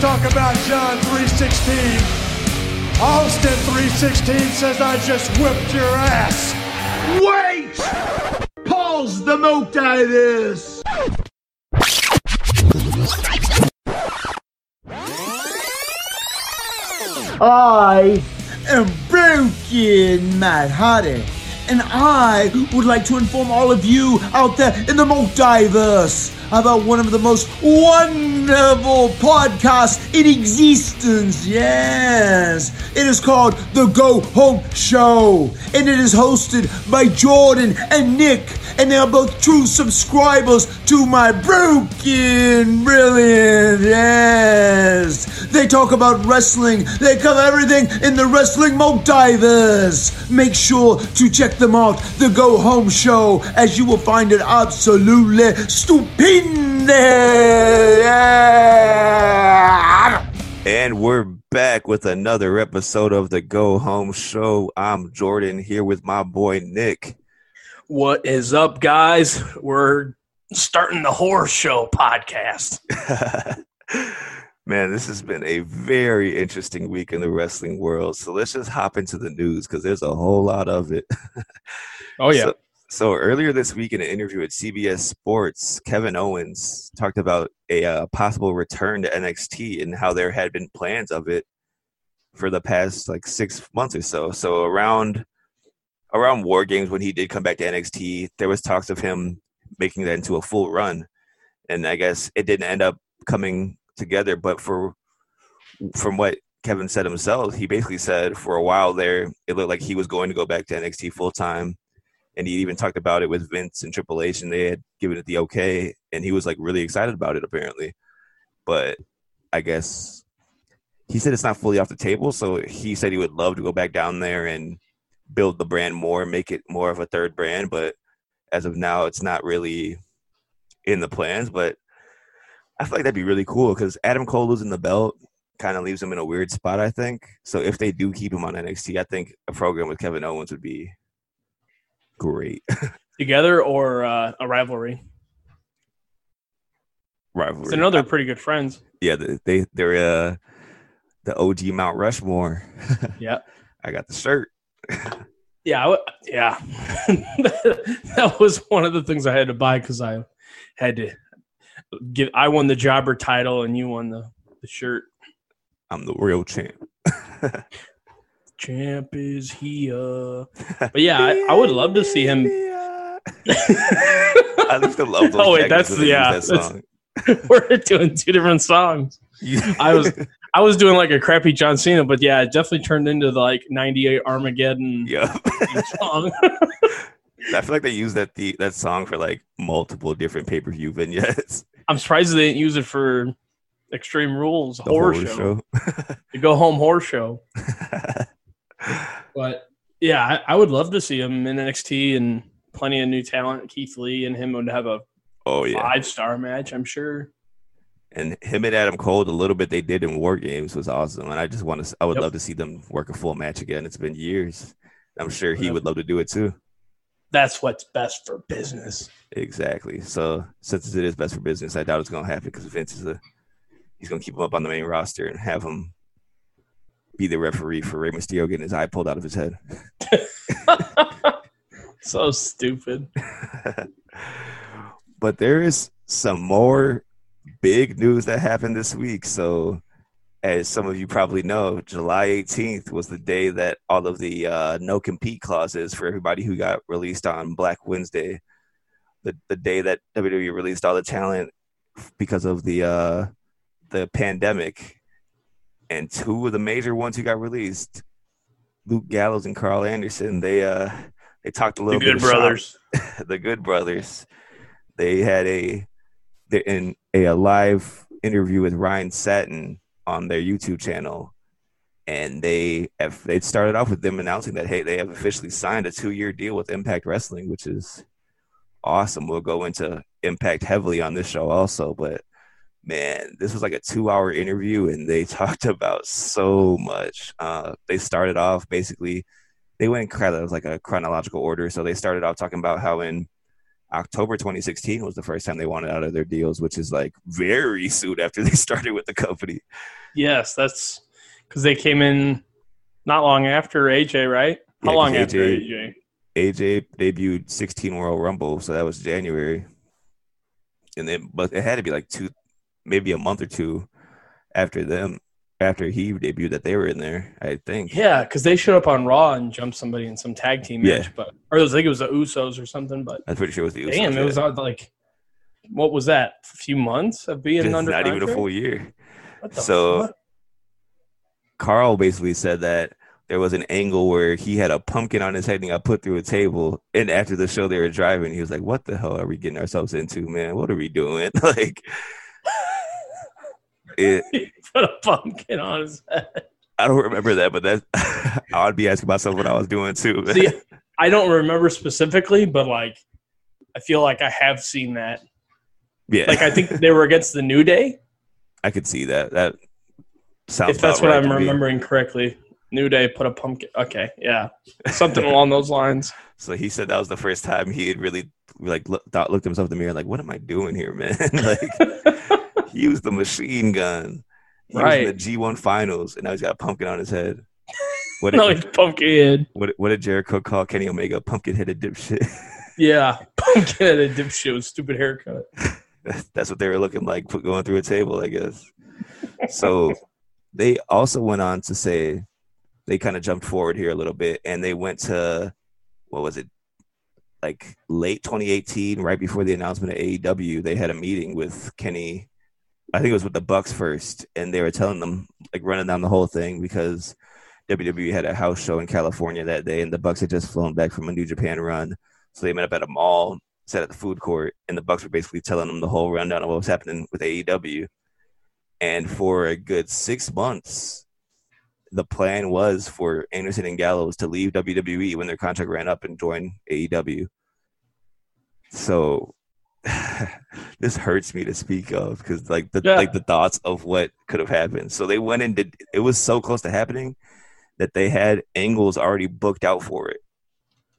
Talk about John 3.16. Austin 3.16 says I just whipped your ass. Wait! Pause the motives! I am Broken Matt Hardy, and I would like to inform all of you out there in the multiverse about one of the most wonderful podcasts in existence. Yes, it is called The Go Home Show, and it is hosted by Jordan and Nick, and they are both true subscribers to my broken brilliant. Yes, they talk about wrestling. They cover everything in the wrestling multiverse. Make sure to check them out. The Go Home Show, as you will find it absolutely stupendous. And we're back with another episode of the Go Home Show. I'm Jordan here with my boy Nick. What is up, guys? We're starting the horror show podcast. Man, this has been a very interesting week in the wrestling world. So let's just hop into the news because there's a whole lot of it. Oh yeah. So, so earlier this week in an interview at CBS Sports, Kevin Owens talked about a uh, possible return to NXT and how there had been plans of it for the past like six months or so. So around around War Games when he did come back to NXT, there was talks of him making that into a full run, and I guess it didn't end up coming together. But for from what Kevin said himself, he basically said for a while there, it looked like he was going to go back to NXT full time and he even talked about it with Vince and Triple H, and they had given it the okay, and he was like really excited about it apparently. But I guess he said it's not fully off the table, so he said he would love to go back down there and build the brand more, make it more of a third brand. But as of now, it's not really in the plans. But I feel like that'd be really cool because Adam Cole losing the belt kind of leaves him in a weird spot. I think so. If they do keep him on NXT, I think a program with Kevin Owens would be great Together or uh, a rivalry? rivalry. So I know they're pretty good friends. yeah, they they- they're uh, the OG Mount Rushmore. Yeah. I got the shirt. Yeah. W- yeah. that was one of the things I had to buy because I had to give. I won the jobber title and you won the, the shirt. I'm the real champ. Champ is here. But yeah, I, I would love to see him. I used to love those. Oh, wait, that's- yeah, that that's- song. We're doing two different songs. I was I was doing like a crappy John Cena, but yeah, it definitely turned into the like '98 Armageddon yeah. song. I feel like they used that the, that song for like multiple different pay per view vignettes. I'm surprised they didn't use it for Extreme Rules The horror, horror show. The Go Home Horror Show. But yeah, I, I would love to see him in NXT and plenty of new talent. Keith Lee and him would have a oh yeah, five star match, I'm sure. and him and Adam Cole, the little bit they did in War Games was awesome. And I just want to, I would Yep. love to see them work a full match again. It's been years. I'm sure he would love to do it too. That's what's best for business. Exactly. So since it is best for business, I doubt it's gonna happen because Vince is a he's gonna keep him up on the main roster and have him be the referee for Rey Mysterio getting his eye pulled out of his head. So stupid. but there is some more big news that happened this week. So, as some of you probably know, July 18th was the day that all of the uh, no compete clauses for everybody who got released on Black Wednesday, the, the day that WWE released all the talent because of the uh, the pandemic, and two of the major ones who got released, Luke Gallows and Karl Anderson, they uh they talked a little bit Good Brothers. the Good Brothers. They had a they're in a, a live interview with Ryan Satin on their YouTube channel, and they have they started off with them announcing that hey they have officially signed a two year deal with Impact Wrestling, which is awesome. We'll go into Impact heavily on this show also, but man, this was like a two-hour interview, and they talked about so much. Uh, they started off basically, they went kind of like a chronological order. So they started off talking about how in October 2016 was the first time they wanted out of their deals, which is like very soon after they started with the company. Yes, that's because they came in not long after AJ, right? How Yeah, long after AJ AJ? AJ debuted 16 Royal Rumble, so that was January, and then but it had to be like two, maybe a month or two after them, after he debuted that they were in there. I think. Yeah, because they showed up on Raw and jumped somebody in some tag team Yeah. match, but or it was like it was the Usos or something. But I'm pretty sure it was the Usos, damn, it was like what was that? A few months of being It's under not even a full year. What the so- fuck? Karl basically said that there was an angle where he had a pumpkin on his head and got put through a table. And after the show, they were driving. He was like, "What the hell are we getting ourselves into, man? What are we doing?" like, it, He put a pumpkin on his head. I don't remember that, but that I would be asking myself what I was doing too. See, I don't remember specifically, but like I feel like I have seen that. yeah, Like I think they were against the New Day, I could see that. That sounds. if that's what right I'm to me. remembering correctly. New Day put a pumpkin. Okay, yeah, something along those lines. So he said that was the first time he had really like look, thought, looked himself in the mirror, like, "What am I doing here, man?" like he used the machine gun. He Right. was in the G1 finals, and now he's got a pumpkin on his head. What did, no, he's pumpkin head. what, what did Jericho call Kenny Omega? Pumpkin headed dipshit. Yeah, pumpkin headed dipshit with stupid haircut. That's what they were looking like going through a table, I guess. So they also went on to say they kind of jumped forward here a little bit and they went to what was it like late 2018 right before the announcement of AEW they had a meeting with Kenny I think it was with the Bucks first and they were telling them like running down the whole thing because WWE had a house show in California that day and the Bucks had just flown back from a New Japan run so they met up at a mall sat at the food court and the Bucks were basically telling them the whole rundown of what was happening with AEW and for a good 6 months the plan was for Anderson and Gallows to leave WWE when their contract ran up and join AEW. So this hurts me to speak of because like the Yeah. like the thoughts of what could have happened. So they went and did it was so close to happening that they had angles already booked out for it.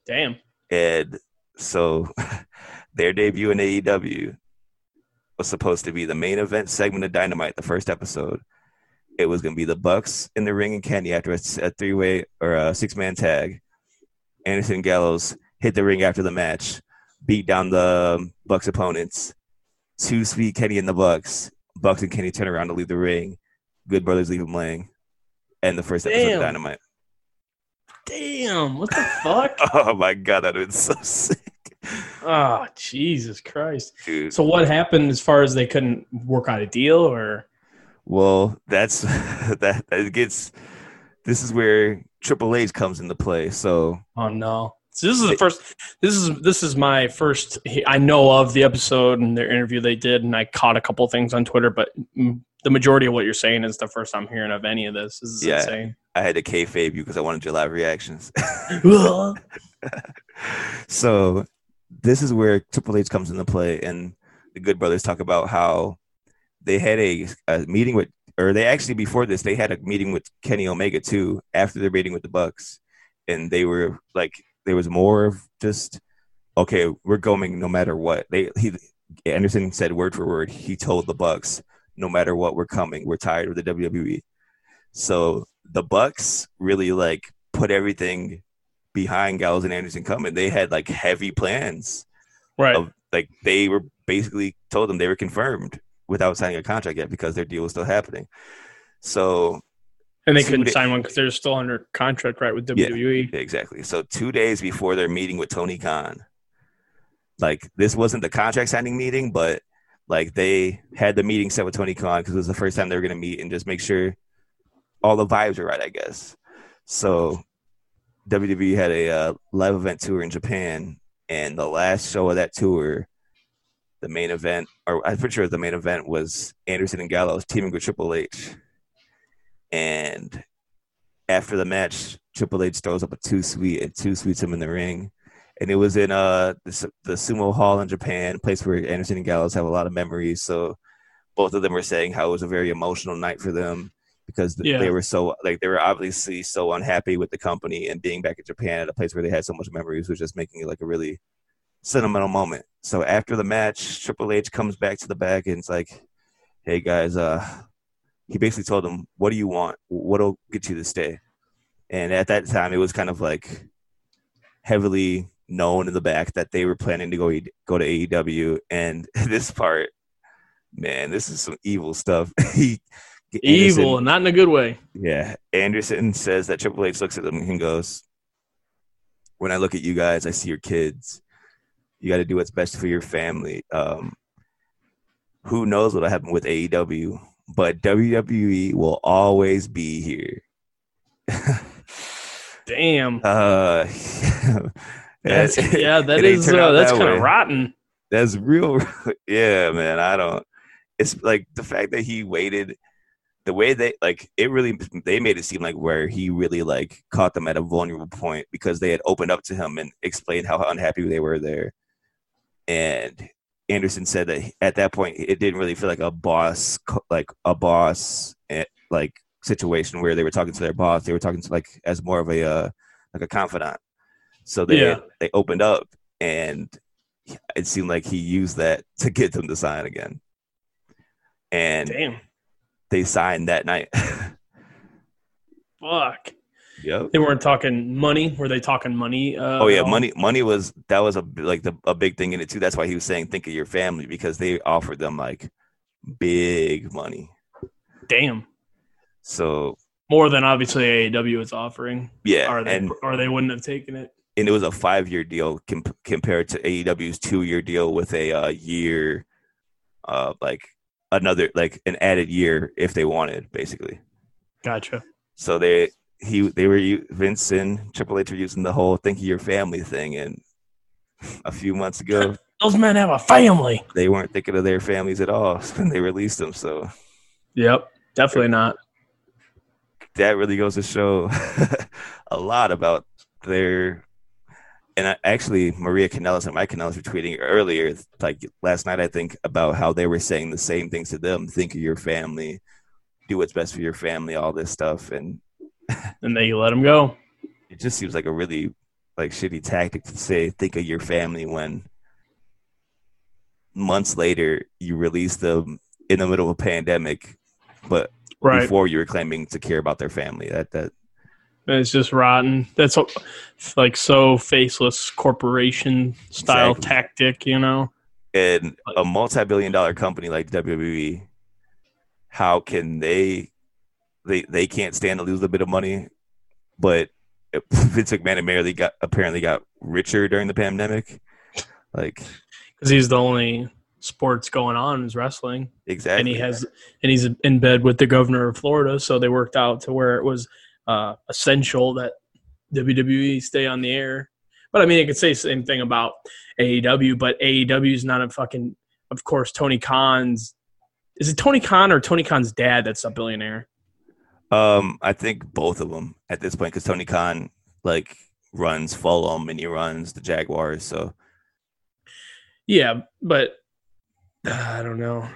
Damn. And so their debut in AEW was supposed to be the main event segment of Dynamite, the first episode. It was going to be the Bucks in the ring and Kenny after a, a three way or a six man tag. Anderson Gallows hit the ring after the match, beat down the Bucks opponents. Two sweet Kenny and the Bucks. Bucks and Kenny turn around to leave the ring. Good brothers leave him laying. And the first episode Damn. of Dynamite. Damn. What the fuck? Oh my god, that was so sick, oh, Jesus Christ. dude. So what happened as far as they couldn't work out a deal or Well, that's that it gets. This is where Triple H comes into play. So oh no. So this is the first this is this is my first I know of the episode and their interview they did and I caught a couple things on Twitter but the majority of what you're saying is the first I'm hearing of any of this. This is Yeah. insane. I had to kayfabe you because I wanted your live reactions. so this is where Triple H comes into play, and the Good Brothers talk about how they had a, a meeting with, or they actually before this they had a meeting with Kenny Omega too after their meeting with the Bucks, and they were like there was more of just okay, we're going no matter what. They he Anderson said word for word. He told the Bucks, no matter what, we're coming. We're tired of the WWE. So the Bucks really like put everything behind Gallows and Anderson coming. They had like heavy plans Right. of like they were basically told them they were confirmed without signing a contract yet because their deal was still happening. So and they couldn't sign one because they're still under contract right with E. Yeah. WWE. exactly. So two days before their meeting with Tony Khan, like this wasn't the contract signing meeting, but like they had the meeting set with Tony Khan because it was the first time they were going to meet and just make sure all the vibes are right, I guess. So WWE had a uh, live event tour in Japan, and the last show of that tour, the main event, or I'm pretty sure the main event was Anderson and Gallows teaming with Triple H. And after the match, Triple H throws up a two sweet and two sweets him in the ring. And it was in uh the, the sumo hall in Japan, a place where Anderson and Gallows have a lot of memories. So both of them were saying how it was a very emotional night for them because Yeah. they were so like they were obviously so unhappy with the company and being back in Japan at a place where they had so much memories was just making it like a really sentimental moment. So after the match, Triple H comes back to the back and it's like, "Hey guys, uh, he basically told them, "What do you want? What'll get you to stay?" And at that time, it was kind of like heavily known in the back that they were planning to go go to AEW. And this part, man, this is some evil stuff. he Evil, not in a good way. yeah, Anderson says that Triple H looks at them and goes, "When I look at you guys, I see your kids. You got to do what's best for your family. Um, who knows what'll happen with AEW, but WWE will always be here." Damn. Uh, That's, yeah, that is uh, that's that kind of rotten. That's real. yeah, man. I don't. It's like the fact that he waited. The way they like it really they made it seem like where he really like caught them at a vulnerable point because they had opened up to him and explained how unhappy they were there. And Anderson said that at that point it didn't really feel like a boss like a boss eh, like situation where they were talking to their boss. They were talking to like as more of a uh, like a confidant. So they Yeah. they opened up and it seemed like he used that to get them to sign again. And Damn. they signed that night. Fuck. Yep. They weren't talking money. Were they talking money? Uh, Oh yeah, money. Money was that was a like the a big thing in it too. That's why he was saying think of your family because they offered them like big money. Damn. So More than obviously AEW is offering. yeah, Or they and or they wouldn't have taken it. and it was a five year deal com- compared to AEW's two year deal with a uh, year, uh, like another like an added year if they wanted basically. Gotcha. So they he they were u- Vince and Triple H were using the whole think of your family thing, and a few months ago Those men have a family. they weren't thinking of their families at all when they released them. So Yep. Definitely not. that really goes to show a lot about their. And I, actually, Maria Kanellis and Mike Kanellis were tweeting earlier, like last night, I think, about how they were saying the same things to them: think of your family, do what's best for your family, all this stuff, and And they let him go. it just seems like a really like shitty tactic to say think of your family when months later you release them in the middle of a pandemic but Right. before you were claiming to care about their family that that And it's just rotten. That's a- like so faceless corporation style Exactly. tactic, you know? And a multi-billion dollar company like WWE how can they they they can't stand to lose a bit of money but Vince McMahon apparently got apparently got richer during the pandemic like Because he's the only sports going on is wrestling. exactly and he has and he's in bed with the governor of Florida, so they worked out to where it was uh, essential that WWE stay on the air. But I mean, I could say the same thing about AEW, but AEW is not a fucking. Of course, Tony Khan's. Is it Tony Khan or Tony Khan's dad that's a billionaire? Um, I think both of them at this point because Tony Khan like runs Fulham and he runs the Jaguars. So Yeah, but uh, I don't know.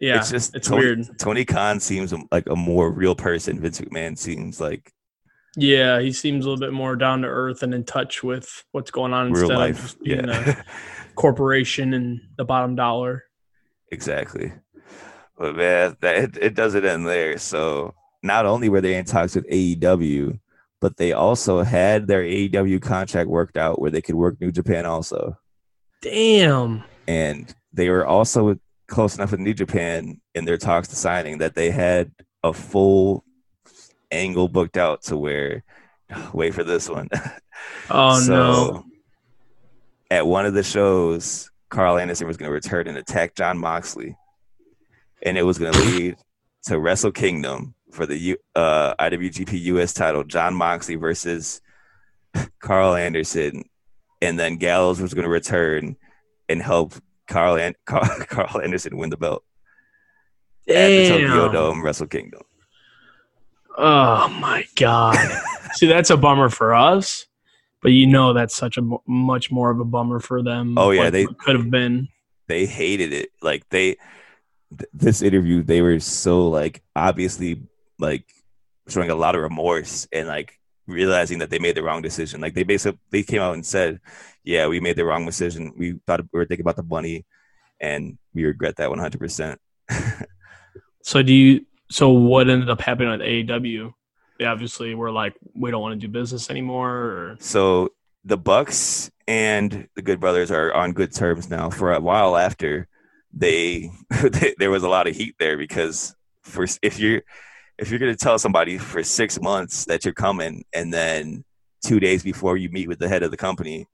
Yeah, it's just it's Tony, weird. Tony Khan seems like a more real person. Vince McMahon seems like Yeah, he seems a little bit more down to earth and in touch with what's going on real instead life. of just being Yeah, a corporation and the bottom dollar. exactly. But man, that it, it doesn't end there. So not only were they in talks with AEW, but they also had their AEW contract worked out where they could work New Japan also. Damn. and they were also close enough with New Japan in their talks to signing that they had a full angle booked out to where wait for this one. Oh no. At one of the shows, Karl Anderson was going to return and attack John Moxley, and it was going to lead to Wrestle Kingdom for the U, uh, IWGP US title. John Moxley versus Karl Anderson, and then Gallows was going to return and help Karl, An- Karl Karl Anderson win the belt at the Tokyo Damn. Dome Wrestle Kingdom. Oh my god. See, that's a bummer for us, but you know that's such a much more of a bummer for them. Oh, yeah, they- could have been. they hated it. Like they th- this interview, they were so like obviously like showing a lot of remorse and like realizing that they made the wrong decision. Like they basically they came out and said, "Yeah, we made the wrong decision. We thought we were thinking about the money, and we regret that 100." percent So do you? So what ended up happening with AEW? They obviously were like, we don't want to do business anymore. Or So the Bucks and the Good Brothers are on good terms now. For a while after, they, they there was a lot of heat there because for if you're if you're going to tell somebody for six months that you're coming and then two days before you meet with the head of the company,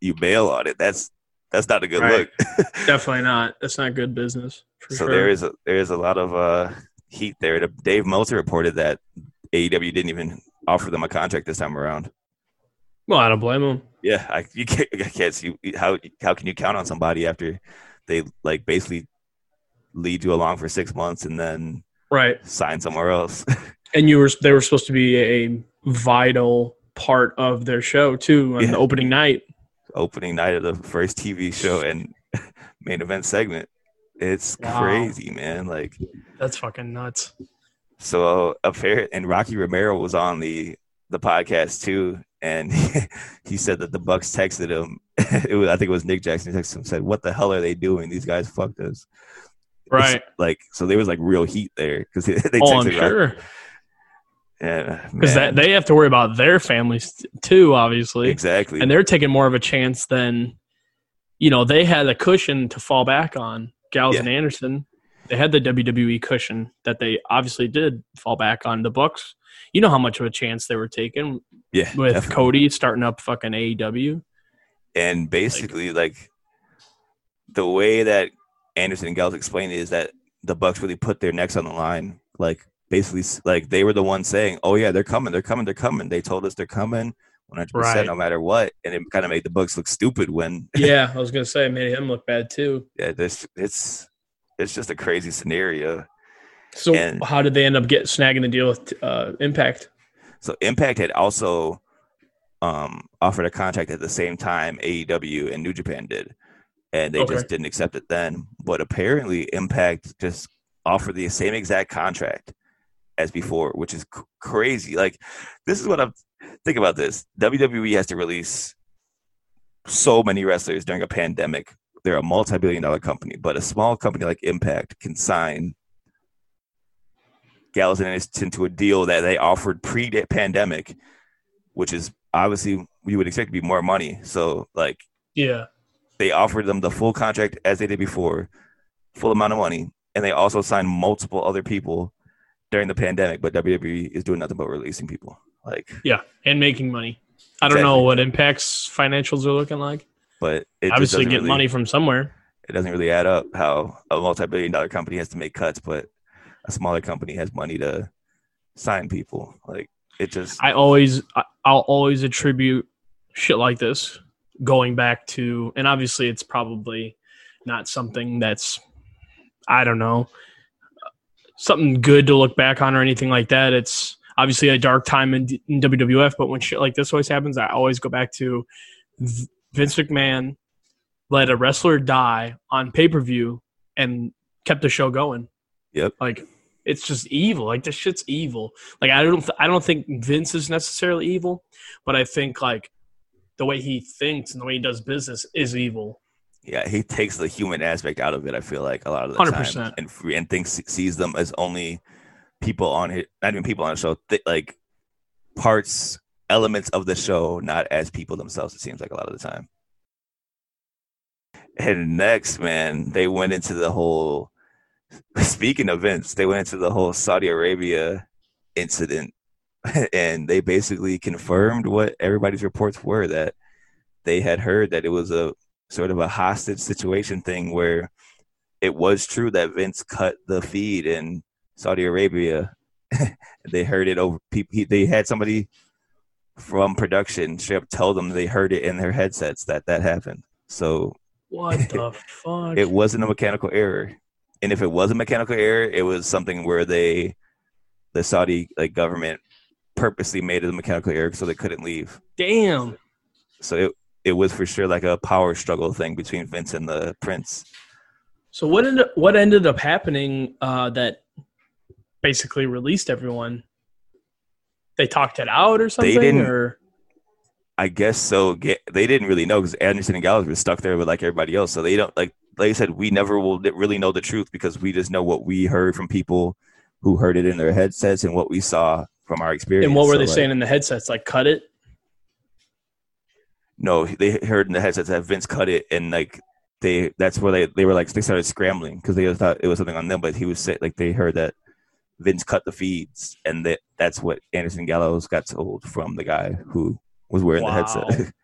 you bail on it. That's that's not a good Right. look. definitely not. That's not good business. For so sure. there is a, there is a lot of uh, heat there. Dave Meltzer reported that AEW didn't even offer them a contract this time around. Well, I don't blame them. Yeah, I you can't, I can't see how how can you count on somebody after they like basically lead you along for six months and then Right. sign somewhere else. And you were they were supposed to be a vital part of their show too on Yeah. the opening night. Opening night of the first TV show and main event segment. It's Wow. crazy, man. Like That's fucking nuts. so a fair and Rocky Romero was on the the podcast too, and he said that the Bucks texted him. It was I think it was Nick Jackson texted him said, "What the hell are they doing? These guys fucked us." Right. Like so, there was like real heat there because they texted. oh, I'm sure. Yeah, Because that they have to worry about their families too, obviously. exactly. And they're taking more of a chance than you know, they had a cushion to fall back on. Gals Yeah. and Anderson. They had the WWE cushion that they obviously did fall back on. The Bucks, you know how much of a chance they were taking yeah, with definitely. Cody starting up fucking AEW. and basically like the way that Anderson and Gals explained it is that the Bucks really put their necks on the line. Like basically, like they were the ones saying, "Oh yeah, they're coming, they're coming, they're coming." They told us they're coming, one hundred Right. percent, no matter what. And it kind of made the Bucks look stupid when yeah, I was gonna say it made him look bad too. yeah, this it's it's just a crazy scenario. So And- how did they end up get snagging the deal with uh, Impact? So Impact had also um, offered a contract at the same time AEW and New Japan did, and they Okay. just didn't accept it then. But apparently, Impact just offered the same exact contract as before, which is c- crazy. Like, this is what I'm think about this. WWE has to release so many wrestlers during a pandemic. They're a multi-billion-dollar company, but a small company like Impact can sign Gallows and Anderson to a deal that they offered pre-pandemic, which is obviously we would expect to be more money. So like Yeah. They offered them the full contract as they did before, full amount of money, and they also signed multiple other people during the pandemic. But WWE is doing nothing but releasing people. Like, Yeah. And making money. I don't know what Impact's financials are looking like. but it Obviously get really- money from somewhere. It doesn't really add up how a multi-billion-dollar company has to make cuts, but a smaller company has money to sign people. Like it just I always I'll always attribute shit like this going back to and obviously it's probably not something that's I don't know something good to look back on or anything like that. It's obviously a dark time in, in WWF, but when shit like this always happens, I always go back to Vince McMahon let a wrestler die on pay per view and kept the show going. Yep. Like it's just evil. Like this shit's evil. Like I don't th- I don't think Vince is necessarily evil, but I think like the way he thinks and the way he does business is evil. yeah, he takes the human aspect out of it. I feel like a lot of the time, 100%. and free- and thinks sees them as only people on it, not even people on the show, th- like parts, elements of the show, not as people themselves. It seems like a lot of the time. And next, man, they went into the whole. Speaking of Vince, they went into the whole Saudi Arabia incident, and they basically confirmed what everybody's reports were that they had heard that it was a sort of a hostage situation thing where it was true that Vince cut the feed in Saudi Arabia. they heard it over people. They had somebody from production straight up tell them they heard it in their headsets that that happened. So What the fuck? it wasn't a mechanical error. And if it was a mechanical error, it was something where they, the Saudi like government, purposely made it a mechanical error so they couldn't leave. Damn. So it it was for sure like a power struggle thing between Vince and the Prince. So what ended what ended up happening uh, that basically released everyone? They talked it out or something, they didn't- or I guess so. Ga- They didn't really know because Anderson and Gallows were stuck there with like everybody else. So they don't like like I said, we never will really know the truth because we just know what we heard from people who heard it in their headsets and what we saw from our experience. and what were So, they like, saying in the headsets? Like cut it. No, they heard in the headsets that Vince cut it, and like they that's where they they were like they started scrambling because they thought it was something on them, but he was say, like they heard that Vince cut the feeds, and that that's what Anderson Gallows got told from the guy who was wearing Wow. the headset.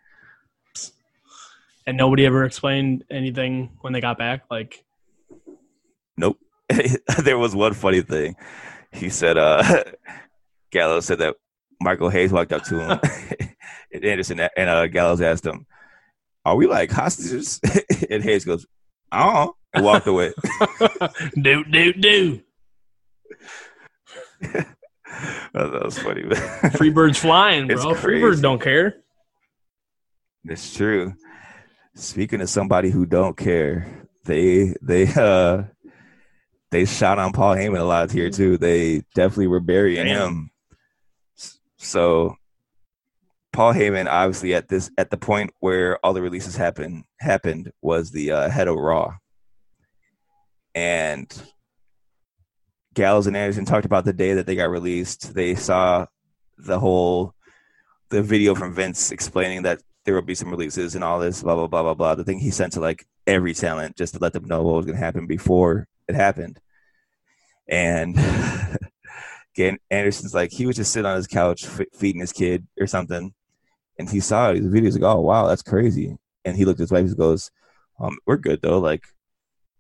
And nobody ever explained anything when they got back. Like Nope. there was one funny thing. He said, uh, Gallows said that Michael Hayes walked up to him, and Anderson and uh, Gallows asked him, "Are we like hostages?" and Hayes goes, "Oh," and walked away. do do do. Oh, that was funny. Free birds flying, bro. Free birds don't care. It's true. Speaking of somebody who don't care, they they uh they shot on Paul Heyman a lot here too. They definitely were burying Damn. him. So Paul Heyman, obviously at this at the point where all the releases happened happened was the uh, head of Raw, and Gallows and Anderson talked about the day that they got released. They saw the whole the video from Vince explaining that there will be some releases and all this, blah blah blah blah blah. The thing he sent to like every talent just to let them know what was going to happen before it happened. And again, Anderson's like he was just sitting on his couch f- feeding his kid or something, and he saw these videos. Like, oh wow, that's crazy. And he looked at his wife. He goes, um, "We're good though. like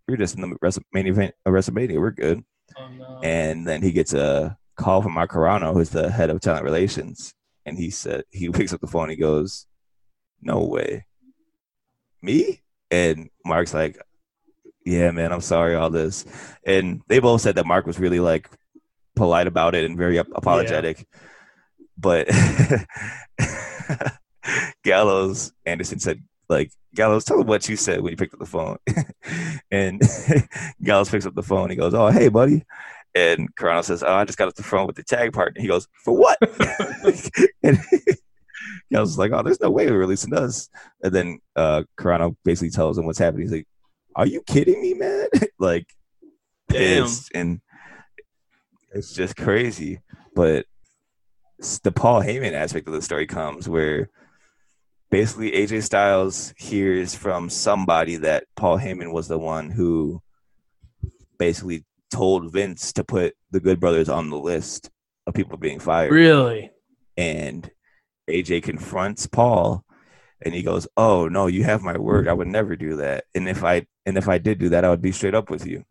we're just in the main event of WrestleMania. We're good." Oh, no. and then he gets a call from Mark Carrano, who's the head of talent relations, and he said he picks up the phone. He goes, "No way, me?" And Mark's like, "Yeah, man, I'm sorry, all this." And they both said that Mark was really like polite about it and very ap- apologetic, but Gallows Anderson said. Like Gallows, tell him what you said when you picked up the phone. and Gallows picks up the phone. He goes, "Oh, hey, buddy." And Carrano says, "Oh, I just got off the phone with the tag partner." He goes, "For what?" and Gallows is like, "Oh, there's no way we're releasing us." And then uh, Carrano basically tells him what's happening. He's like, "Are you kidding me, man?" like, Damn. pissed, and it's just crazy. But the Paul Heyman aspect of the story comes where basically AJ Styles hears from somebody that Paul Heyman was the one who basically told Vince to put the Good Brothers on the list of people being fired. Really? And AJ confronts Paul and he goes, "Oh, no, you have my word. I would never do that. And if I and if I did do that, I would be straight up with you."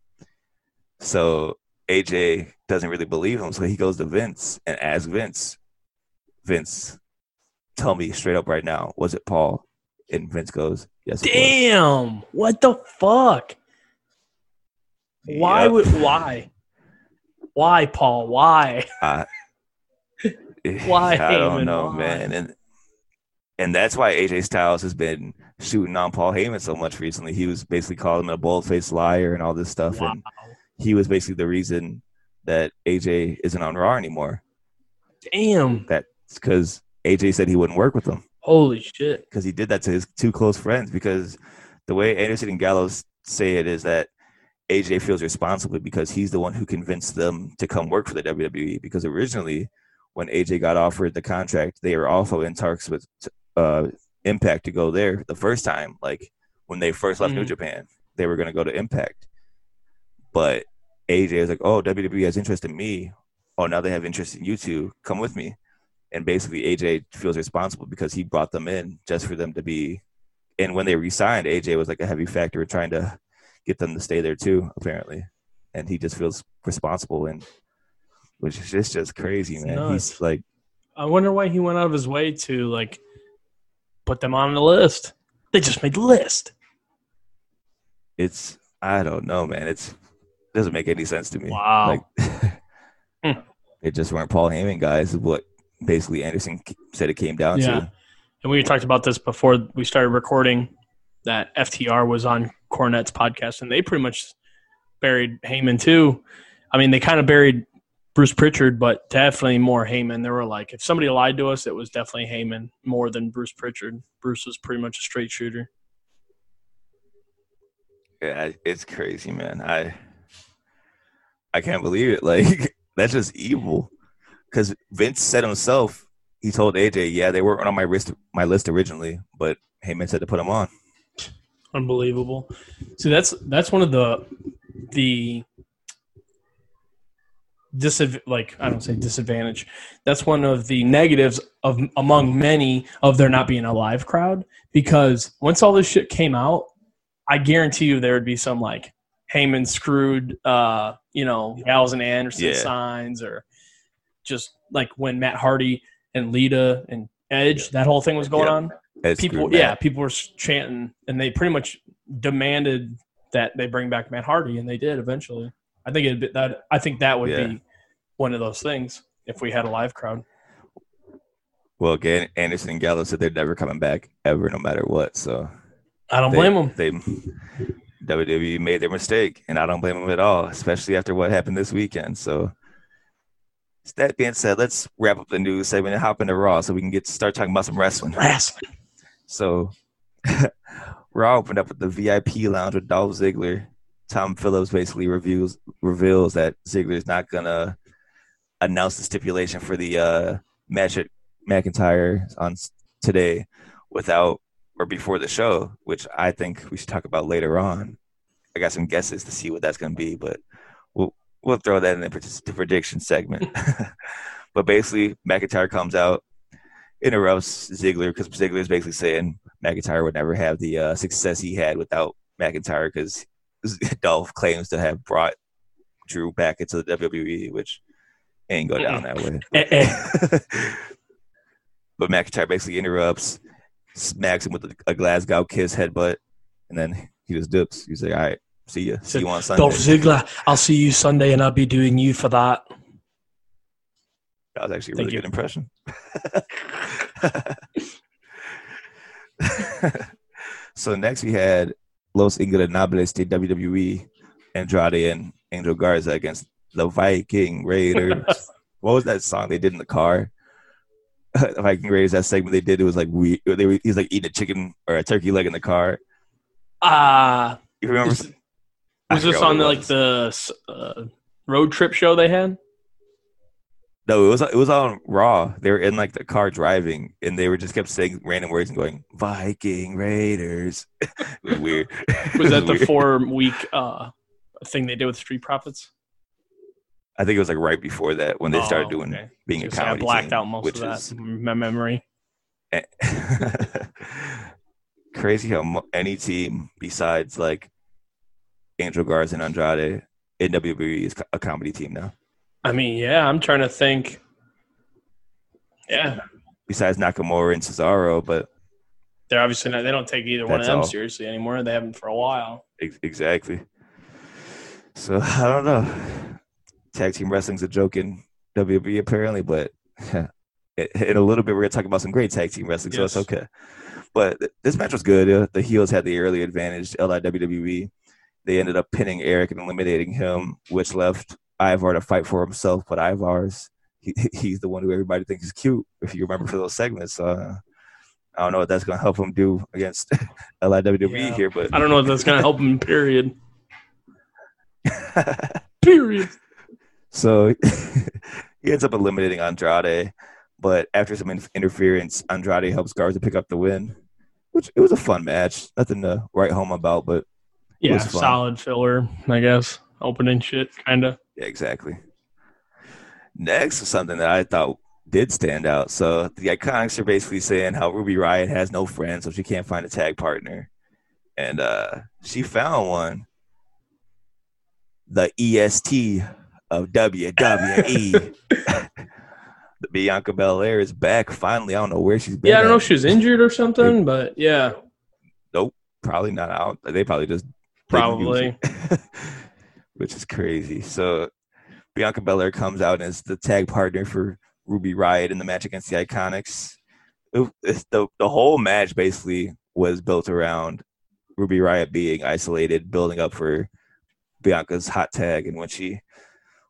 So AJ doesn't really believe him, so he goes to Vince and asks Vince, "Vince, tell me straight up right now, was it Paul?" And Vince goes, "Yes. Damn. What the fuck? Why Yep. would why? Why, Paul? Why? I, Why, I don't Heyman? know, Why? man. And and that's why AJ Styles has been shooting on Paul Heyman so much recently. He was basically calling him a bold faced liar and all this stuff. Wow. And he was basically the reason that AJ isn't on Raw anymore. Damn. That's because AJ said he wouldn't work with him Holy shit. because he did that to his two close friends. Because the way Anderson and Gallows say it is that AJ feels responsible because he's the one who convinced them to come work for the WWE. Because originally, when AJ got offered the contract, they were also in talks with uh, Impact to go there the first time. Like when they first left New Mhm. Japan, they were going to go to Impact. But AJ was like, "Oh, WWE has interest in me. Oh, now they have interest in you two. Come with me." And basically, AJ feels responsible because he brought them in just for them to be. And when they resigned, AJ was like a heavy factor in trying to get them to stay there too, apparently. And he just feels responsible, and which is just just crazy, man. He's like, I wonder why he went out of his way to like put them on the list. They just made the list. it's I don't know, man. It's it doesn't make any sense to me. Wow. Like, Hmm. it just weren't Paul Heyman guys. Is what basically Anderson said it came down Yeah. to. And we talked about this before we started recording that FTR was on Cornette's podcast, and they pretty much buried Heyman too. I mean, they kind of buried Bruce Prichard, but definitely more Heyman. They were like, if somebody lied to us, it was definitely Heyman more than Bruce Prichard. Bruce was pretty much a straight shooter. Yeah, it's crazy, man. I I can't believe it. Like that's just evil. Because Vince said himself, he told AJ, "Yeah, they weren't on my list, my list originally, but Heyman said to put them on." Unbelievable. See, that's that's one of the the like I don't say disadvantage. That's one of the negatives of among many of there not being a live crowd because once all this shit came out, I guarantee you there would be some like Heyman screwed uh, you know, Gallows and Anderson Yeah. signs or just like when Matt Hardy and Lita and Edge, that whole thing was going Yeah. on people yeah Matt. people were chanting and they pretty much demanded that they bring back matt hardy and they did eventually i think it that i think that would Yeah. be one of those things if we had a live crowd Well, again, Anderson and Gallows said they're never coming back ever, no matter what. So i don't they, blame them They WWE made their mistake, and I don't blame them at all, especially after what happened this weekend. So, that being said, let's wrap up the news segment and hop into Raw so we can get start talking about some wrestling. wrestling So, Raw opened up with the VIP lounge with Dolph Ziggler. Tom Phillips basically reveals reveals that Ziggler is not gonna announce the stipulation for the uh, match at McIntyre on today without or before the show, which I think we should talk about later on. I got some guesses to see what that's gonna be, but we'll we'll throw that in the prediction segment. but basically, McIntyre comes out interrupts Ziggler because Ziggler is basically saying McIntyre would never have the uh, success he had without McIntyre because Dolph claims to have brought Drew back into the WWE, which ain't go down that way. Eh, eh. but McIntyre basically interrupts, smacks him with a, a Glasgow kiss headbutt, and then he just dips. He's like, "All right, see you, see you on Sunday." dolph ziggler i'll see you sunday and i'll be doing you for that That was actually a really good impression. so next we had Los Ingobernables de WWE, Andrade and Angel Garza against the Viking Raiders. what was that song they did in the car? Viking Raiders. That segment they did. It was like we. They were, he was like eating a chicken or a turkey leg in the car. uh You remember? was, was this on it like the uh, road trip show they had No, it was it was on Raw. They were in like the car driving, and they were just kept saying random words and going Viking Raiders. it was weird. Was that the four week uh thing they did with street profits I think it was like right before that when they started Oh, doing okay. being a Just, I comedy. blacked team, out most which of that is my memory eh, crazy how mo- any team besides like Angel Garza and Andrade in WWE is a comedy team now. I mean, yeah, I'm trying to think. Yeah, Besides Nakamura and Cesaro, but they're obviously not. They don't take either one of them all. seriously anymore. They haven't for a while. Ex- exactly. So I don't know. Tag team wrestling's a joke in WWE apparently, but in a little bit we're gonna talk about some great tag team wrestling, so it's okay. But this match was good. Uh, the heels had the early advantage. LI WWE. They ended up pinning Erik and eliminating him, which left Ivar to fight for himself. But Ivar's he, he's the one who everybody thinks is cute. If you remember for those segments, uh, I don't know what that's gonna help him do against LI WWE Yeah. here, but I don't know if that's going to help him. Period. Period. So he ends up eliminating Andrade, but after some in- interference, Andrade helps Garza pick up the win. Which it was a fun match. Nothing to write home about, but It Yeah, was solid filler, I guess. Opening shit, kind of. yeah, exactly. Next is something that I thought did stand out. So the Iconics are basically saying how Ruby Riott has no friends, so she can't find a tag partner, and uh, she found one. The EST of WWE. the Bianca Belair is back finally. I don't know where she's been. Yeah, I don't know at. if she was injured or something, but yeah, Nope, probably not out. They probably just probably. which is crazy. So Bianca Belair comes out as the tag partner for Ruby Riott in the match against the Iconics. It- it's the the whole match basically was built around Ruby Riott being isolated, building up for Bianca's hot tag, and when she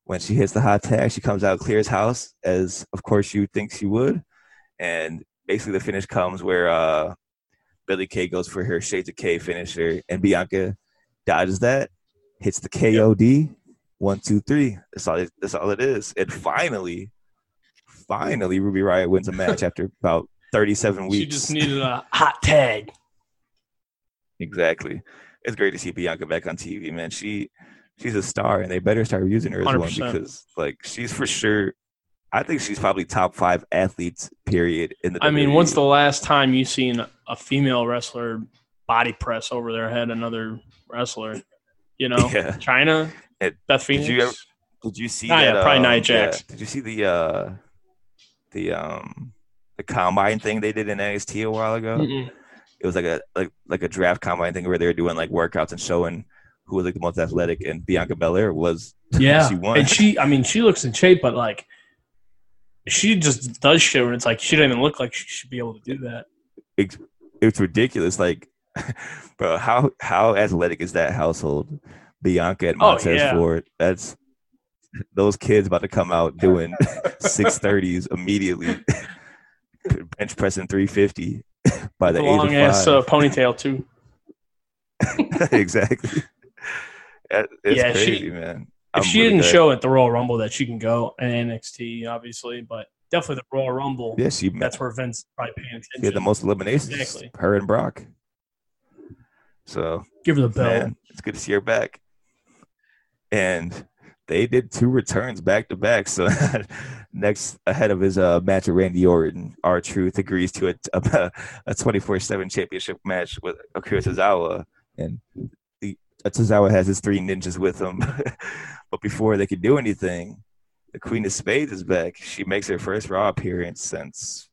when she hits the hot tag, she comes out clears house as of course you think she would, and basically the finish comes where uh, Billie Kay goes for her Shades of K finisher, and Bianca dodges that, hits the KOD, one two three. That's all. It, that's all it is. And finally, finally, Ruby Riott wins a match after about thirty-seven weeks. She just needed a hot tag. Exactly. It's great to see Bianca back on TV, man. She she's a star, and they better start using her as one 100%. because, like, she's for sure. I think she's probably top five athletes. Period. In the. I mean, when's the last time you seen a female wrestler body press over their head another wrestler? You know, Yeah. Chyna, It- Beth Phoenix. Did you ever? Did you see Ah, that? yeah, probably um, Nia Jax. yeah. Did you see the uh, the um, the combine thing they did in NXT a while ago? Mm-mm. It was like a like like a draft combine thing where they were doing like workouts and showing who was like the most athletic, and Bianca Belair was. Yeah, She won. and she, I mean, she looks in shape, but like, she just does shit, and it's like she doesn't even look like she should be able to do that. It's ridiculous. Like, bro, how how athletic is that household? Bianca and Oh, Montez yeah. Ford. That's those kids about to come out doing six thirties immediately, bench pressing three fifty by the age of Long five. ass uh, ponytail too. exactly. It's Yeah, she- man. If I'm she really didn't glad- show at the Royal Rumble that she can go and NXT, obviously, but definitely the Royal Rumble. yeah, she That's where Vince probably paying attention. she had the most eliminations. Exactly. Her and Brock. So Give her the belt. man, it's good to see her back. And they did two returns back to back. So next, ahead of his uh, match with Randy Orton, R Truth agrees to a a, a 24/7 championship match with Akira Tozawa, and Tozawa has his three ninjas with him. but before they could do anything, the Queen of Spades is back. She makes her first Raw appearance since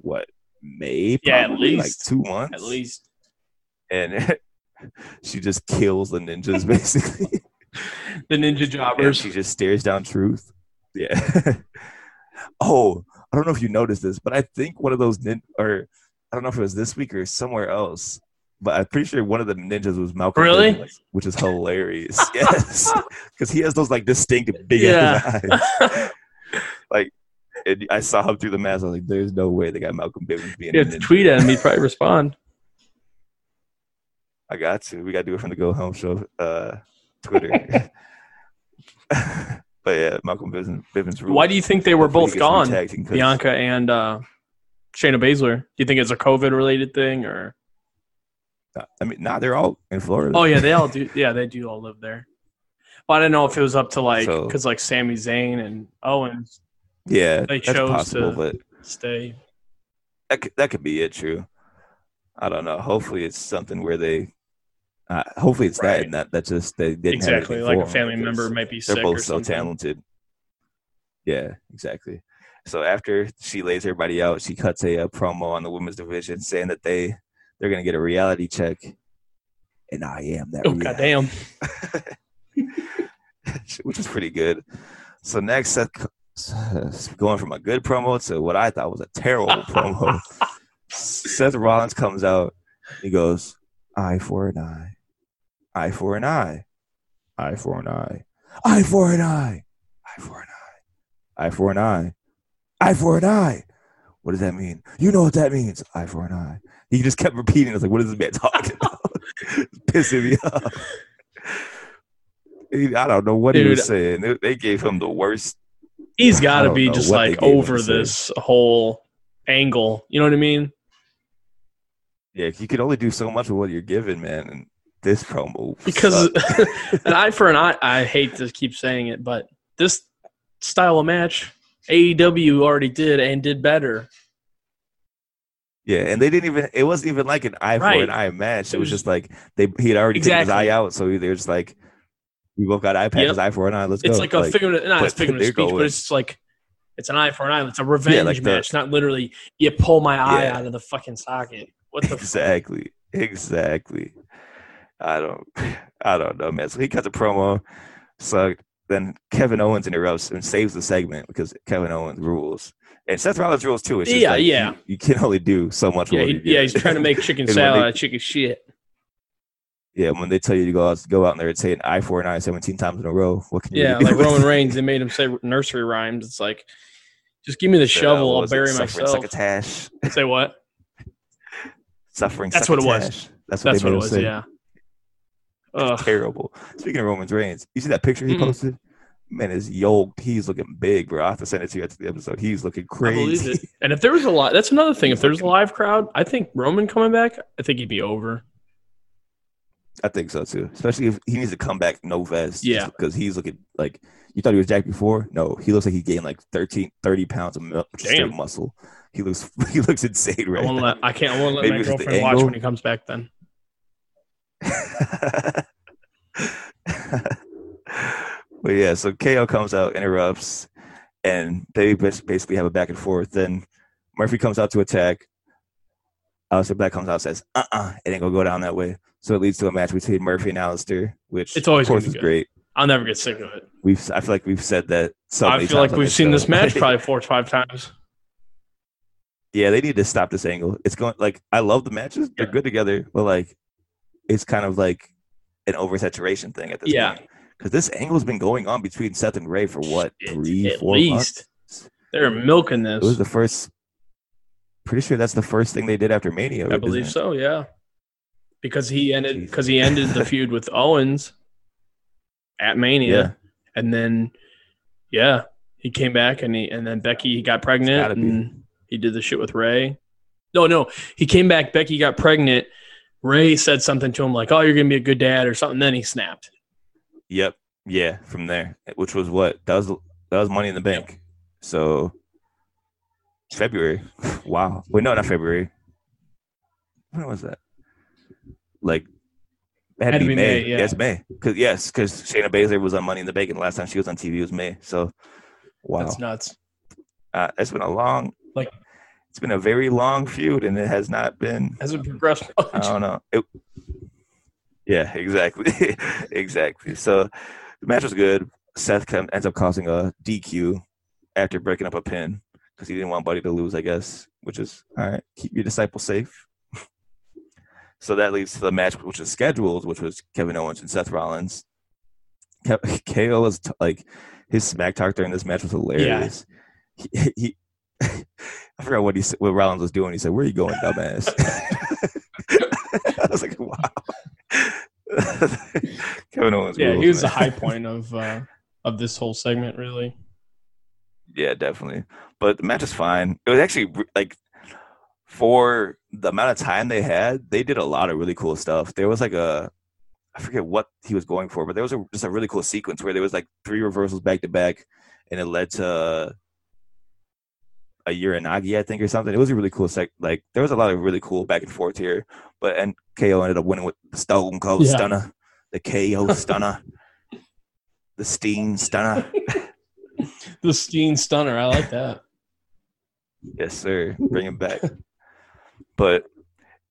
what May? Yeah, at least like two months At least. and she just kills the ninjas basically. The Ninja and Jobbers. she just stares down truth. Yeah. oh, I don't know if you noticed this, but I think one of those nin- or I don't know if it was this week or somewhere else, but I'm pretty sure one of the ninjas was Malcolm. Really? Bivens, which is hilarious. yes, because he has those like distinct big Yeah. eyes. like, I saw him through the mask. I was like, "There's no way they got Malcolm Bivens being." You a have to ninja. tweet at him. He'd probably respond. I got to. We got to do it from the Go Home Show uh, Twitter. but yeah, Malcolm Bivens. Bivens Why do you think they were both gone, Bianca and uh, Shayna Baszler? Do you think it's a COVID related thing, or? I mean, nah, they're all in Florida. Oh yeah, they all do. Yeah, they do all live there. But I don't know if it was up to like So- because like Sami Zayn and Owens yeah, they that's chose possible, to- but stay. that could, that could be it. True. I don't know. Hopefully, it's something where they. Uh, hopefully, it's that and that that just they didn't Exactly, like a family member might be They're sick both or so something. talented. Yeah, exactly. So after she lays everybody out, she cuts a, uh promo on the women's division saying that they they're gonna get a reality check, and I am that. Oh reality. goddamn! which is pretty good. So next, Seth going from a good promo to what I thought was a terrible promo. Seth Rollins comes out. He goes, "Eye for an eye, eye for an eye, eye for an eye, eye for an eye, eye for an eye, eye for an eye, eye for an eye." What does that mean? You know what that means. Eye for an eye. He just kept repeating. It's like, what is this man talking about? Pissing me off. I don't know what he was saying. They, gave him the worst. He's got to be just like over this whole angle. You know what I mean? Yeah, you can only do so much with what you're given, man. And this promo Because an eye for an eye. I hate to keep saying it, but this style of match, AEW already did and did better. Yeah, and they didn't even. It wasn't even like an eye for an eye match. It, was just like they he had already taken his eye out, so they're just like, we both got eye patches, Yep. eye for an eye. Let's It's go. like a figurative, not a figurative they're speech, but it's like it's an eye for an eye. It's a revenge like the- match, not literally you pull my eye Yeah. out of the fucking socket. What the fuck? exactly, exactly. I don't, I don't know, man. So he cuts a promo. So then Kevin Owens interrupts and saves the segment because Kevin Owens rules, and Seth Rollins rules too. It's Yeah, like, yeah. You, you can only do so much. Yeah, he, yeah, he's trying to make chicken salad they- out of chicken shit. Yeah, when they tell you to go out, go out there and say an I four nine 17 times in a row, what can you Yeah, like? Roman Reigns, they made him say nursery rhymes. It's like, just give me the uh, shovel, what I'll it? bury Suffering myself. Succotash. Say what? Suffering. That's what it was. That's what That's they what it was. say. Yeah. Ugh. Terrible. Speaking of Roman Reigns, you see that picture he Mm-mm. posted? Man, is yoked. He's looking big, bro. I have to send it to you after the episode. He's looking I crazy. And if there was a lot, that's another thing. If there's a live crowd, I think Roman coming back, I think he'd be over. I think so too. Especially if he needs to come back no vest. Yeah. Because he's looking like you thought he was jacked before. No, he looks like he gained like 13, 30 pounds of Damn. muscle. He looks he looks insane I right won't let. I can't. I won't let Maybe my it was the girlfriend watch when he comes back. Then. but yeah, so KO comes out, interrupts, and they basically have a back and forth. Then Murphy comes out to attack. Aleister Black comes out and says, uh uh it ain't gonna go down that way. So it leads to a match between Murphy and Aleister, which It's always of course is good. great. I'll never get sick of it. We've I feel like we've said that so I feel like we've seen show. this match probably four or five times. yeah, they need to stop this angle. It's going like I love the matches; they're Yeah. good together, but like it's kind of like an oversaturation thing at this Yeah. point. Because this angle's been going on between Seth and Rey for what three, at four least. months? They're milking It was this. the first. Pretty sure that's the first thing they did after Mania. I believe it? so. Yeah. Because he ended. Because he ended the feud with Owens at Mania, Yeah, and then yeah, he came back and he and then Becky got gotta pregnant and he did the shit with Rey. No, no, he came back. Becky got pregnant. Rey said something to him like, "Oh, you're gonna be a good dad" or something. Then he snapped. Yep, yeah. From there, which was what that was. That was Money in the Bank. So February. Wow. Wait, no, not February. When was that? Like, it had, to be, May. yeah. Yes, May. Cause yes, because Shayna Baszler was on Money in the Bank, and the last time she was on TV was May. So, wow, That's nuts. uh, it's been a long, Like- it's been a very long feud, and it has not been. Hasn't progressed I don't know. It, yeah, exactly, exactly. So the match was good. Seth come, ends up causing a DQ after breaking up a pin because he didn't want Buddy to lose, I guess. Which is all right. Keep your disciple safe. so that leads to the match which was scheduled, which was Kevin Owens and Seth Rollins. Ke- KO was t- like his smack talk during this match was hilarious. He, he I forgot what he what Rollins was doing. He said, "Where are you going, dumbass?" I was like, "Wow." Kevin Owens. Yeah, rules, he was the high point of uh, of this whole segment, really. Yeah, definitely. But the match is fine. It was actually like for the amount of time they had, they did a lot of really cool stuff. There was like a I forget what he was going for, but there was a, just a really cool sequence where there was like three reversals back to back, and it led to a Uranage, I think, or something. It was a really cool sec. Like there was a lot of really cool back and forth here, but and KO ended up winning with the Stone Cold Yeah. Stunner, the KO Stunner, the Steen Stunner. The Steen Stunner, I like that. Yes, sir. Bring him back. but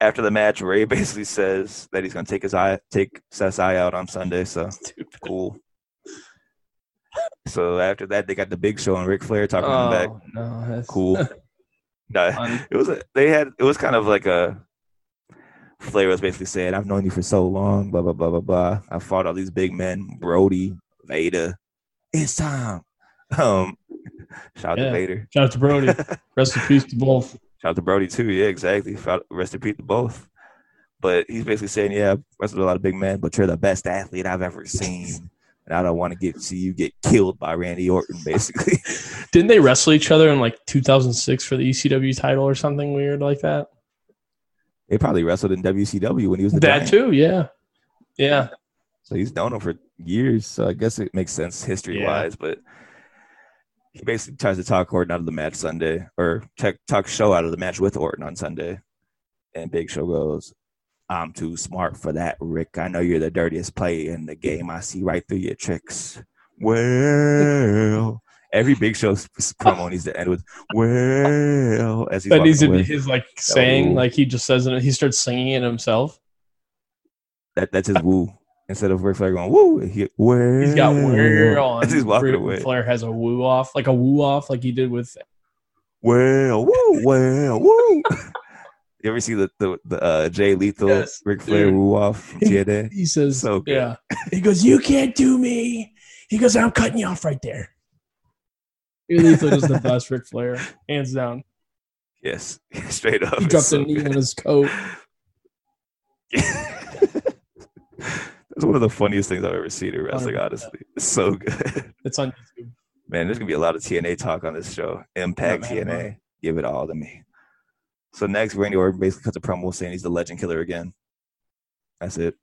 after the match, Rey basically says that he's going to take his eye, take Seth's eye out on Sunday. So cool. So after that, they got the Big Show and Ric Flair talking him back. Oh no, that's Cool. No, it was a, they had it was kind of like a Flair was basically saying, "I've known you for so long, blah blah blah blah blah. I fought all these big men, Brody, Vader. It's time." Um, shout out Yeah. to Vader. Shout out to Brody. Rest in peace to both. Shout out to Brody too. Yeah, exactly. Rest in peace to both. But he's basically saying, "Yeah, I've wrestled a lot of big men, but you're the best athlete I've ever seen, and I don't want to get see you get killed by Randy Orton." Basically, Didn't they wrestle each other in like 2006 for the ECW title or something weird like that? They probably wrestled in WCW when he was the that Giant. too, yeah, yeah. So he's known him for years. So I guess it makes sense history wise. But he basically tries to talk Orton out of the match Sunday, or talk, talk Show out of the match with Orton on Sunday. And Big Show goes, "I'm too smart for that, Rick. I know you're the dirtiest player in the game. I see right through your tricks." Well, every Big Show promo needs to end with "Well" as he's That needs to be his like saying, like he just says it. He starts singing it himself. That that's his woo. Instead of Ric Flair going woo, he, well, He's got whirl on. as he's walking Ric away. Flair has a woo off, like a woo off, like he did with. Well, woo, well, woo. You ever see the the, the uh, Jay Lethal Yes, Ric Flair dude. woo off TNA? He says, So good. yeah. He goes, you can't do me. He goes, I'm cutting you off right there. Jay Lethal is the best Ric Flair, hands down. Yes, straight up. He dropped so a knee good. on his coat. That's one of the funniest things I've ever seen in wrestling. 100%. Honestly, it's so good. It's on YouTube. Man, there's gonna be a lot of TNA talk on this show. Impact mad about TNA, give it all to me. So next, Randy Orton basically cuts a promo saying he's the Legend Killer again. That's it.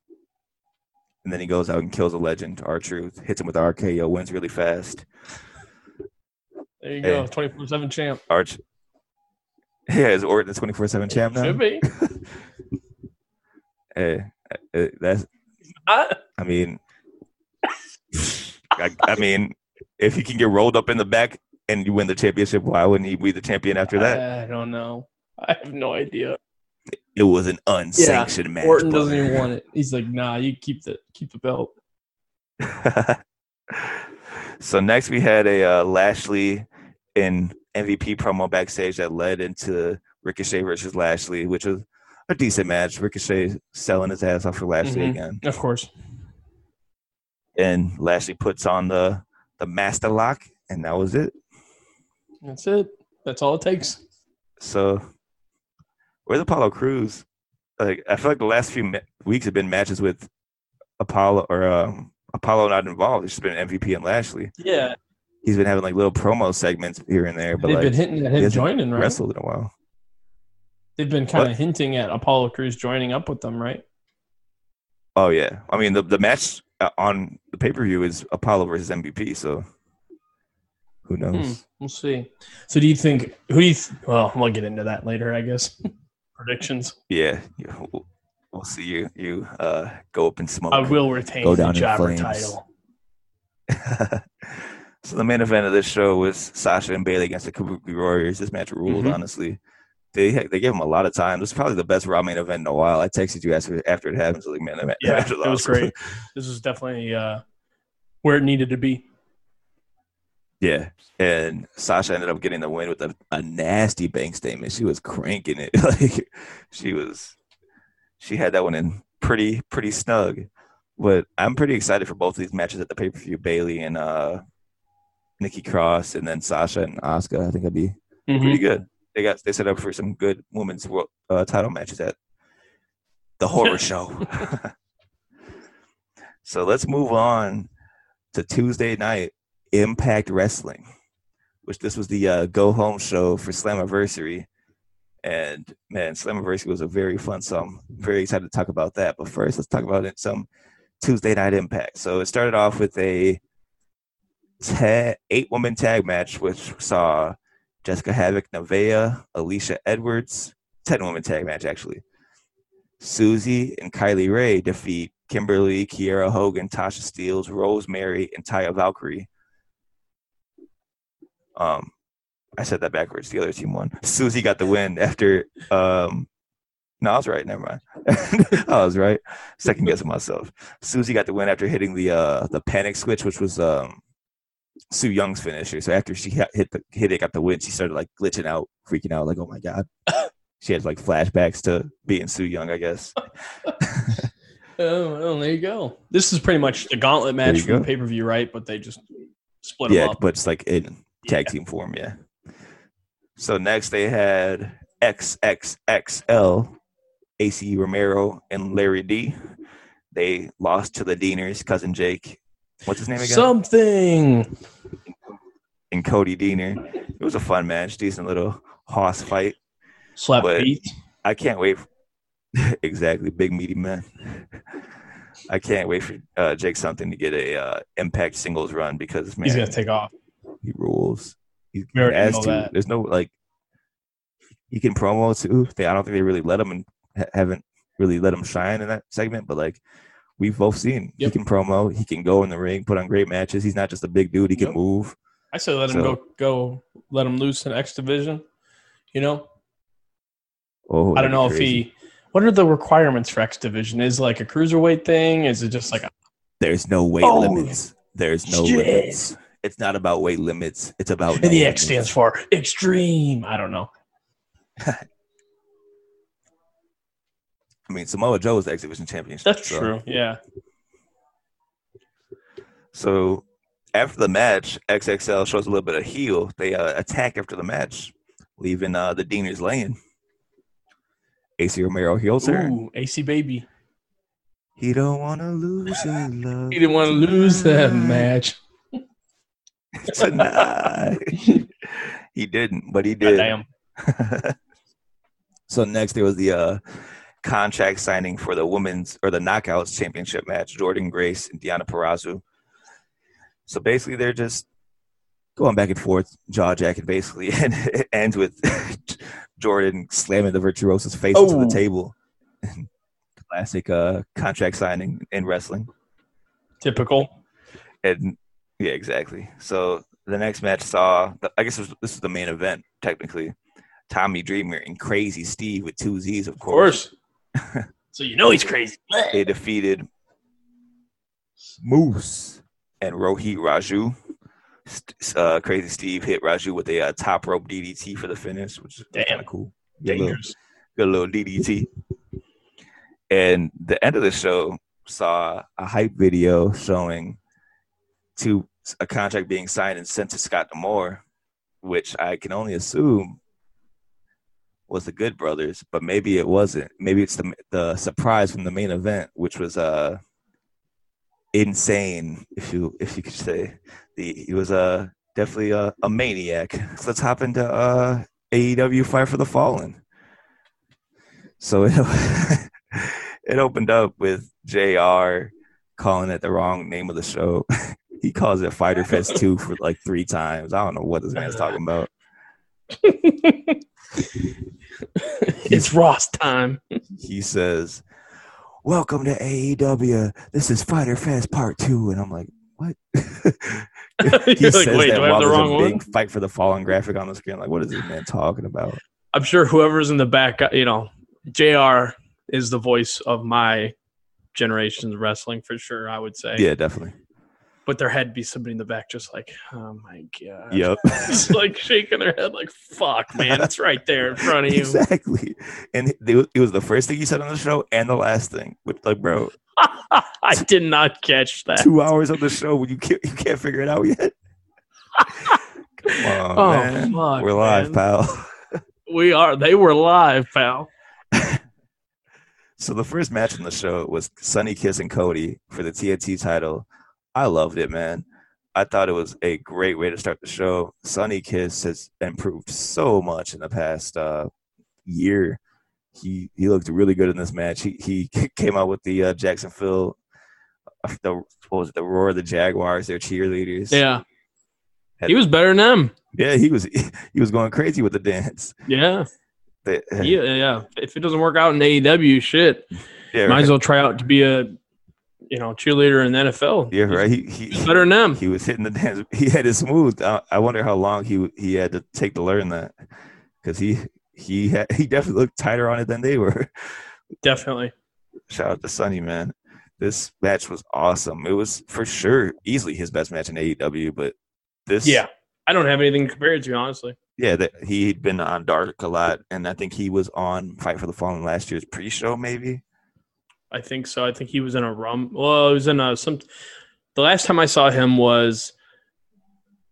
And then he goes out and kills a legend, R Truth, hits him with the RKO, wins really fast. There you go, twenty four seven champ. Arch. Yeah, is Orton the 24 7 champ now? Should be. Hey, uh, that's, I, I mean, I, I mean, if he can get rolled up in the back and you win the championship, why wouldn't he be the champion after that? I don't know. I have no idea. It was an unsanctioned match. Orton doesn't even want it. He's like, nah, you keep the keep the belt. so next we had a uh, Lashley and MVP promo backstage that led into Ricochet versus Lashley, which was a decent match. Ricochet selling his ass off for Lashley Mhm. again, Of course. and Lashley puts on the the master lock, and that was it. That's it. That's all it takes. So where's Apollo Crews? Like I feel like the last few ma- weeks have been matches with Apollo or um, Apollo not involved. It's just been MVP and Lashley. Yeah. He's been having like little promo segments here and there, but They've like been hinting at him joining, right? wrestled in a while. They've been kind of hinting at Apollo Crews joining up with them, right? Oh yeah, I mean the the match uh, on the pay per view is Apollo versus MVP. So who knows? Hmm, we'll see. So, do you think who do you? Th- well, we'll get into that later, I guess. Predictions. Yeah, we'll, we'll see you you uh, go up in smoke. I will retain Go the down jobber title. so the main event of this show was Sasha and Bayley against the Kabuki Warriors. This match ruled, Mhm. honestly. They they gave him a lot of time. This is probably the best Raw main event in a while. I texted you after after it happened. So like, man, that match, Yeah, match it was awesome. great. This is definitely uh, where it needed to be. Yeah, and Sasha ended up getting the win with a, a nasty bank statement. She was cranking it, like she was. She had that one in pretty pretty snug, but I'm pretty excited for both of these matches at the pay per view. Bayley and uh, Nikki Cross, and then Sasha and Asuka. I think that'd be Mhm. pretty good. They got they set up for some good women's world, uh, title matches at the horror show. so let's move on to Tuesday night Impact Wrestling, which this was the uh, go home show for Slammiversary. And man, Slammiversary was a very fun. So I'm very excited to talk about that. But first, let's talk about it, some Tuesday night Impact. So it started off with a eight woman tag match, which saw Jessicka Havok, Nevaeh, Alisha Edwards, 10 woman tag match actually. Susie and Kylie Rae defeat Kimber Lee, Kiera Hogan, Tasha Steelz, Rosemary, and Taya Valkyrie. Um, I said that backwards. The other team won. Susie got the win after. Um, no, I was right. Never mind. I was right. Second guessing myself. Susie got the win after hitting the uh, the panic switch, which was um, Su Yung's finisher. So after she hit the, hit it, got the win, she started like glitching out, freaking out, like, "Oh my god!" she had like flashbacks to being Sue Young, I guess. Oh, well, there you go. This is pretty much the gauntlet match from the pay per view, right? But they just split yeah, up. but it's like in tag team form, yeah. So next they had XXXL, Acey Romero and Larry D. They lost to the Deaners, cousin Jake. What's his name again? Something. and Cody Deaner. It was a fun match, decent little hoss fight. Slap But- beat. I can't wait. For, exactly, big meaty man. I can't wait for uh, Jake something to get a uh, Impact singles run because man, He's gonna take off. he rules. He's We already know to. that. There's no like he can promo too. They, I don't think they really let him and ha- haven't really let him shine in that segment. But like we've both seen, Yep. he can promo. He can go in the ring, put on great matches. He's not just a big dude. He can Yep. move. I say let him go. Go. Let him lose in X division. You know, Oh, I don't know if he. What are the requirements for X division? Is it like a cruiserweight thing? Is it just like a, There's no weight Oh, limits. There's no shit. limits. It's not about weight limits. It's about and the X limits. stands for extreme? I don't know. I mean, Samoa Joe was the X Division champion. That's so- true. Yeah. So after the match, XXL shows a little bit of heel. They uh, attack after the match, leaving uh, the Deaners laying. Acey Romero heel turn. Ooh, Acey baby. He don't want to lose his love. He didn't want to lose that match. tonight. he didn't, but he did. Damn. so next there was the uh, contract signing for the women's or the knockouts championship match, Jordynne Grace and Deonna Purrazzo. So basically they're just going back and forth, jaw jacking basically, and it ends with Jordynne slamming the virtuoso's face into Oh. the table. Classic uh, contract signing in wrestling. Typical. And yeah, exactly. So the next match saw, I guess this was, this was the main event technically. Tommy Dreamer and Crazy Steve with two Z's, of Of course. So you know he's crazy. They defeated Moose and Rohit Raju. Uh, Crazy Steve hit Raju with a uh, top rope DDT for the finish, which is Damn. kind of cool. Good little, Dangerous. good little DDT. And the end of the show saw a hype video showing to a contract being signed and sent to Scott D'Amore, which I can only assume was the Good Brothers, but maybe it wasn't. Maybe it's the the surprise from the main event, which was uh insane, if you if you could say. The he was uh, definitely a, a maniac. So let's hop into uh AEW Fight for the Fallen. So it it opened up with JR calling it the wrong name of the show. he calls it Fyter Fest 2 for like three times. I don't know what this man's talking about. it's Ross time. He says, Welcome to AEW. This is Fyter Fest Part 2. And I'm like, What? he like, says wait, that do I have while the there's a big one? fight for the fallen graphic on the screen. Like, what is this man talking about? I'm sure whoever's in the back, you know, JR is the voice of my generation's wrestling for sure, I would say. Yeah, definitely. But there had to be somebody in the back just like, oh my God. Yep. Just like shaking their head like, fuck, man, it's right there in front of you. exactly. And it was the first thing he said on the show and the last thing. Which, like, bro, I did not catch that. two hours of the show when you can't, you can't figure it out yet. Come on, Oh, man. fuck, We're live, man. pal. We are. They were live, pal. So the first match on the show was Sonny Kiss and Cody for the TNT title. I loved it, man. I thought it was a great way to start the show. Sonny Kiss has improved so much in the past uh, year. He he looked really good in this match. He he came out with the uh, Jacksonville, uh, the what was it, the Roar of the Jaguars, their cheerleaders. Yeah. Had- He was better than them. yeah. He was he was going crazy with the dance. Yeah. They- Yeah. Yeah. If it doesn't work out in AEW, shit, yeah, might right. as well try out to be a, you know, cheerleader in the NFL. yeah, right. He, he, He's better than them. he was hitting the dance. He had it smooth. I, I wonder how long he he had to take to learn that, because he he had, he definitely looked tighter on it than they were. Definitely. Shout out to Sonny, man. This match was awesome. It was for sure easily his best match in AEW, but this Yeah. I don't have anything to compare it to, honestly. yeah that he'd been on Dark a lot, and I think he was on Fight for the Fallen last year's pre-show, maybe. I think so. I think he was in a rum. Well, he was in a some. The last time I saw him was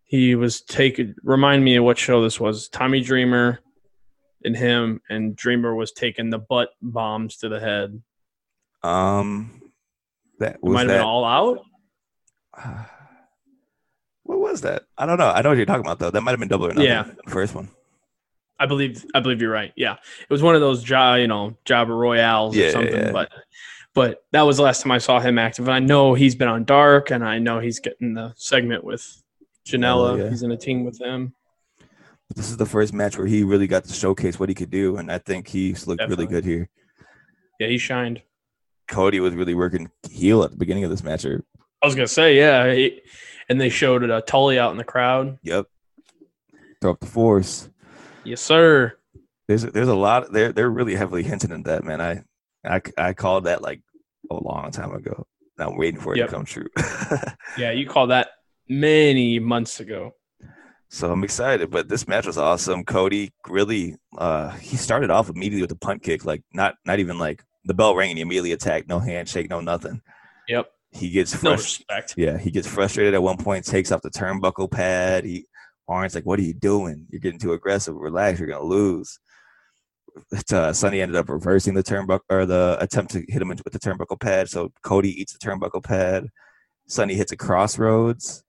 he was taking. Remind me of what show this was. Tommy Dreamer and him, and Dreamer was taking the butt bombs to the head. Um, that It was might have that. been all out. what was that? I don't know. I know what you're talking about though. That might have been double or nothing. Yeah. first one. I believe. I believe you're right. Yeah, it was one of those job, you know, job royales Yeah, or something. yeah. But, but that was the last time I saw him active. And I know he's been on Dark, and I know he's getting the segment with Janela. Oh, yeah. He's in a team with them. this is the first match where he really got to showcase what he could do, and I think he's looked really good here. Yeah, he shined. Cody was really working heel at the beginning of this match. Or, I was gonna say, yeah, he- and they showed uh, Tully out in the crowd. yep, throw up the force. Yes, sir. There's there's a lot. They're they're really heavily hinting at that, man. I I I called that like a long time ago. I'm waiting for it Yep. to come true. Yeah, you called that many months ago. so I'm excited. But this match was awesome. Cody really uh he started off immediately with a punt kick, like not not even like the bell rang and he immediately attacked. No handshake, no nothing. Yep. He gets No frustrated. respect. Yeah, he gets frustrated at one point, takes off the turnbuckle pad. He Arn's like, "What are you doing? You're getting too aggressive. Relax. You're gonna lose." It's, uh, Sonny ended up reversing the turnbuckle or the attempt to hit him with the turnbuckle pad. So Cody eats the turnbuckle pad. Sonny hits a Cross Rhodes,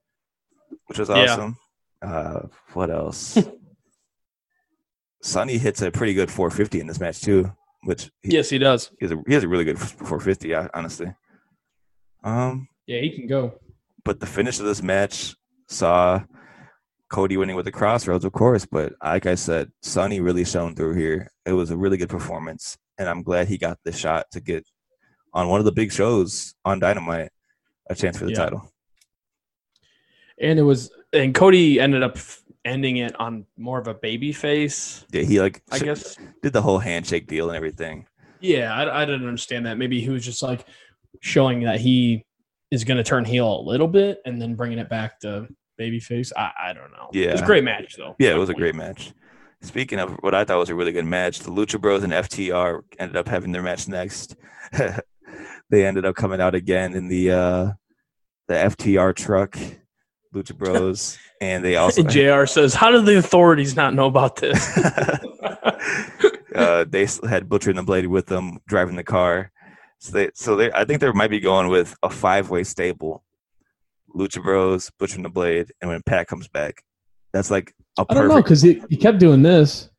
which was Yeah. awesome. Uh, what else? Sonny hits a pretty good 450 in this match too, which he, Yes, he does. he has a he has a really good 450. uh, Honestly, um, Yeah, he can go. but the finish of this match saw Cody winning with the Cross Rhodes, of course. But like I said, Sonny really shone through here. It was a really good performance, and I'm glad he got the shot to get on one of the big shows on Dynamite a chance for the Yeah. title. And it was, and Cody ended up ending it on more of a baby face, Yeah, he like I guess. did the whole handshake deal and everything. Yeah, I, I didn't understand that. Maybe he was just like showing that he is going to turn heel a little bit and then bringing it back to babyface. I, I don't know. Yeah, it was a great match though. Yeah, it was a great match. Speaking of what I thought was a really good match, the Lucha Bros and FTR ended up having their match next. they ended up coming out again in the uh the FTR truck, Lucha Bros, and they also And Jr. says, "How do the authorities not know about this?" uh, they had Butcher and the Blade with them driving the car. So they, so they, I think they might be going with a five way stable: Lucha Bros, Butcher and the Blade, and when Pac comes back, that's like I don't know because he, he kept doing this.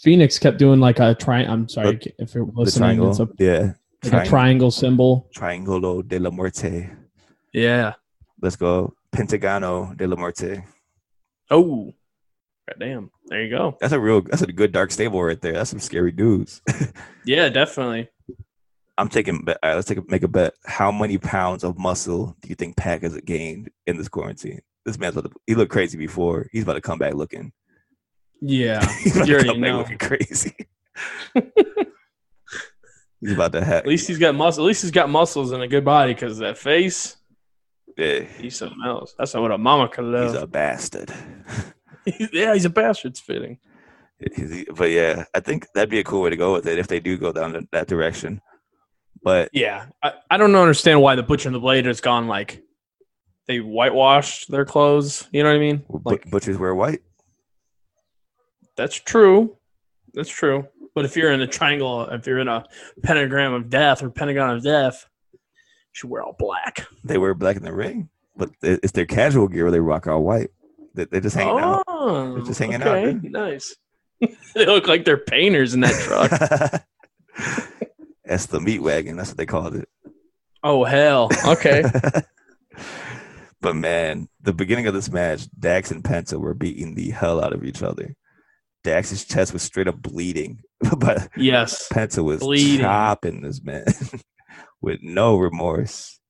Fenix kept doing like a triangle. I'm sorry if you're the listening. triangle. It's a, yeah, like Triang- a triangle symbol. Triangolo de la Muerte. yeah. Let's go Pentagano de la Muerte. Oh, goddamn. There you go. That's a real. That's a good dark stable right there. That's some scary dudes. Yeah, definitely. I'm taking. All right, let's take a, make a bet. How many pounds of muscle do you think Pac has gained in this quarantine? This man's about to, he looked crazy before. He's about to come back looking. Yeah. He's about You to come back know. looking crazy. he's about to have. At least he's got muscle. At least he's got muscles and a good body because that face, yeah, he's something else. That's not what a mama could love. he's a bastard. yeah, he's a bastard. It's fitting. But yeah, I think that'd be a cool way to go with it if they do go down that direction. But Yeah, I, I don't understand why the Butcher and the Blade has gone like they whitewashed their clothes. You know what I mean? but Like butchers wear white. that's true. That's true. But if you're in a triangle, if you're in a pentagram of death or pentagon of death, you should wear all black. They wear black in the ring, but it- it's their casual gear where they rock all white. They, they're just hanging out. oh, They're just hanging out, okay, man. Nice. they look like they're painters in that truck. That's the meat wagon. That's what they called it. oh hell. Okay. but man, the beginning of this match, Dax and Penta were beating the hell out of each other. Dax's chest was straight up bleeding, but yes. Penta was Bleeding. chopping this man with no remorse.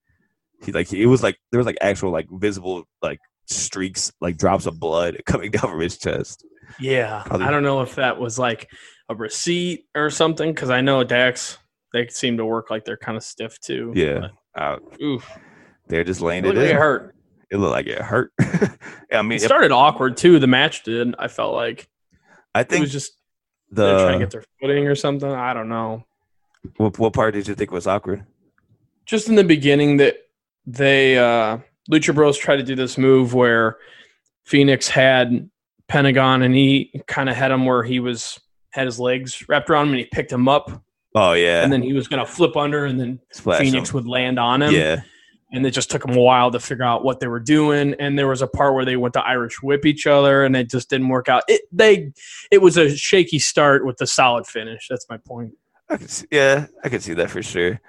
He like it was like there was like actual like visible like streaks like drops of blood coming down from his chest. Yeah, Probably- I don't know if that was like a receipt or something because I know Dax they seem to work like they're kind of stiff too. Yeah, But, oof, they're just laying it it looked like in. it hurt. It looked like it hurt. I mean, It started awkward too. The match did. I felt like I think it was just they're trying to get their footing or something. I don't know. what, what part did you think was awkward? Just in the beginning that they uh Lucha Bros tried to do this move where Fenix had Pentagon and he kind of had him where he was had his legs wrapped around him and he picked him up Oh yeah, and then he was gonna flip under and then Splash Fenix him. would land on him. Yeah, and it just took them a while to figure out what they were doing. And there was a part where they went to Irish whip each other, and it just didn't work out. It they it was a shaky start with the solid finish. That's my point. I see, yeah, I could see that for sure.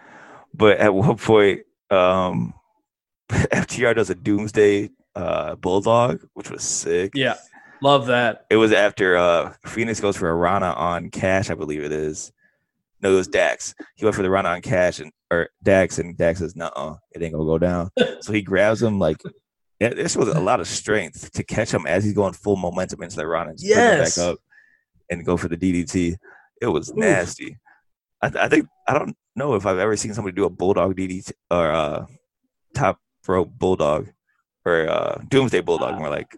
But at one point, um, FTR does a Doomsday uh, Bulldog, which was sick. Yeah, love that. It was after uh, Fenix goes for a Rana on Cash, I believe it is. No, it was Dax. He went for the run on Cash and or Dax, and Dax says, "No, it ain't gonna go down." so he grabs him like. Yeah, this was a lot of strength to catch him as he's going full momentum into the Rana and just Yes. back up and go for the DDT. It was Oof. nasty. I, th- I think I don't know if I've ever seen somebody do a bulldog DDT or uh, top rope bulldog or uh, Doomsday bulldog. More like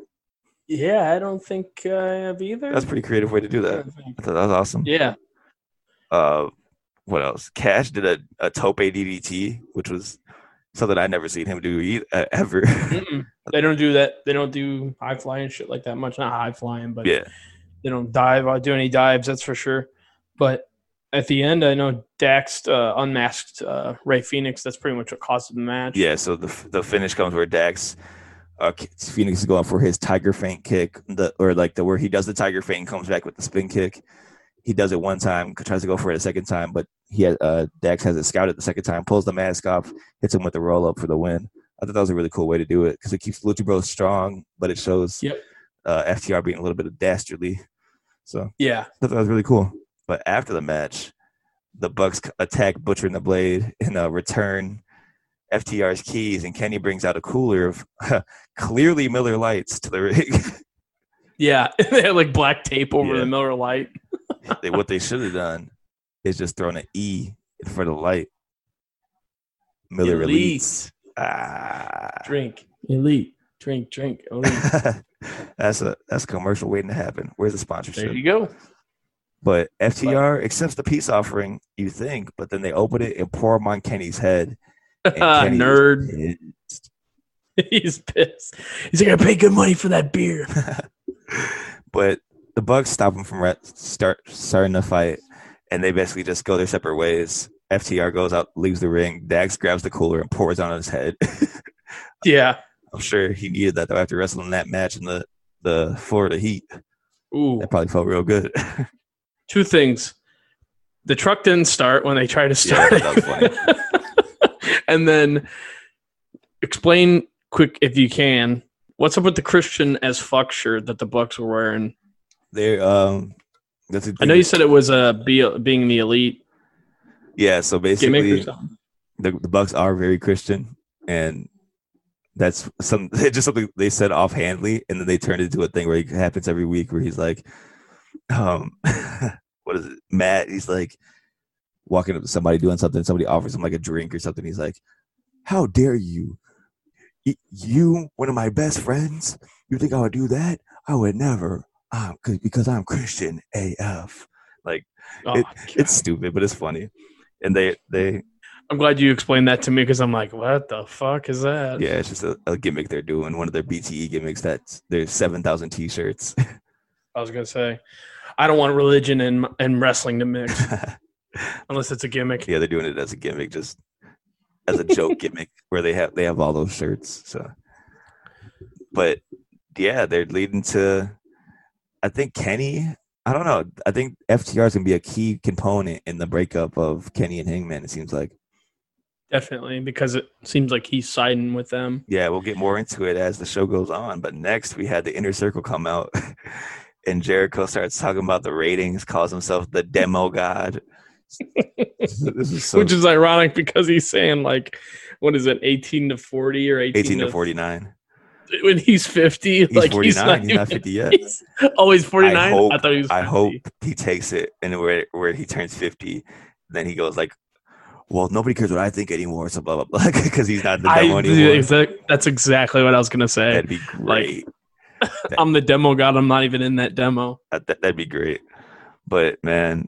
Yeah, I don't think I have either. that's a pretty creative way to do that. I thought that was awesome. Yeah, uh, what else? Cash did a, a tope DDT, which was something I never seen him do uh, ever. They don't do that. They don't do high flying shit like that much. Not high flying, but yeah, they don't dive. I do any dives, that's for sure. But at the end, I know Dax uh, unmasked uh, Rey Fenix. That's pretty much what caused the match. yeah. So the the finish comes where Dax. Uh, Fenix is going for his tiger feint kick, the or like the where he does the tiger feint and comes back with the spin kick. He does it one time, tries to go for it a second time, but he uh, Dax has it scouted the second time, pulls the mask off, hits him with the roll up for the win. I thought that was a really cool way to do it because it keeps Lucha Bros strong, but it shows Yep. uh, FTR being a little bit of dastardly. So Yeah. I thought that was really cool. But after the match, the Bucks attack Butcher and the Blade and uh, return FTR's keys, and Kenny brings out a cooler of clearly Miller Lites to the ring. Yeah. they had like black tape over Yeah. the Miller Lite. They- what they should have done is just thrown an E in front of the light. Miller Elite. Elites. Ah. Drink. Elite. Drink, drink. Elite. that's a that's a commercial waiting to happen. Where's the sponsorship? there you go. But FTR accepts the peace offering, you think, but then they open it and pour them on Kenny's head. and Kenny Nerd. pissed. He's pissed. He's like, I paid good money for that beer. but the Bucks stop him from start starting the fight, and they basically just go their separate ways. FTR goes out, leaves the ring. Dax grabs the cooler and pours it on his head. yeah. I'm sure he needed that though after wrestling that match in the the Florida Heat. Ooh. That probably felt real good. Two things. The truck didn't start when they tried to Yeah, start was it. and then explain quick if you can. What's up with the Christian as fuck shirt that the Bucks were wearing? They um, that's the I know you said it was uh, be, being the elite yeah. So basically, the, the Bucks are very Christian, and that's some just something they said offhandedly, and then they turned it into a thing where it happens every week, where he's like, um, what is it, Matt? He's like walking up to somebody doing something, somebody offers him like a drink or something. He's like, "How dare you? You, one of my best friends, you think I would do that? I would never." Um, cause, because I'm Christian AF. Like Oh, it- it's stupid, but it's funny. And they they I'm glad you explained that to me because I'm like, what the fuck is that? Yeah, it's just a, a gimmick they're doing. One of their BTE gimmicks that's there's seven thousand T-shirts. I was gonna say, I don't want religion and and wrestling to mix unless it's a gimmick. yeah, they're doing it as a gimmick, just as a joke gimmick, where they have they have all those shirts. So, but yeah, they're leading to. I think Kenny. I don't know. I think FTR is gonna be a key component in the breakup of Kenny and Hangman. It seems like. Definitely, because it seems like he's siding with them. Yeah, we'll get more into it as the show goes on. But next, we had the Inner Circle come out, and Jericho starts talking about the ratings, calls himself the Demo God. this is so Which is ironic because he's saying like, what is it, eighteen to forty or eighteen, 18 to 49. When he's fifty, He's like 49. he's not, He's not 50 yet. oh, he's forty nine. I hope, I thought he was. 50. I hope he takes it and where where he turns 50, then he goes like, well, nobody cares what I think anymore. So blah, blah, blah. Because he's not the I, demo anymore. exact- that's exactly what I was gonna say. That'd be like- great. I'm the demo god. I'm not even in that demo. That, that, that'd be great. But man,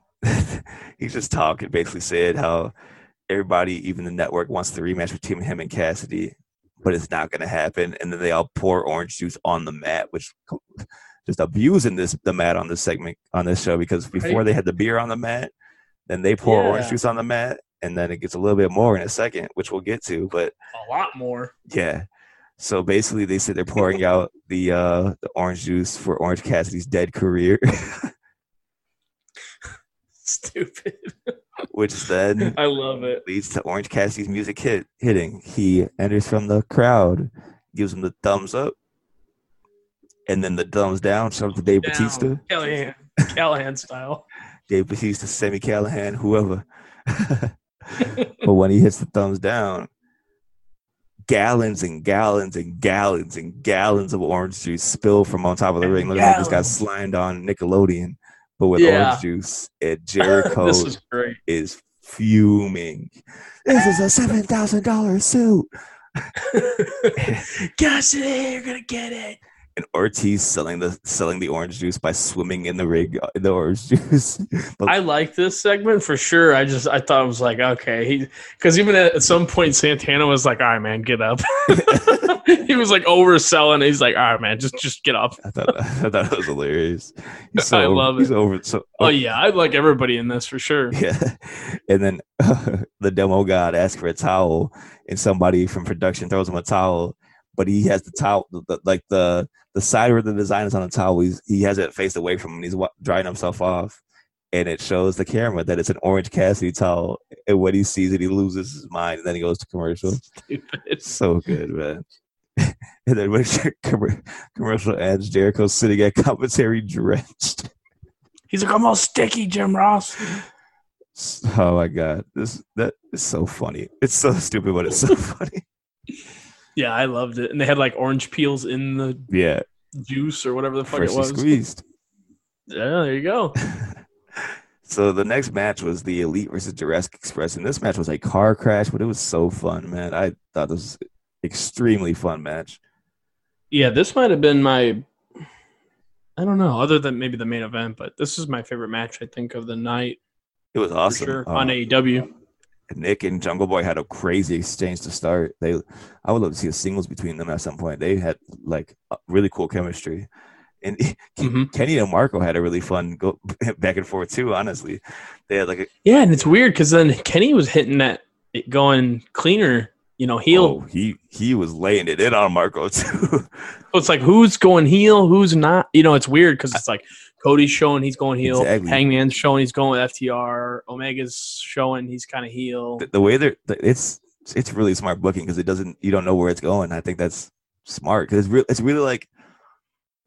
he's just talking, basically said how everybody, even the network, wants the rematch between him and Cassidy, but it's not going to happen. And then they all pour orange juice on the mat, which just abusing this the mat on this segment on this show because before Right. they had the beer on the mat, then they pour orange juice on the mat, and then it gets a little bit more in a second, which we'll get to. But A lot more. yeah. So basically, they said they're pouring out the uh, the orange juice for Orange Cassidy's dead career. Stupid. which then I love it. leads to Orange Cassidy's music hit hitting. He enters from the crowd, gives him the thumbs up, and then the thumbs down. Shout out to Dave Batista, Down. Callihan, Callihan style. Dave Batista, Sami Callihan, whoever. but when he hits the thumbs down, gallons and gallons and gallons and gallons of orange juice spill from on top of the ring. Look like this got slimed on Nickelodeon, but with Yeah. orange juice. And Jericho is is fuming. This is a seven thousand dollar suit. Cassidy, you're gonna get it. and Ortiz selling the selling the orange juice by swimming in the rig uh, in the orange juice. but I like this segment for sure. I just I thought it was like okay, because even at some point Santana was like, "All right, man, get up." He was like overselling. He's like, "All right, man, just just get up." I thought I thought it was hilarious. So I love He's it. over so Oh yeah, I like everybody in this for sure. Yeah. And then the demo god asks for a towel, and somebody from production throws him a towel, but he has the towel, the, like the the side where the design is on the towel. He's, he has it faced away from him. And he's drying himself off, and it shows the camera that it's an Orange Cassidy towel. And when he sees it, he loses his mind, and then he goes to commercial. It's so good, man. and then when commercial ends, Jericho's sitting at commentary drenched. He's like, "I'm all sticky, Jim Ross." Oh my god, this that is so funny. It's so stupid, but it's so funny. Yeah, I loved it, and they had like orange peels in the Yeah, juice or whatever the fuck freshly it was. squeezed. Yeah, there you go. so the next match was the Elite versus Jurassic Express, and this match was a car crash, but it was so fun, man. I thought this was extremely fun match. Yeah, this might have been my. I don't know, other than maybe the main event, but this is my favorite match. I think of the night It was awesome. sure Um, on AEW. Nick and Jungle Boy had a crazy exchange to start. They, I would love to see a singles between them at some point. They had like really cool chemistry, and Mhm. Kenny and Marco had a really fun go back and forth too. Honestly, they had like a Yeah, and it's weird because then Kenny was hitting that, going cleaner, you know, heel. Oh, he he was laying it in on Marco too. So it's like who's going heel, who's not. You know, it's weird because it's like Cody's showing he's going heel, Exactly. Hangman's showing he's going with FTR, Omega's showing he's kind of heel. the, the way they're the- it's it's really smart booking because it doesn't you don't know where it's going. I think that's smart because it's real. It's really like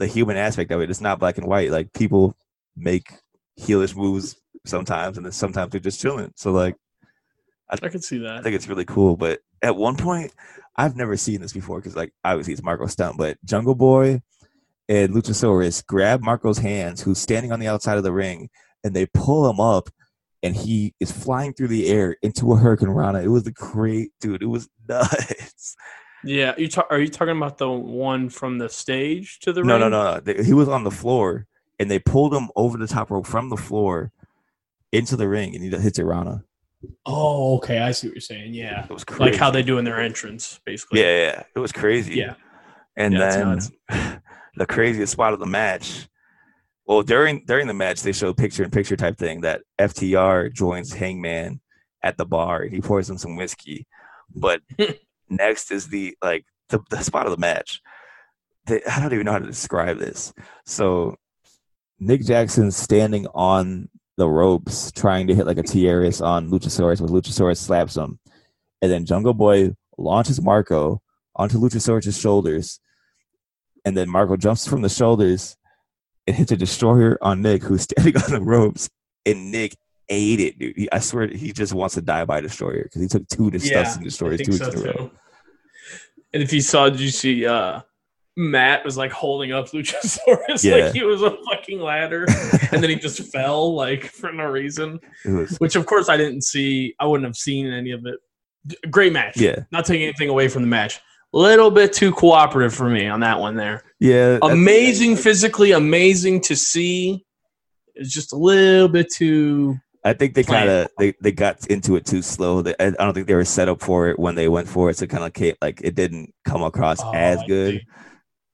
the human aspect of it. It's not black and white. Like people make heelish moves sometimes, and then sometimes they're just chilling. So like I can see that. I think it's really cool. But at one point, I've never seen this before because, like, obviously it's Marco Stunt, but Jungle Boy and Luchasaurus grab Marco's hands, who's standing on the outside of the ring, and they pull him up, and he is flying through the air into a Hurricanrana. It was the great dude. It was nuts. Yeah, you ta- are you talking about the one from the stage to the No, ring? no, no, no. He was on the floor, and they pulled him over the top rope from the floor into the ring, and he hits a Rana. Oh, okay. I see what you're saying. Yeah. It was crazy. Like how they do in their entrance, basically. Yeah, yeah, it was crazy. Yeah. and Yeah, then the craziest spot of the match. Well, during during the match, they show picture in picture type thing that FTR joins Hangman at the bar and he pours him some whiskey. But next is the like the, the spot of the match. They, I don't even know how to describe this. So Nick Jackson's standing on the ropes trying to hit like a TRS on Luchasaurus, but Luchasaurus slaps him. And then Jungle Boy launches Marco onto Luchasaurus' shoulders. And then Marco jumps from the shoulders and hits a destroyer on Nick, who's standing on the ropes. And Nick ate it, dude. He, I swear he just wants to die by destroyer because he took two disgusting I destroyers two so in a row. And if you saw, did you see uh, Matt was like holding up Luchasaurus Yeah. like he was a fucking ladder, and then he just fell like for no reason. Was Which of course I didn't see. I wouldn't have seen any of it. Great match. yeah, Not taking anything away from the match. Little bit too cooperative for me on that one there. yeah. Amazing physically, amazing to see. It's just a little bit too. I think they kind of they, they got into it too slow. They, I don't think they were set up for it when they went for it. So kind of like it didn't come across Oh, as good.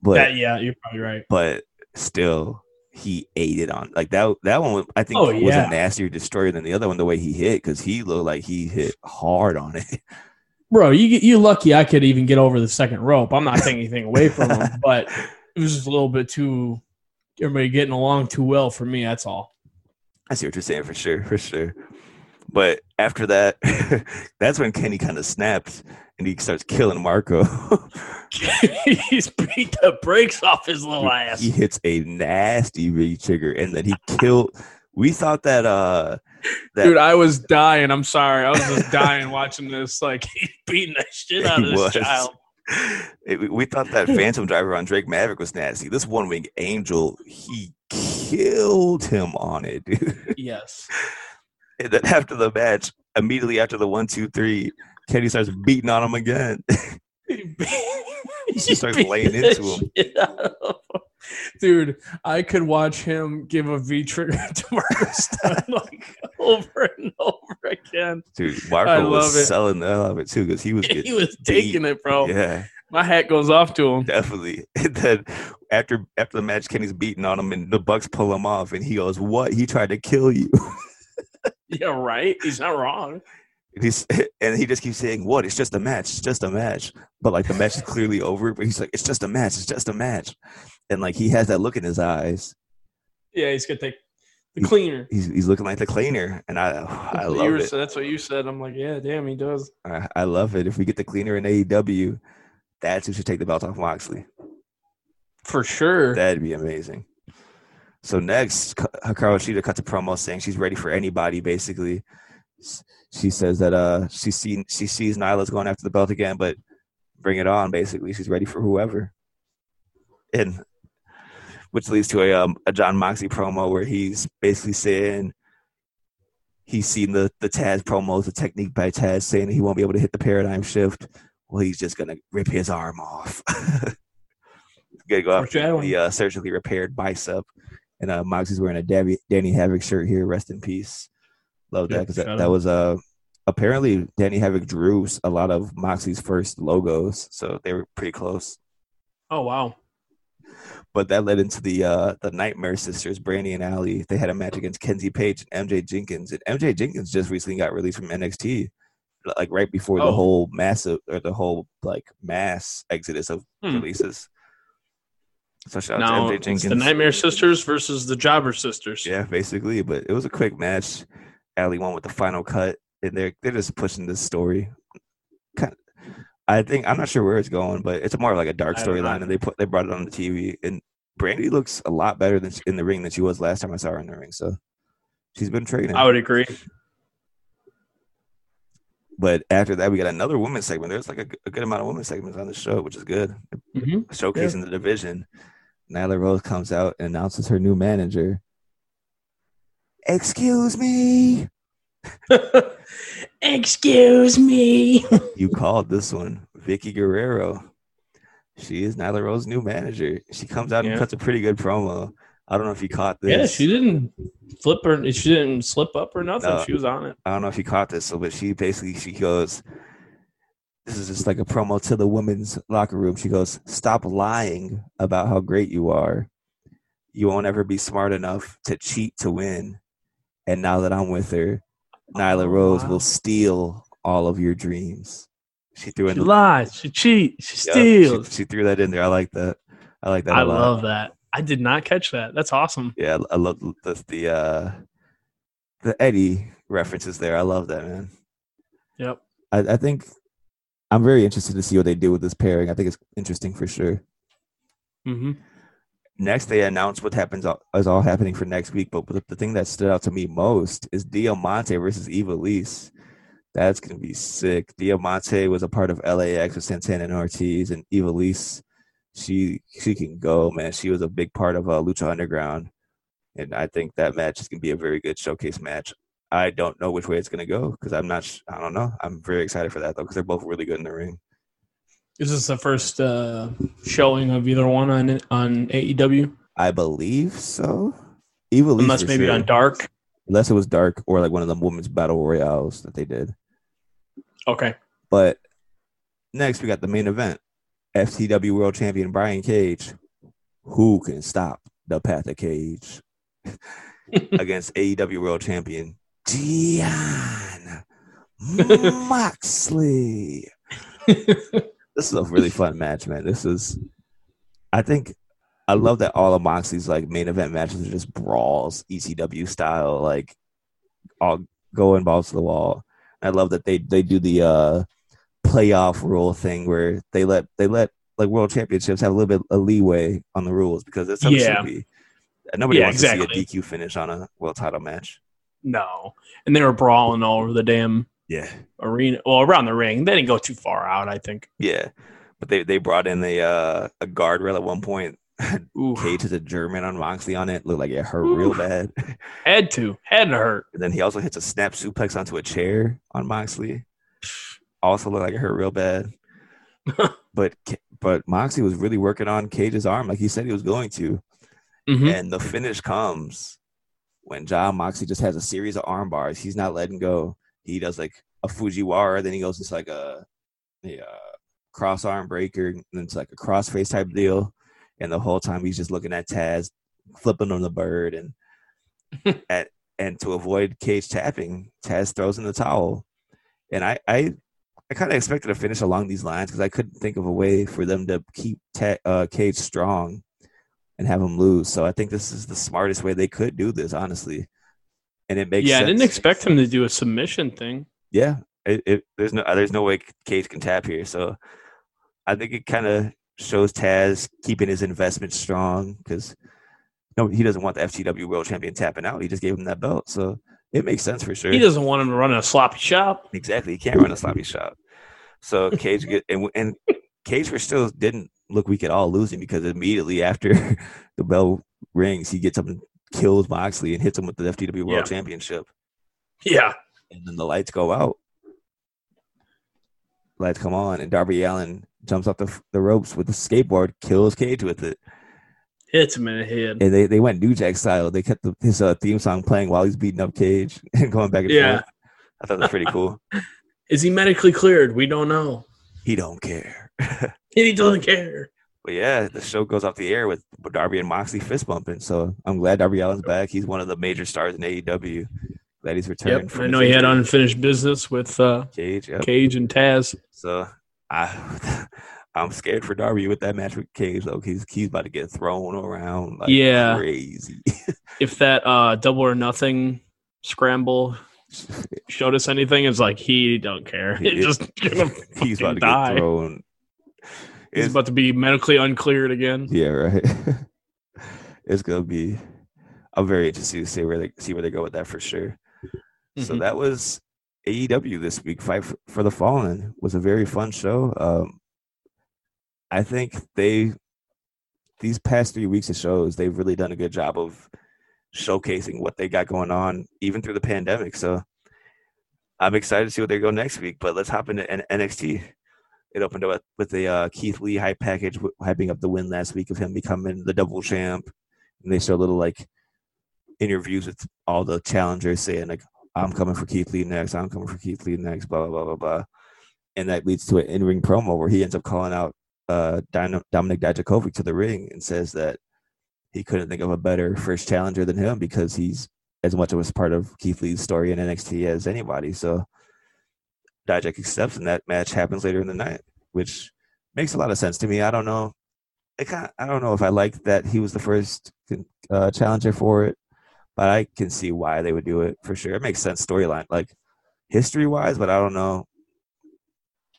But That, yeah, you're probably right. but still, he ate it on like that. That one I think Oh, was yeah. a nastier destroyer than the other one. The way he hit because he looked like he hit hard on it. Bro, you you lucky I could even get over the second rope. I'm not taking anything away from him, but it was just a little bit too everybody getting along too well for me. That's all. I see what you're saying for sure, for sure. But after that, that's when Kenny kind of snapped and he starts killing Marco. He's beat the brakes off his little ass. he hits a nasty reach trigger and then he killed. We thought that uh that Dude, I was dying. I'm sorry. I was just dying watching this. Like he's beating the shit out of He this was. child. it- we- we thought that Phantom Driver on Drake Maverick was nasty. This one wing angel, he killed him on it, dude. Yes. And then after the match, immediately after the one, two, three, Kenny starts beating on him again. He He starts laying into him. Dude, I could watch him give a V trigger to Marco Stunt like over and over again. Dude, I Marco love was it. selling the hell of it too because he was getting He was taking it, bro. Yeah, My hat goes off to him. definitely. And then after after the match, Kenny's beating on him, and the Bucks pull him off, and he goes, "What? He tried to kill you." Yeah, right. He's not wrong. And he's and he just keeps saying, "What? It's just a match. It's just a match." But like the match is clearly over. But he's like, "It's just a match. It's just a match," and like he has that look in his eyes. Yeah, he's gonna take the cleaner. He's he's looking like the cleaner, and I I That's what you love were it. That's what you said. I'm like, yeah, damn, he does. I, I love it. If we get the cleaner in AEW, that's who should take the belt off Moxley. For sure. That'd be amazing. So next, Ka- Hikaru Shida cuts a promo saying she's ready for anybody. Basically, she says that uh she seen she sees Nyla's going after the belt again, but bring it on. Basically, she's ready for whoever. And which leads to a um, a Jon Moxley promo where he's basically saying he's seen the the Taz promos, the technique by Taz, saying he won't be able to hit the paradigm shift. Well, he's just gonna rip his arm off. Gonna go after the uh, surgically repaired bicep, and uh, Moxley's wearing a Danny Havoc shirt here. Rest in peace. Love that because that, that was uh apparently Danny Havoc drew a lot of Moxley's first logos, so they were pretty close. Oh wow. But that led into the uh the Nightmare Sisters, Brandi and Allie. They had a match against Kenzie Paige and MJ Jenkins, and MJ Jenkins just recently got released from NXT, like right before the Oh. whole massive or the whole like mass exodus of Hmm. releases. So shout out Now to MJ it's Jenkins. the Nightmare Sisters versus the Jobber Sisters. Yeah, basically, but it was a quick match. Allie won with the final cut, and they're they're just pushing this story. Kind I think I'm not sure where it's going, but it's more of like a dark I don't know. storyline, and they put they brought it on the TV. And Brandi looks a lot better than she- in the ring than she was last time I saw her in the ring. So she's been training. I would agree. but after that, we got another women's segment. There's like a good amount of women's segments on the show, which is good. Mhm. Showcasing the division. Nyla Rose comes out and announces her new manager. Excuse me. Excuse me. You called this one, Vickie Guerrero. She is Nyla Rose's new manager. She comes out and cuts a pretty good promo. I don't know if you caught this. Yeah, she didn't flip her. She didn't slip up or nothing. No. She was on it. I don't know if you caught this, so but she basically she goes, "This is just like a promo to the women's locker room." She goes, "Stop lying about how great you are. You won't ever be smart enough to cheat to win. And now that I'm with her, Nyla Oh, Rose wow. will steal all of your dreams." She threw in She the lies. She cheats. She Yep, steals. She, she threw that in there. I like that. I like that. I a lot. love that. I did not catch that. That's awesome. Yeah, I love the the uh, the Eddie references there. I love that man. Yep. I, I think I'm very interested to see what they do with this pairing. I think it's interesting for sure. hmm Next, they announced what happens is all happening for next week. But the, thing that stood out to me most is Diamante versus Ivelisse. That's gonna be sick. Diamante was a part of LAX with Santana and Ortiz, and Ivelisse, she she can go, man. She was a big part of uh, Lucha Underground, and I think that match is gonna be a very good showcase match. I don't know which way it's gonna go because I'm not. I don't know. I'm very excited for that though because they're both really good in the ring. Is this the first uh, showing of either one on on AEW? I believe so. Lise, Unless maybe sure. on Dark. unless it was dark or like one of the women's battle royales that they did. Okay. But next we got the main event. FTW World Champion Brian Cage. Who can stop the Path of Cage against AEW World Champion Dion Moxley? This is a really fun match, man. This is, I think, I love that all of Moxley's like main event matches are just brawls, ECW style, like all going balls to the wall. I love that they they do the uh playoff rule thing where they let they let like world championships have a little bit of leeway on the rules because that's how it Yeah. should be. Nobody Yeah, wants to see a DQ finish on a world title match. No. And they were brawling all over the damn Yeah, arena. Well, around the ring. They didn't go too far out, I think. yeah. But they they brought in a uh, a guardrail at one point. Ooh. Cage is a German on Moxley on it. Looked like it hurt real bad. Had to. Had to hurt. And then he also hits a snap suplex onto a chair on Moxley. Also looked like it hurt real bad. but but Moxley was really working on Cage's arm like he said he was going to, Mhm. and the finish comes when Jon Moxley just has a series of arm bars. He's not letting go. He does like a Fujiwara, then he goes into like a, a uh, cross arm breaker, and then it's like a crossface type deal. And the whole time he's just looking at Taz, flipping on the bird, and at and to avoid Cage tapping, Taz throws in the towel. And I I, I kind of expected a finish along these lines because I couldn't think of a way for them to keep Ta- uh, Cage strong and have him lose. So I think this is the smartest way they could do this, honestly. And it makes yeah, I didn't expect him to do a submission thing. Yeah, it, it, there's no there's no way Cage can tap here. So I think it kind of shows Taz keeping his investment strong because no, he doesn't want the FTW World Champion tapping out. He just gave him that belt, so it makes sense for sure. He doesn't want him to run a sloppy shop. Exactly. He can't run a sloppy shop. So Cage get and, and Cage for still didn't look weak at all losing because immediately after the bell rings, he gets up and kills Moxley and hits him with the FTW World Yeah. Championship. Yeah. And then the lights go out. Lights come on, and Darby Allin jumps off the, the ropes with the skateboard, kills Cage with it. Hits him in the head. And they, they went New Jack style. They kept the, his uh, theme song playing while he's beating up Cage and going back and Yeah. forth. I thought that was pretty cool. Is he medically cleared? We don't know. he don't care. He doesn't care. But yeah, the show goes off the air with Darby and Moxley fist bumping. So I'm glad Darby Allin's back. He's one of the major stars in AEW. Glad he's returned. Yep. from I know he had unfinished business with uh, Cage. Yep. Cage and Taz. So I, I'm scared for Darby with that match with Cage though. He's he's about to get thrown around like Yeah. crazy. If that uh, double or nothing scramble showed us anything, it's like he don't care. He- He's just gonna he's about to die. get thrown. He's It's- about to be medically uncleared again. Yeah, right. it's gonna be. I'm very interested to see where they see where they go with that for sure. So Mhm. that was AEW this week. Fight for the Fallen was a very fun show. Um, I think they these past three weeks of shows they've really done a good job of showcasing what they got going on, even through the pandemic. So I'm excited to see what they go next week. But let's hop into N- NXT. It opened up with the uh, Keith Lee hype package, hyping up the win last week of him becoming the double champ. And they show little like interviews with all the challengers saying like, "I'm coming for Keith Lee next. I'm coming for Keith Lee next." Blah blah blah blah blah. And that leads to an in-ring promo where he ends up calling out uh, Dominik Dijakovic to the ring and says that he couldn't think of a better first challenger than him because he's as much of a part of Keith Lee's story in NXT as anybody. So Dijak accepts, and that match happens later in the night, which makes a lot of sense to me. I don't know. I kind I don't know if I like that he was the first uh, challenger for it, but I can see why they would do it for sure. It makes sense storyline, like history wise, but I don't know.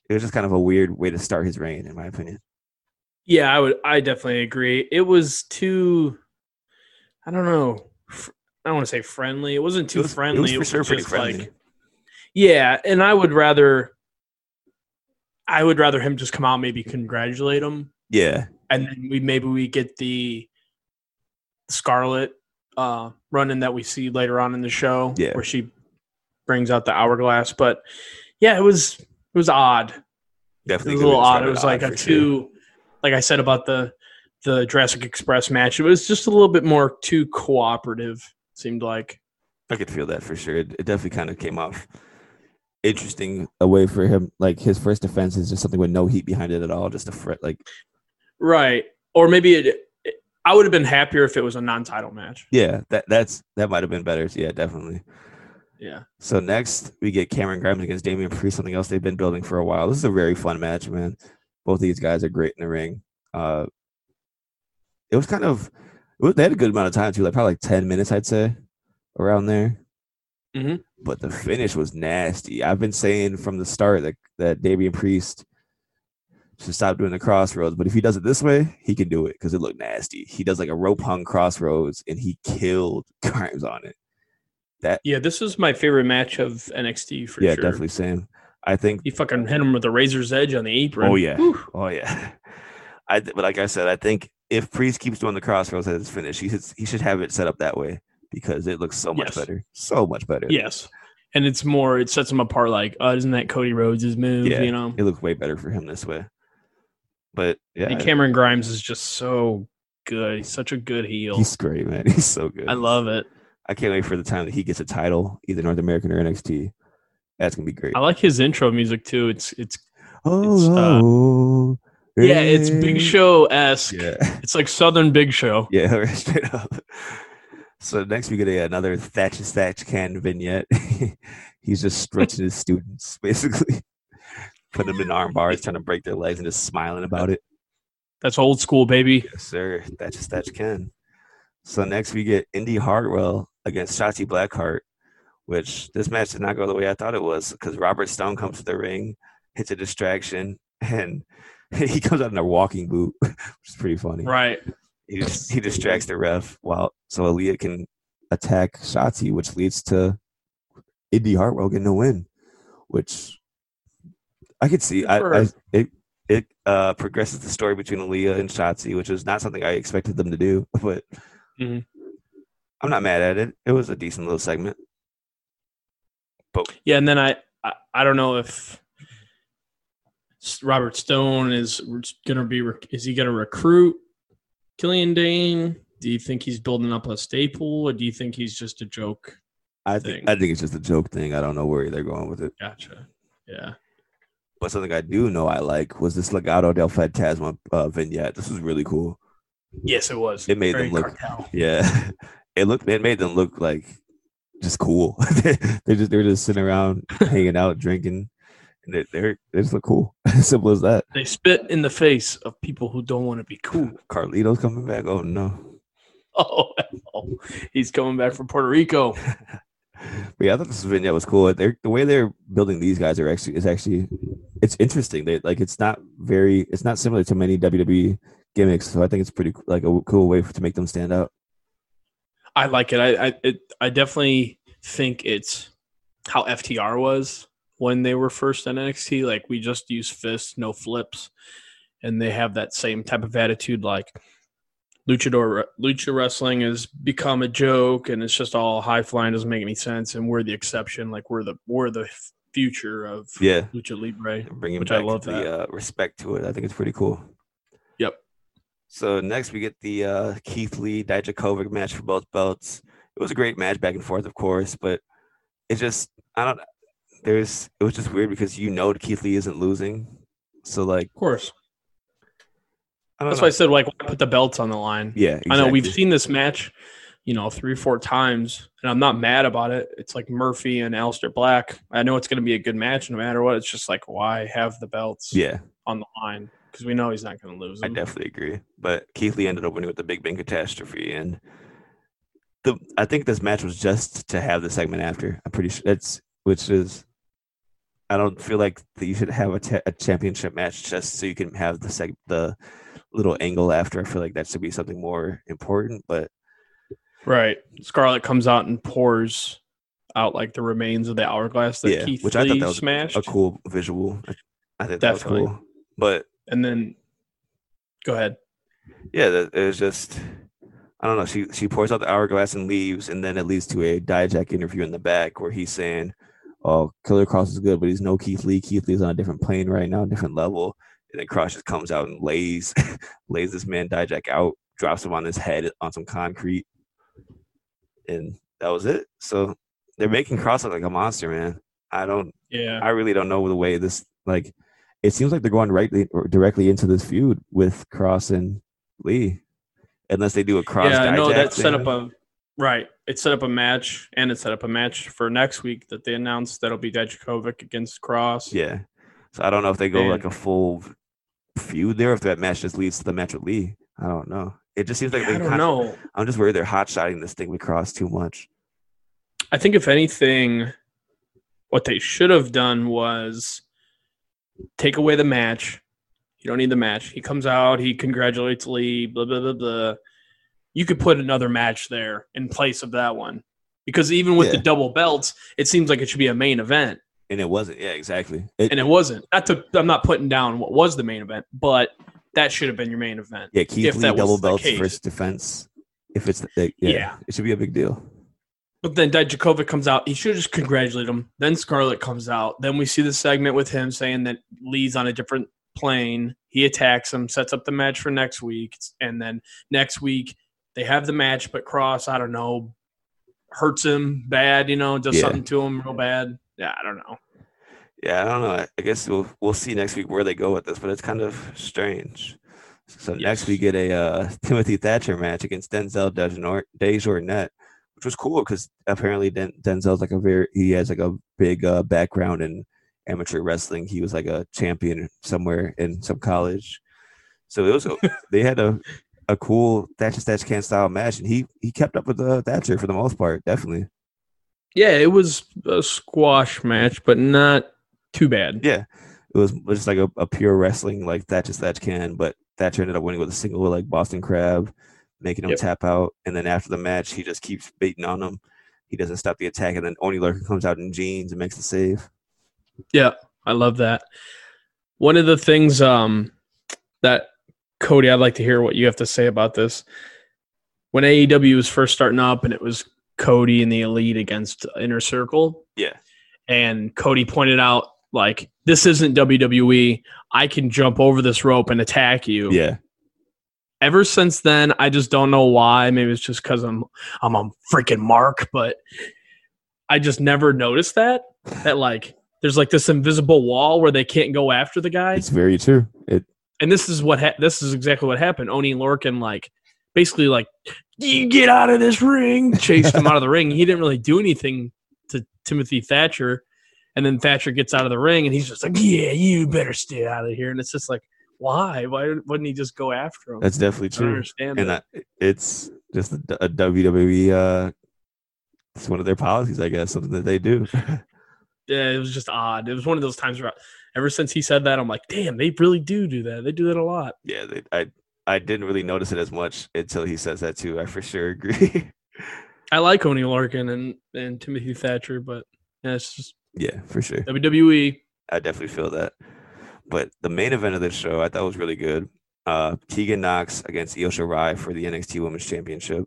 It was just kind of a weird way to start his reign, in my opinion. Yeah, I would. I definitely agree. It was too. I don't know. I don't want to say friendly. It wasn't too It was- it friendly. was for sure pretty friendly. Like, yeah, and I would rather. I would rather him just come out, maybe congratulate him, Yeah, and then we maybe we get the Scarlett uh, running that we see later on in the show, Yeah. where she brings out the hourglass. But yeah, it was it was odd. It definitely. was a little odd. It was like odd a for sure. like I said about the the Jurassic Express match. It was just a little bit more too cooperative. Seemed like. I could feel that for sure. It, it definitely kind of came off interesting a way for him. Like his first defense is just something with no heat behind it at all, just a fret. Like Right. Or maybe it, it- I would have been happier if it was a non-title match. yeah, that that's that might have been better. Yeah, definitely. Yeah. So next we get Cameron Grimes against Damian Priest, something else they've been building for a while. This is a very fun match, man. Both these guys are great in the ring. Uh, it was kind of they had a good amount of time too, like probably like ten minutes, I'd say, around there. Mhm. But the finish was nasty. I've been saying from the start that that Damian Priest should stop doing the crossroads, but if he does it this way, he can do it because it looked nasty. He does like a rope hung crossroads, and he killed Grimes on it. That Yeah, this is my favorite match of NXT for sure. yeah, sure. definitely Sam. I think He fucking hit him with a razor's edge on the apron. Oh yeah, Whew. oh yeah. I but like I said, I think if Priest keeps doing the crossroads at his finish, he should he should have it set up that way because it looks so much Yes. better, so much better. Yes. And it's more, it sets him apart like, uh, isn't that Cody Rhodes' move? Yeah, You know? it looks way better for him this way. But yeah, And Cameron Grimes is just so good. He's such a good heel. he's great, man. He's so good. I love it. I can't wait for the time that he gets a title, either North American or NXT. That's gonna be great. I like his intro music too. It's it's Oh, yeah, it's Big Show esque. Yeah, It's like Southern Big Show. yeah, straight up. So next we get a, another Thatch and Thatch can vignette. He's just stretching his students, basically, putting them in arm bars, trying to break their legs, and just smiling about it. That's old school, baby. Yes, sir. Thatch Thatch can. So next we get Indy Hartwell against Shotzi Blackheart, which this match did not go the way I thought it was because Robert Stone comes to the ring, hits a distraction, and he comes out in a walking boot, which is pretty funny. Right. He just, he distracts the ref while so Aaliyah can attack Shotzi, which leads to Indy Hartwell getting a win, which I could see. I, I it it uh, progresses the story between Aaliyah and Shotzi, which is not something I expected them to do, but Mhm. I'm not mad at it. It was a decent little segment. But Yeah, and then I, I I don't know if Robert Stone is gonna be rec- is he gonna recruit Killian Dain? Do you think he's building up a staple, or do you think he's just a joke? I think Thing. I think it's just a joke thing. I don't know where they're going with it. Gotcha. Yeah. But something I do know I like was this Legado del Fantasma uh, vignette. This was really cool. Yes, it was. It made Very them look cartel. Yeah, it looked. It made them look like just cool. they just they're just sitting around, hanging out, drinking, and they they're, they just look cool. Simple as that. They spit in the face of people who don't want to be cool. Carlito's coming back. Oh no. Oh, oh, he's coming back from Puerto Rico. But yeah, I thought this vignette was cool. They're, the way they're building these guys are actually is actually it's interesting. They like it's not very it's not similar to many WWE gimmicks. So I think it's pretty like a cool way for, to make them stand out. I like it. I I, it, I definitely think it's how FTR was when they were first in NXT. Like we just use fists, no flips, and they have that same type of attitude. Like luchador lucha wrestling has become a joke, and it's just all high flying. Doesn't make any sense, and we're the exception. Like we're the we're the future of Yeah, lucha libre. bringing Which back I love the that. Uh, respect to it. I think it's pretty cool. Yep. So next we get the uh, Keith Lee Dijakovic match for both belts. It was a great match back and forth, of course, but it just I don't. There's it was just weird because you know Keith Lee isn't losing, so like Of course. That's know. why I said like why put the belts on the line. yeah, I know we've seen this match, you know, three, four times, and I'm not mad about it. It's like Murphy and Aleister Black. I know it's going to be a good match no matter what. It's just like, why have the belts Yeah, on the line? Because we know he's not going to lose I definitely agree. But Keith Lee ended up winning with the Big Bang catastrophe, and the I think this match was just to have the segment after. I'm pretty sure it's which is. I don't feel like you should have a, championship match just so you can have the seg- the little angle after. I feel like that should be something more important. But Right. Scarlett comes out and pours out like the remains of the hourglass that Yeah, Keith which I thought Lee that was smashed. a cool visual. I, think Definitely. that was cool. But And then, go ahead. yeah, it was just I don't know. She she pours out the hourglass and leaves, and then it leads to a Dijak interview in the back where he's saying, "Oh, Killer Kross is good, but he's no Keith Lee. Keith Lee's on a different plane right now, different level." And then Kross just comes out and lays lays this man Dijak out, drops him on his head on some concrete, and that was it. So they're making Kross look like a monster, man. I don't Yeah. I really don't know the way this like. It seems like they're going right directly into this feud with Kross and Lee, unless they do a cross. yeah, no, that set up a right. It set up a match, and it set up a match for next week that they announced that'll be Dijakovic against Kross. Yeah, so I don't know if they go And- like a full feud there, if that match just leads to the match with Lee. I don't know. It just seems like they I don't kinda- know. I'm just worried they're hot shotting this thing with Kross too much. I think if anything, what they should have done was take away the match. You don't need the match. He comes out, he congratulates Lee, blah blah blah blah. You could put another match there in place of that one. Because even with the double belts, it seems like it should be a main event. And it wasn't. Yeah, exactly. It, And it wasn't. Not to I'm not putting down what was the main event, but that should have been your main event. yeah, Keith Lee that double belts first defense. If it's the, yeah, Yeah. it should be a big deal. But then Dijakovic comes out. He should just congratulate him. Then Scarlett comes out. Then we see the segment with him saying that Lee's on a different plane. He attacks him, sets up the match for next week, and then next week they have the match, but Kross, I don't know, hurts him bad, you know, does Yeah. something to him real bad. Yeah, I don't know. Yeah, I don't know. I guess we'll we'll see next week where they go with this, but it's kind of strange. So next we get a uh, Timothy Thatcher match against Denzel Dejournette, which was cool because apparently Den- Denzel's like a very he has like a big uh, background in amateur wrestling. He was like a champion somewhere in some college, so it was a, they had a a cool Thatcher Thatch Can style match, and he he kept up with the Thatcher for the most part, definitely. Yeah, it was a squash match, but not too bad. Yeah, it was just like a, a pure wrestling like Thatcher Thatch can, but Thatcher ended up winning with a single like Boston Crab, making him Yep. tap out, and then after the match, he just keeps beating on him. He doesn't stop the attack, and then Oni Lorcan comes out in jeans and makes the save. Yeah, I love that. One of the things um, that Cody, I'd like to hear what you have to say about this. When AEW was first starting up, and it was Cody and the Elite against Inner Circle, Yeah, and Cody pointed out like this isn't WWE. I can jump over this rope and attack you. yeah, Ever since then, I just don't know why. Maybe it's just because I'm I'm a freaking mark, but I just never noticed that that like there's like this invisible wall where they can't go after the guy. it's very true. It and this is what ha- this is exactly what happened. Oni Lorcan like basically like you get out of this ring, chased him out of the ring. He didn't really do anything to Timothy Thatcher, and then Thatcher gets out of the ring, and he's just like, "Yeah, you better stay out of here." And it's just like, why? Why wouldn't he just go after him? that's definitely true, understand and that. I, it's just a, a WWE. Uh, it's one of their policies, I guess, something that they do. yeah, it was just odd. It was one of those times where, ever since he said that, I'm like, damn, they really do do that. They do that a lot. yeah, they, I I didn't really notice it as much until he says that too. I for sure agree. I like Oni Lorcan and and Timothy Thatcher, but yeah, it's just yeah, for sure. WWE. I definitely feel that. But the main event of this show, I thought was really good. Uh, Tegan Nox against Io Shirai for the NXT Women's Championship.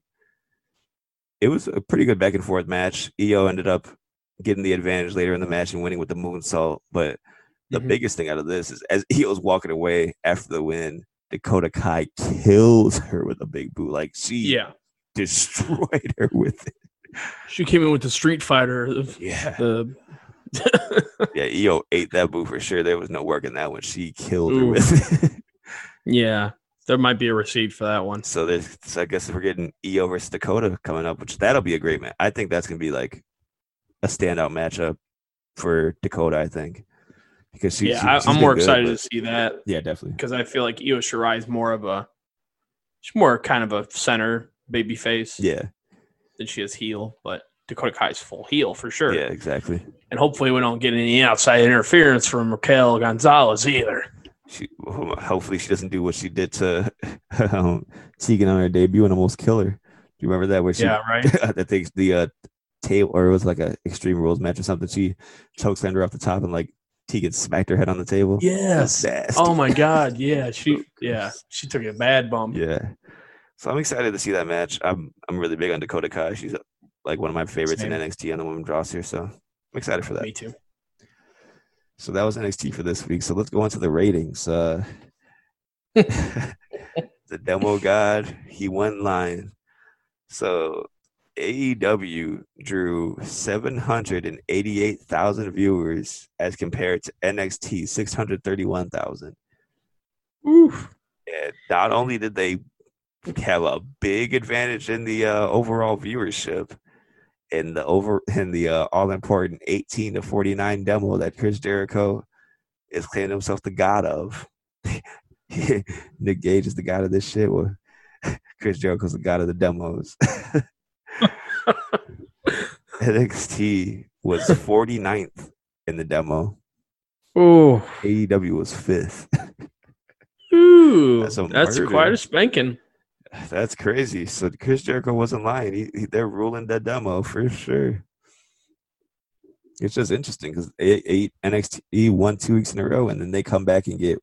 It was a pretty good back and forth match. Io ended up getting the advantage later in the match and winning with the moonsault. But the Mhm. biggest thing out of this is as Io's walking away after the win, Dakota Kai kills her with a big boot. Like she Yeah, destroyed her with it. she came in with the Street Fighter. Yeah. the Yeah, Io ate that boot for sure. There was no work in that one. She killed her with it. yeah, there might be a receipt for that one. So there's, so I guess we're getting Io versus Dakota coming up, which that'll be a great match. I think that's gonna be like a standout matchup for Dakota. I think because she, yeah, she- I, been more good, excited but- to see that Yeah, definitely. because I feel like Io Shirai is more of a, she's more kind of a center baby face Yeah, than she is heel, but Dakota Kai's full heel for sure. yeah, exactly. And hopefully we don't get any outside interference from Raquel Gonzalez either. She hopefully she doesn't do what she did to um, Tegan on her debut and almost kill her. Do you remember that where she Yeah, right. I think the uh, table or it was like a Extreme Rules match or something. She chokeslammed her off the top and like Tegan smacked her head on the table. Yes. Oh my God. Yeah. She. Yeah. She took a bad bump. Yeah. So I'm excited to see that match. I'm I'm really big on Dakota Kai. She's uh, like one of my favorites Same. in NXT on the women's roster. So I'm excited for that. Me too. So that was NXT for this week. So let's go into the ratings. Uh, the demo god, he won line. So AEW drew 788,000 viewers as compared to NXT 631,000. Oof. And not only did they have a big advantage in the uh, overall viewership in the over in the uh, all important 18 to 49 demo that Chris Jericho is claiming himself the god of. Nick Gage is the god of this shit. Well, Chris Jericho's the god of the demos. NXT was 49th in the demo. Ooh. AEW was fifth. Ooh. That's That's, quite a spanking. That's crazy. So Chris Jericho wasn't lying. He, he, they're ruling that demo for sure. It's just interesting because NXT won two weeks in a row, and then they come back and get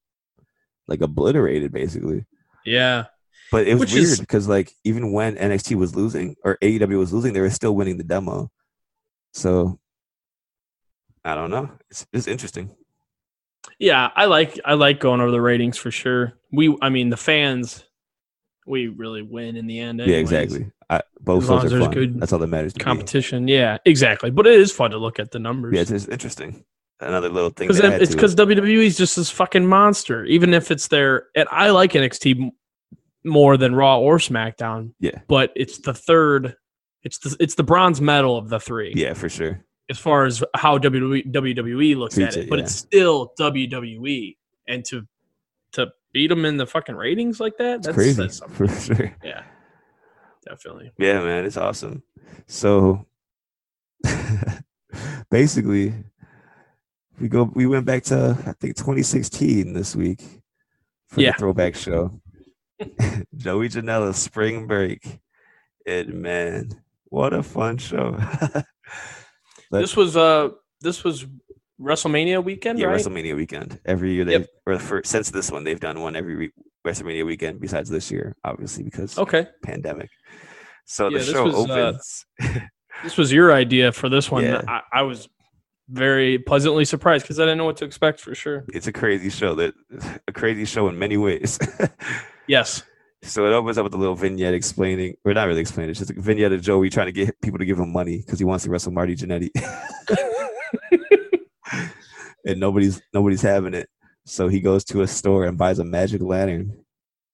like obliterated, basically. Yeah. But it was Which weird is- because like even when NXT was losing or AEW was losing, they were still winning the demo. So I don't know. It's it's interesting. Yeah, I like I like going over the ratings for sure. We, I mean, the fans, we really win in the end. Yeah, exactly. I, both shows are fun. good That's all that matters. To me. Competition, yeah, exactly. But it is fun to look at the numbers. Yeah, it's, it's interesting. Another little thing. because it's it. because WWE is just this fucking monster. Even if it's their, and I like NXT more than Raw or SmackDown. Yeah. but it's the third. It's the it's the bronze medal of the three. Yeah, for sure. as far as how WWE, WWE looks Treats at it, it, but yeah. it's still WWE, and to to beat them in the fucking ratings like that, that's crazy That's for sure. Yeah, definitely. Yeah, man, it's awesome. So basically, we go. We went back to I think 2016 this week for Yeah. the throwback show. Joey Janela Spring Break, and man, what a fun show! This was uh this was WrestleMania weekend, yeah, right? WrestleMania weekend. Every year they Yep. or for since this one they've done one every week, WrestleMania weekend besides this year, obviously because Okay, pandemic. So Yeah, the show was, uh, opens. this was your idea for this one. Yeah. I, I was very pleasantly surprised because I didn't know what to expect for sure. it's a crazy show that a crazy show in many ways. Yes, so it opens up with a little vignette explaining, or not really explaining, it's just a vignette of Joey trying to get people to give him money because he wants to wrestle Marty Jannetty. and nobody's nobody's having it. So he goes to a store and buys a magic lantern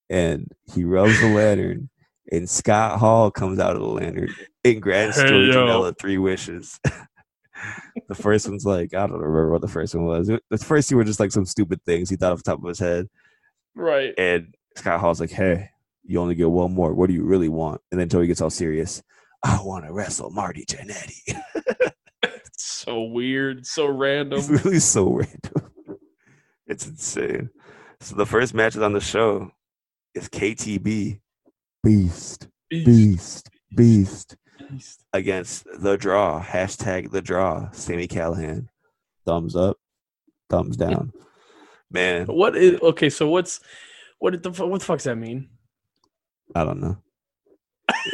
and he rubs the lantern and Scott Hall comes out of the lantern and grants Hey, Joey. Janela three wishes. The first one's like, I don't remember what the first one was. The first two were just like some stupid things he thought off the top of his head. right. And Scott Hall's like, Hey, you only get one more. What do you really want? And then Joey gets all serious. I want to wrestle Marty Jannetty. So weird, so random. It's really so random. It's insane. So the first match is on the show is KTB Beast, Beast, Beast, Beast against the draw. Hashtag the draw. Sami Callihan. Thumbs up, thumbs down. Man, What is okay? So what's what the what the fuck does that mean? I don't know.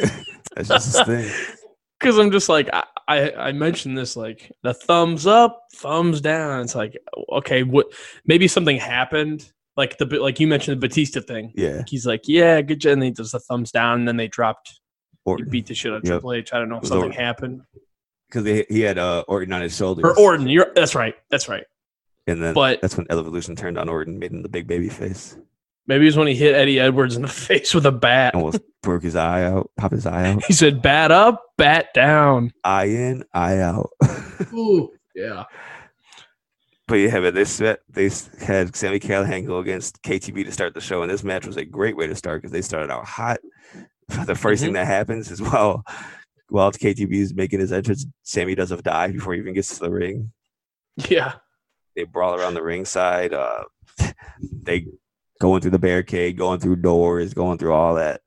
That's just his thing. Because I'm just like I, I I mentioned this like the thumbs up, thumbs down. It's like okay, what maybe something happened like the like you mentioned the Batista thing. Yeah. He's like, yeah, good job. And he does the thumbs down, and then they dropped. He beat the shit out of Yep. Triple H. I don't know if something Orton. happened. Because he had uh, Orton on his shoulders. Or Orton. You're that's right. That's right. And then But- that's when Evolution turned on Orton, made him the big baby face. Maybe it was when he hit Eddie Edwards in the face with a bat. Almost broke his eye out, pop his eye out. He said, "Bat up, bat down." Eye in, eye out. Ooh, yeah. But yeah, but this set they had Sami Callihan go against KTB to start the show, and this match was a great way to start because they started out hot. The 1st thing that happens is while while KTB is making his entrance, Sami does a dive before he even gets to the ring. Yeah. They brawl around the ringside. Uh, they going through the barricade, going through doors, going through all that,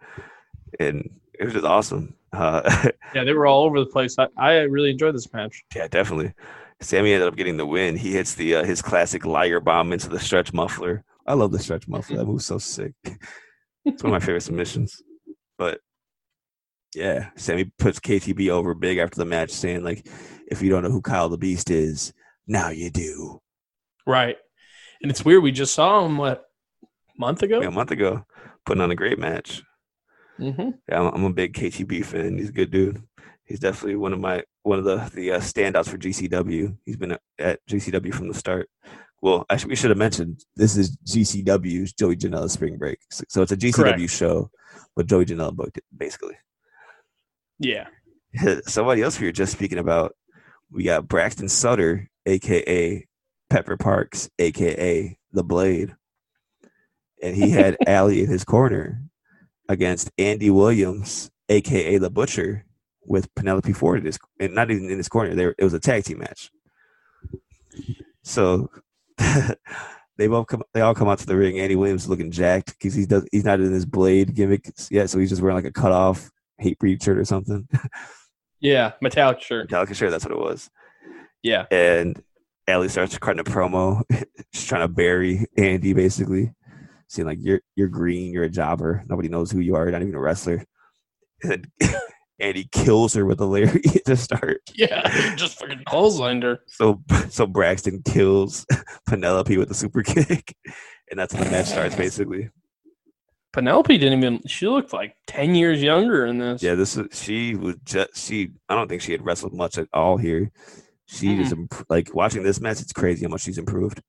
and it was just awesome. Uh, Yeah, they were all over the place. I, I really enjoyed this match. Yeah, definitely. Sami ended up getting the win. He hits the uh, his classic liar bomb into the stretch muffler. I love the stretch muffler. That move's so sick. it's one of my favorite submissions. But yeah, Sami puts KTB over big after the match, saying like, "If you don't know who Kyle the Beast is, now you do." Right. And it's weird. We just saw him what a month ago. Yeah, a month ago, putting on a great match. hmm Yeah, I'm, I'm a big KTB fan. He's a good dude. He's definitely one of my one of the the uh, standouts for GCW. He's been at, at GCW from the start. Well, actually, we should have mentioned this is GCW's Joey Janela Spring Break, so, so it's a GCW Correct. show, but Joey Janela booked it basically. Yeah. Somebody else we were just speaking about, we got Braxton Sutter, aka Pepper Parks, aka the Blade, and he had Allie in his corner against Andy Williams, aka the Butcher, with Penelope Ford in his, and not even in his corner. There, it was a tag team match. So they both come, they all come out to the ring. Andy Williams looking jacked because he does, he's not in his Blade gimmick yet, so he's just wearing like a cut off Hatebreed shirt or something. Yeah. Metallic shirt. Metallica shirt, that's what it was. Yeah. and Allie starts cutting a promo. She's trying to bury Andy, basically, saying like, "You're you're green. You're a jobber. Nobody knows who you are. You're not even a wrestler." And then he kills her with a lariat to start. Yeah, just fucking clotheslined her. So so Braxton kills Penelope with a super kick, and that's when the match starts basically. Penelope didn't even. She looked like ten years younger in this. Yeah, this is she was just she. I don't think she had wrestled much at all here. She is imp- like watching this match. It's crazy how much she's improved.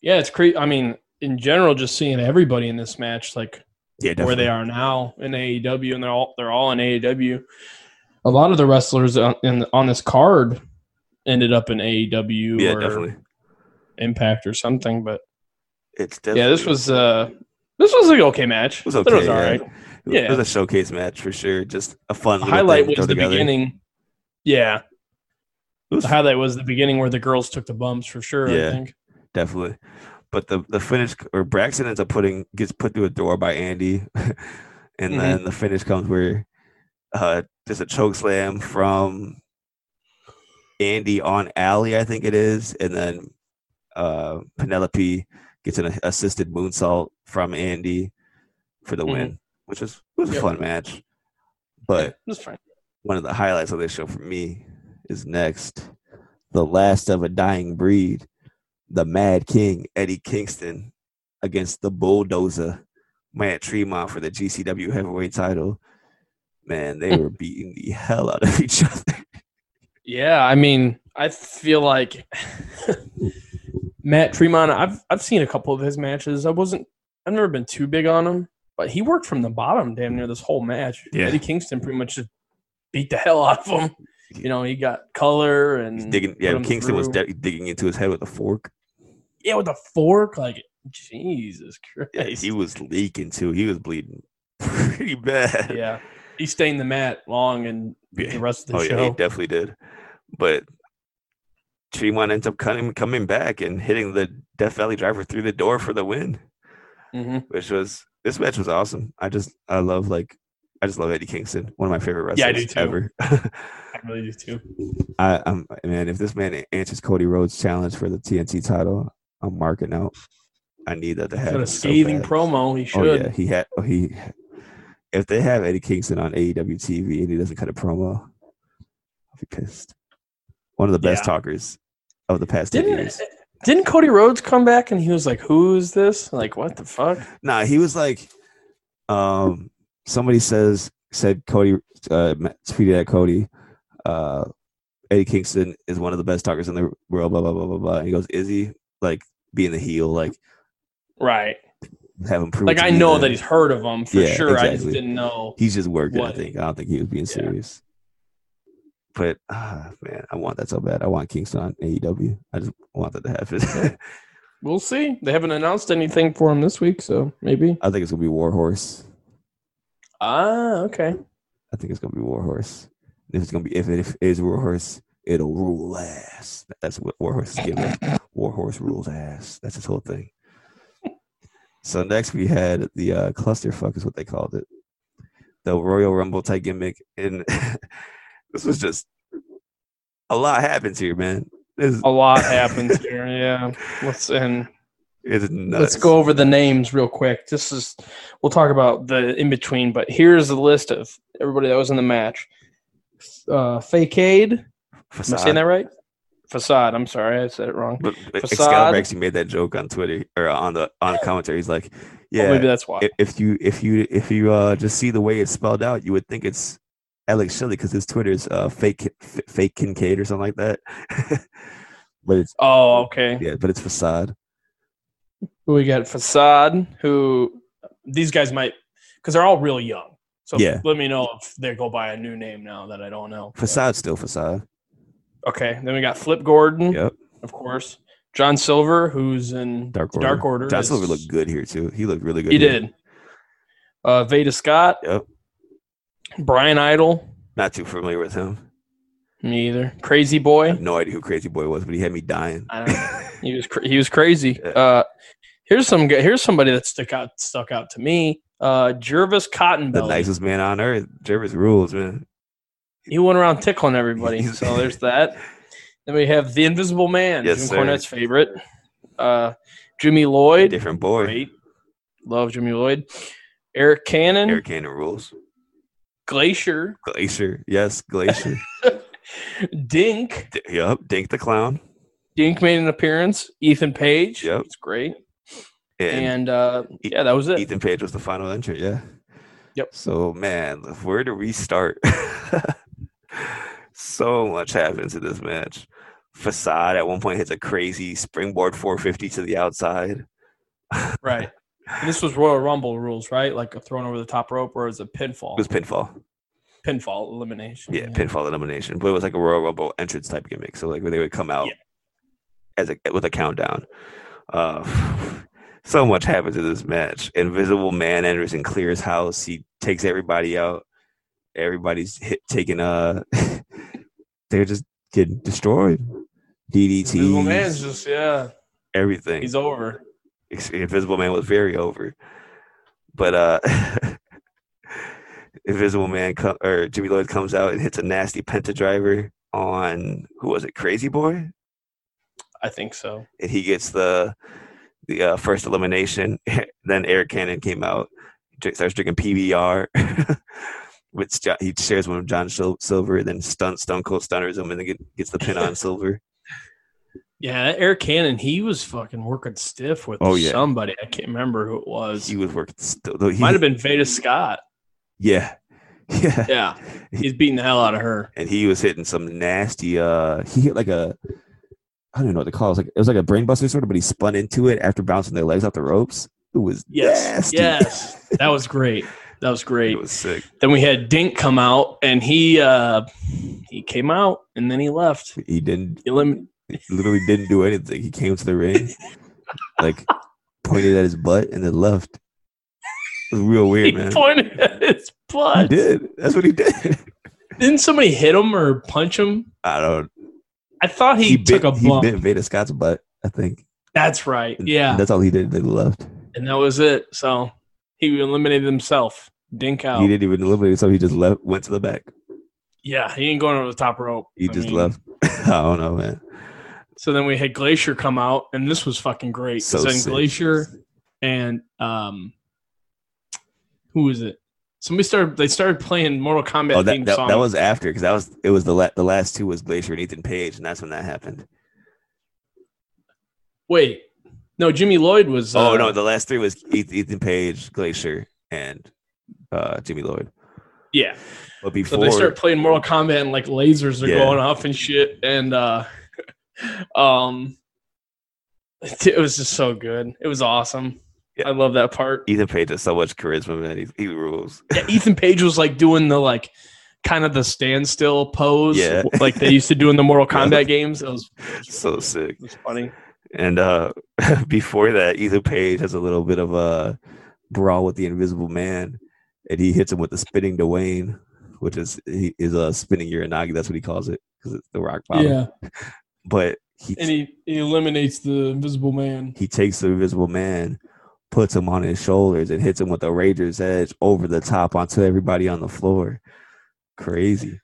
Yeah, it's crazy. I mean, in general, just seeing everybody in this match, like Yeah, definitely. where they are now in AEW, and they're all they're all in AEW. A lot of the wrestlers on, in on this card ended up in AEW Yeah, or definitely. Impact or something. But It's definitely. yeah, this was uh this was an okay match. It was It okay. was all yeah. right. It was a showcase match for sure. Just a fun highlight was the together. beginning. Yeah, It was the highlight was the beginning where the girls took the bumps for sure. Yeah. I think. definitely. But the the finish or Braxton ends up putting gets put through a door by Andy, and Mhm. then the finish comes where uh just a choke slam from Andy on Alley, I think it is, and then uh Penelope gets an assisted moonsault from Andy for the win, which was was a Yep. fun match. But fine. one of the highlights of this show for me is next the last of a dying breed the mad king eddie kingston against the bulldozer matt tremont for the gcw heavyweight title man they were beating the hell out of each other Yeah, I mean, I feel like Matt Tremont. I've I've seen a couple of his matches. I wasn't. I've never been too big on him, but he worked from the bottom damn near this whole match. Yeah. Eddie Kingston pretty much just beat the hell out of him. You know, he got color and digging yeah kingston was de- digging into his head with a fork yeah with a fork. Like Jesus Christ. yeah, he was leaking too he was bleeding pretty bad Yeah. He stained the mat long and Yeah. the rest of the oh show. yeah he definitely did but Tremont ends up coming coming back and hitting the Death Valley driver through the door for the win. hmm which was this match was awesome. I just I love like I just love Eddie Kingston, one of my favorite Yeah, wrestlers too. ever. I really do too. I, I'm man, if this man answers Cody Rhodes' challenge for the TNT title, I'm marking out. I need that to Got happen. a so scathing bad. promo. He should. Oh yeah, he had oh, he. If they have Eddie Kingston on AEW TV and he doesn't cut a promo, I'll be pissed. One of the best Yeah. talkers of the past Didn't years. didn't Cody Rhodes come back and he was like, "Who is this? Like, what the fuck?" Nah, he was like, um, somebody says said Cody uh, tweeted at Cody, uh, Eddie Kingston is one of the best talkers in the world. Blah blah blah blah blah. And he goes, is he like being the heel? Like Right. have him prove. Like I know that that he's heard of him for Yeah, sure. I just didn't know. he's just working. I think I don't think he was being Yeah. serious. But ah, man, I want that so bad. I want Kingston on AEW. I just want that to happen. We'll see. They haven't announced anything for him this week, so maybe. I think it's gonna be Warhorse. Ah, okay. I think it's gonna be Warhorse. If it's gonna be if it if it is Warhorse, it'll rule ass. That's what Warhorse is giving. Warhorse rules ass. That's his whole thing. So next we had the uh, clusterfuck is what they called it, the Royal Rumble type gimmick, and this was just a lot happens here, man. This A lot happens here. Yeah. Let's and let's go over the names real quick. This is we'll talk about the in between, but here's the list of everybody that was in the match. Uh Fakeade. Am I saying that right? Facade. I'm sorry, I said it wrong. But but Facade. Excalibur actually made that joke on Twitter or on the on the commentary. He's like, Well, "Yeah, maybe that's why. if you if you if you uh just see the way it's spelled out, you would think it's Alex Shelley because his Twitter's uh fake f- fake Kincaid or something like that. but it's oh, okay. yeah, but it's facade. We got Facade, who these guys might because they're all real young. So Yeah. let me know if they go by a new name now that I don't know. Facade's still facade. Okay. Then we got Flip Gordon, Yep, of course. John Silver, who's in Dark Order. Dark Order. John is- Silver looked good here too. He looked really good. He here. did. Uh, Veda Scott, Yep. Brian Idol. Not too familiar with him. Me either. Crazy I Boy. have no idea who Crazy Boy was, but he had me dying. I don't know. He was cra- he was crazy. Yeah. Uh, here's some here's somebody that stuck out stuck out to me. Uh, Jervis the nicest man on earth. Jervis rules, man. He went around tickling everybody. So there's that. Then we have the Invisible Man, Yes, Jim sir. Cornette's favorite. Uh, Jimmy Lloyd, Different boy. great, love Jimmy Lloyd. Eric Cannon, Eric Cannon rules. Glacier, Glacier, yes, Glacier. Dink. D- yep, Dink the Clown. Dink made an appearance. Ethan Page. Yep. It's great. And, And uh, E- yeah, that was it. Ethan Page was the final entry. yeah. Yep. So man, where do we start? so much happens in this match. Facade at one point hits a crazy springboard 450 to the outside. Right. And this was Royal Rumble rules, right? Like a thrown over the top rope or is it pinfall? It was pinfall. pinfall elimination. Yeah, pinfall elimination. But it was like a Royal Rumble entrance type gimmick. So like where they would come out Yeah. as a with a countdown. Uh so much happens in this match. Invisible Man enters and clears house. He takes everybody out. Everybody's hit taking uh they're just getting destroyed. Invisible Man's DDT, just yeah, everything. he's over. Invisible Man was very over. But uh Invisible Man or Jimmy Lloyd comes out and hits a nasty penta driver on who was it? Crazy Boy, I think so. and he gets the the uh, first elimination. then Eric Cannon came out, starts drinking PBR. Which he shares one with John Sil- Silver, then Stun Stone Cold stunners him, and then get, gets the pin on Silver. Yeah, that Eric Cannon, he was fucking working stiff with Oh, yeah. somebody. I can't remember who it was. He was working. St- though he, Might have been Veda Scott. Yeah, yeah. Yeah, he's beating the hell out of her. and he was hitting some nasty uh he hit like a I don't know what to call it. It was like it was like a brainbuster sort of, but he spun into it after bouncing their legs off the ropes. It was Yes, nasty. yes, that was great. That was great. It was sick. Then we had Dink come out, and he uh he came out, and then he left. He didn't Elim- he literally didn't do anything. He came to the ring, like pointed at his butt and then left. It was real he weird, man. pointed at his butt. He did. That's what he did. Didn't somebody hit him or punch him? I don't. I thought he, bit, took a He bit Veda Scott's butt. I think. That's right. Yeah, and that's all he did. Then he left. and that was it. So he eliminated himself. Dink out. He didn't even eliminate himself. He just left. Went to the back. Yeah, he ain't going over the top rope. He I just mean, left. I don't know, man. So then we had Glacier come out, and this was fucking great. So then sick. Glacier and um, who was it? Somebody started. They started playing Mortal Kombat Oh, that, theme that, song. that was after because that was it was the la- the last two was Glacier and Ethan Page, and that's when that happened. wait. No, Jimmy Lloyd was. oh uh, no, the last three was Ethan Page, Glacier, and uh, Jimmy Lloyd. yeah. But So before, they start playing Mortal Kombat, and like lasers are Yeah. going off and shit, and uh, um, it was just so good. It was awesome. Yeah. I love that part. Ethan Page has so much charisma, man. He, he rules. Yeah, Ethan Page was like doing the like kind of the standstill pose, Yeah. like they used to do in the Mortal. Kombat games. It was, so sick. it was funny. And uh, before that, Ethan Page has a little bit of a brawl with the Invisible Man, and he hits him with the spinning Dwayne, which is he is a spinning Uranage. That's what he calls it because it's the rock bottom. Yeah, but he and he, he eliminates the Invisible Man. he takes the Invisible Man, puts him on his shoulders, and hits him with a Razor's Edge over the top onto everybody on the floor. Crazy.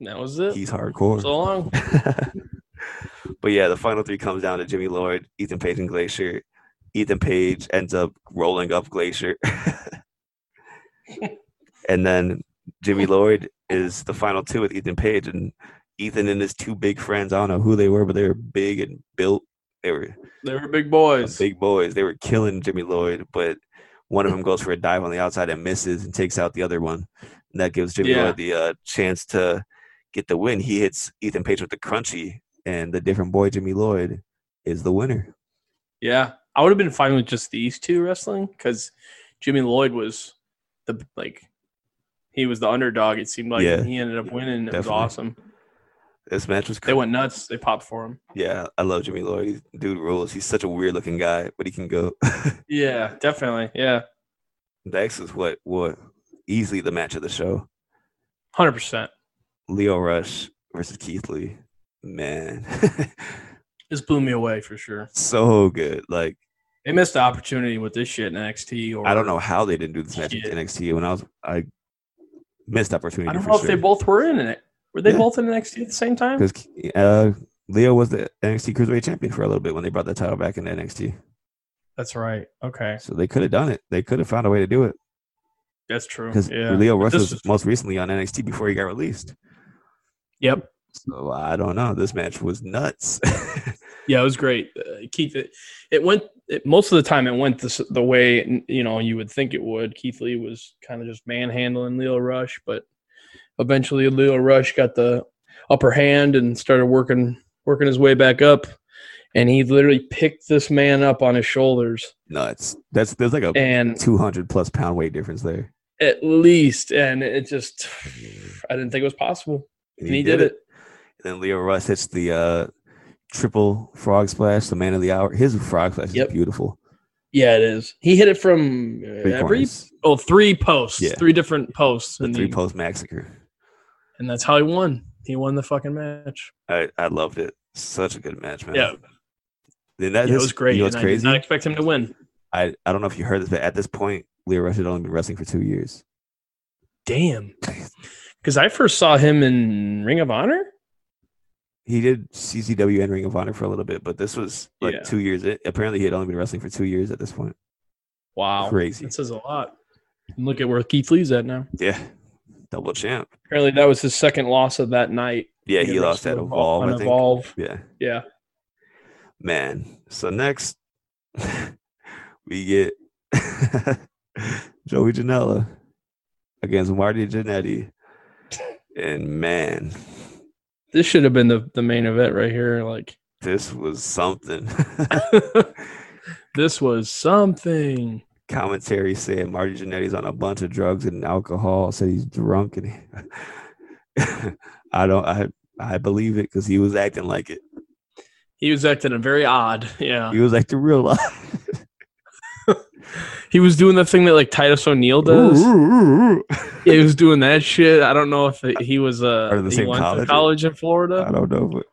That was it. He's hardcore. so long. but yeah, the final three comes down to Jimmy Lloyd, Ethan Page, and Glacier. Ethan Page ends up rolling up Glacier. and then Jimmy Lloyd is the final two with Ethan Page. And Ethan and his two big friends, I don't know who they were, but they were big and built. They were They were big boys. big boys. They were killing Jimmy Lloyd, but one of them goes for a dive on the outside and misses and takes out the other one. And that gives Jimmy Yeah. Lloyd the uh, chance to get the win. He hits Ethan Page with the crunchy, and the different boy, Jimmy Lloyd, is the winner. Yeah, I would have been fine with just these two wrestling because Jimmy Lloyd was the like he was the underdog. It seemed like Yeah, and he ended up winning. It definitely. was awesome. This match was They went nuts. They popped for him. Yeah, I love Jimmy Lloyd. He's, dude rules. He's such a weird looking guy, but he can go. Yeah, definitely. Yeah, Dex is what what easily the match of the show. hundred percent. Lio Rush versus Keith Lee. Man, This blew me away for sure. so good. Like They missed the opportunity with this shit in NXT. Or I don't know how they didn't do this match in NXT when I was I missed opportunity. I don't know if they both were in it. Were they Yeah. both in NXT at the same time? because uh, Lio was the NXT Cruiserweight Champion for a little bit when they brought the title back into NXT. That's right. Okay. So they could have done it. They could have found a way to do it. That's true. because Yeah. Lio Rush was most recently on NXT before he got released. Yep. So I don't know. This match was nuts. Yeah, it was great. Uh, Keith, it, it went it, most of the time. It went the, the way you know you would think it would. Keith Lee was kind of just manhandling Lio Rush, but eventually Lio Rush got the upper hand and started working working his way back up, and he literally picked this man up on his shoulders, nuts. That's there's like a and two hundred plus pound weight difference there. at least, and it just I didn't think it was possible, and he, did, it. And then Lio Rush hits the uh, triple frog splash, the man of the hour. His frog splash Yep. is beautiful. Yeah, it is. He hit it from uh, Three every oh three posts, Yeah. three different posts, the three he- post massacre. and that's how he won. He won the fucking match. I, I loved it. Such a good match, man. Yeah, Then that Yeah, it is- was great. You know what's crazy. I did not expect him to win. I, I don't know if you heard this, but at this point, Lio Rush had only been wrestling for two years. Damn. Because I first saw him in Ring of Honor. He did CCW and Ring of Honor for a little bit, but this was like Yeah. two years. in. Apparently, he had only been wrestling for two years at this point. Wow, Crazy. That says a lot. And look at where Keith Lee's at now. Yeah, double champ. Apparently, that was his second loss of that night. Yeah, he lost wrestled at Evolve. on I think. Evolve. Yeah, Yeah. man. So next, we get Joey Janela against Marty Jannetty, and man, This should have been the, the main event right here. Like, this was something. this was something. Commentary said Marty Jannetty's on a bunch of drugs and alcohol. Said he's drunk, and he, I don't. I I believe it because he was acting like it. He was acting very odd. Yeah. He was acting real life. He was doing the thing that like Titus O'Neil does. Yeah, he was doing that shit. I don't know if it- he was uh Part the he same went college college in I Florida. don't know, but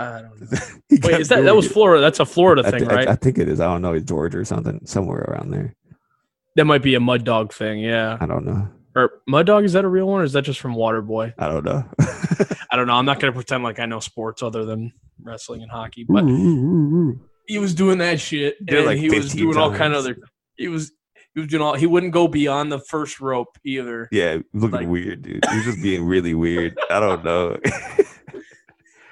I don't know. Wait, is that that was it. Florida? That's a Florida I, thing, thi- I- right? I think it is. I don't know. It's Georgia or something, somewhere around there. that might be a Mud Dog thing. Yeah. I don't know. Or Mud Dog is that a real one or is that just from Waterboy? I don't know. I don't know. I'm not gonna pretend like I know sports other than wrestling and hockey, but he was doing that shit, and like he was 15 doing all kind of other. He was he was doing all. He wouldn't go beyond the first rope either. yeah, looking Like- weird, dude. He was just being really weird. I don't know.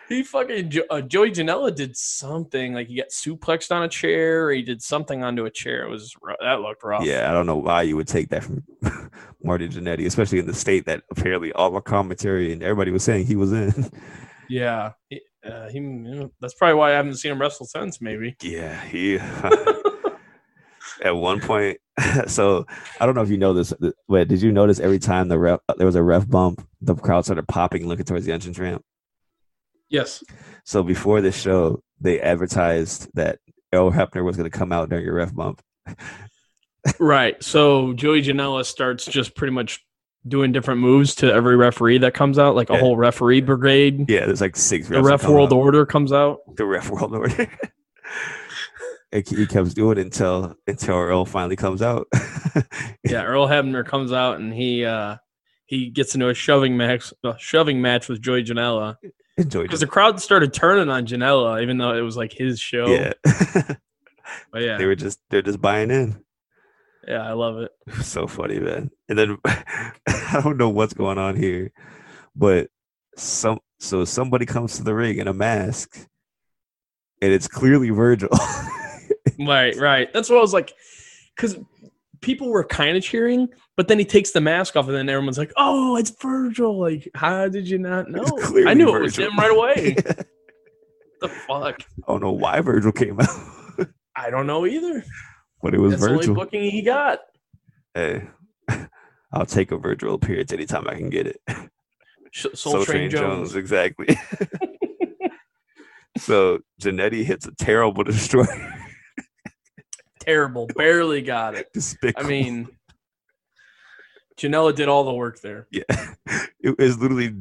He fucking uh, Joey Janela did something like he got suplexed on a chair. Or he did something onto a chair. It was that looked rough. yeah, I don't know why you would take that from Marty Jannetty, especially in the state that apparently all the commentary and everybody was saying he was in. yeah. He, uh, he, you know, that's probably why I haven't seen him wrestle since. Maybe. Yeah, he. at one point, so I don't know if you know this, but did you notice every time the ref there was a ref bump, the crowd started popping, looking towards the entrance ramp. Yes. So before this show, they advertised that Earl Hebner was going to come out during a ref bump. Right. So Joey Janela starts just pretty much doing different moves to every referee that comes out, like a Yeah. whole referee brigade. Yeah, there's like six. The ref world out. order comes out. The ref world order. He keeps doing it until until Earl finally comes out. Yeah, Earl Hebner comes out and he uh he gets into a shoving match, a shoving match with Joey Janela because the crowd started turning on Janela, even though it was like his show. Yeah, but yeah, they were just they're just buying in. Yeah, I love it. so funny, man. And then I don't know what's going on here, but some so somebody comes to the ring in a mask, and it's clearly Virgil. Right, right. That's what I was like, because people were kind of cheering, but then he takes the mask off, and then everyone's like, "Oh, it's Virgil!" Like, how did you not know? I knew it was him right away. the fuck? I don't know why Virgil came out, I don't know either. But it was That's the only Virgil. booking he got. Hey, I'll take a Virgil appearance anytime I can get it. Sh- Soul, Train, Jones. exactly. so Jannetty hits a terrible destroyer. Terrible. Barely got it. Despicable. I mean, Janela did all the work there. Yeah. It was literally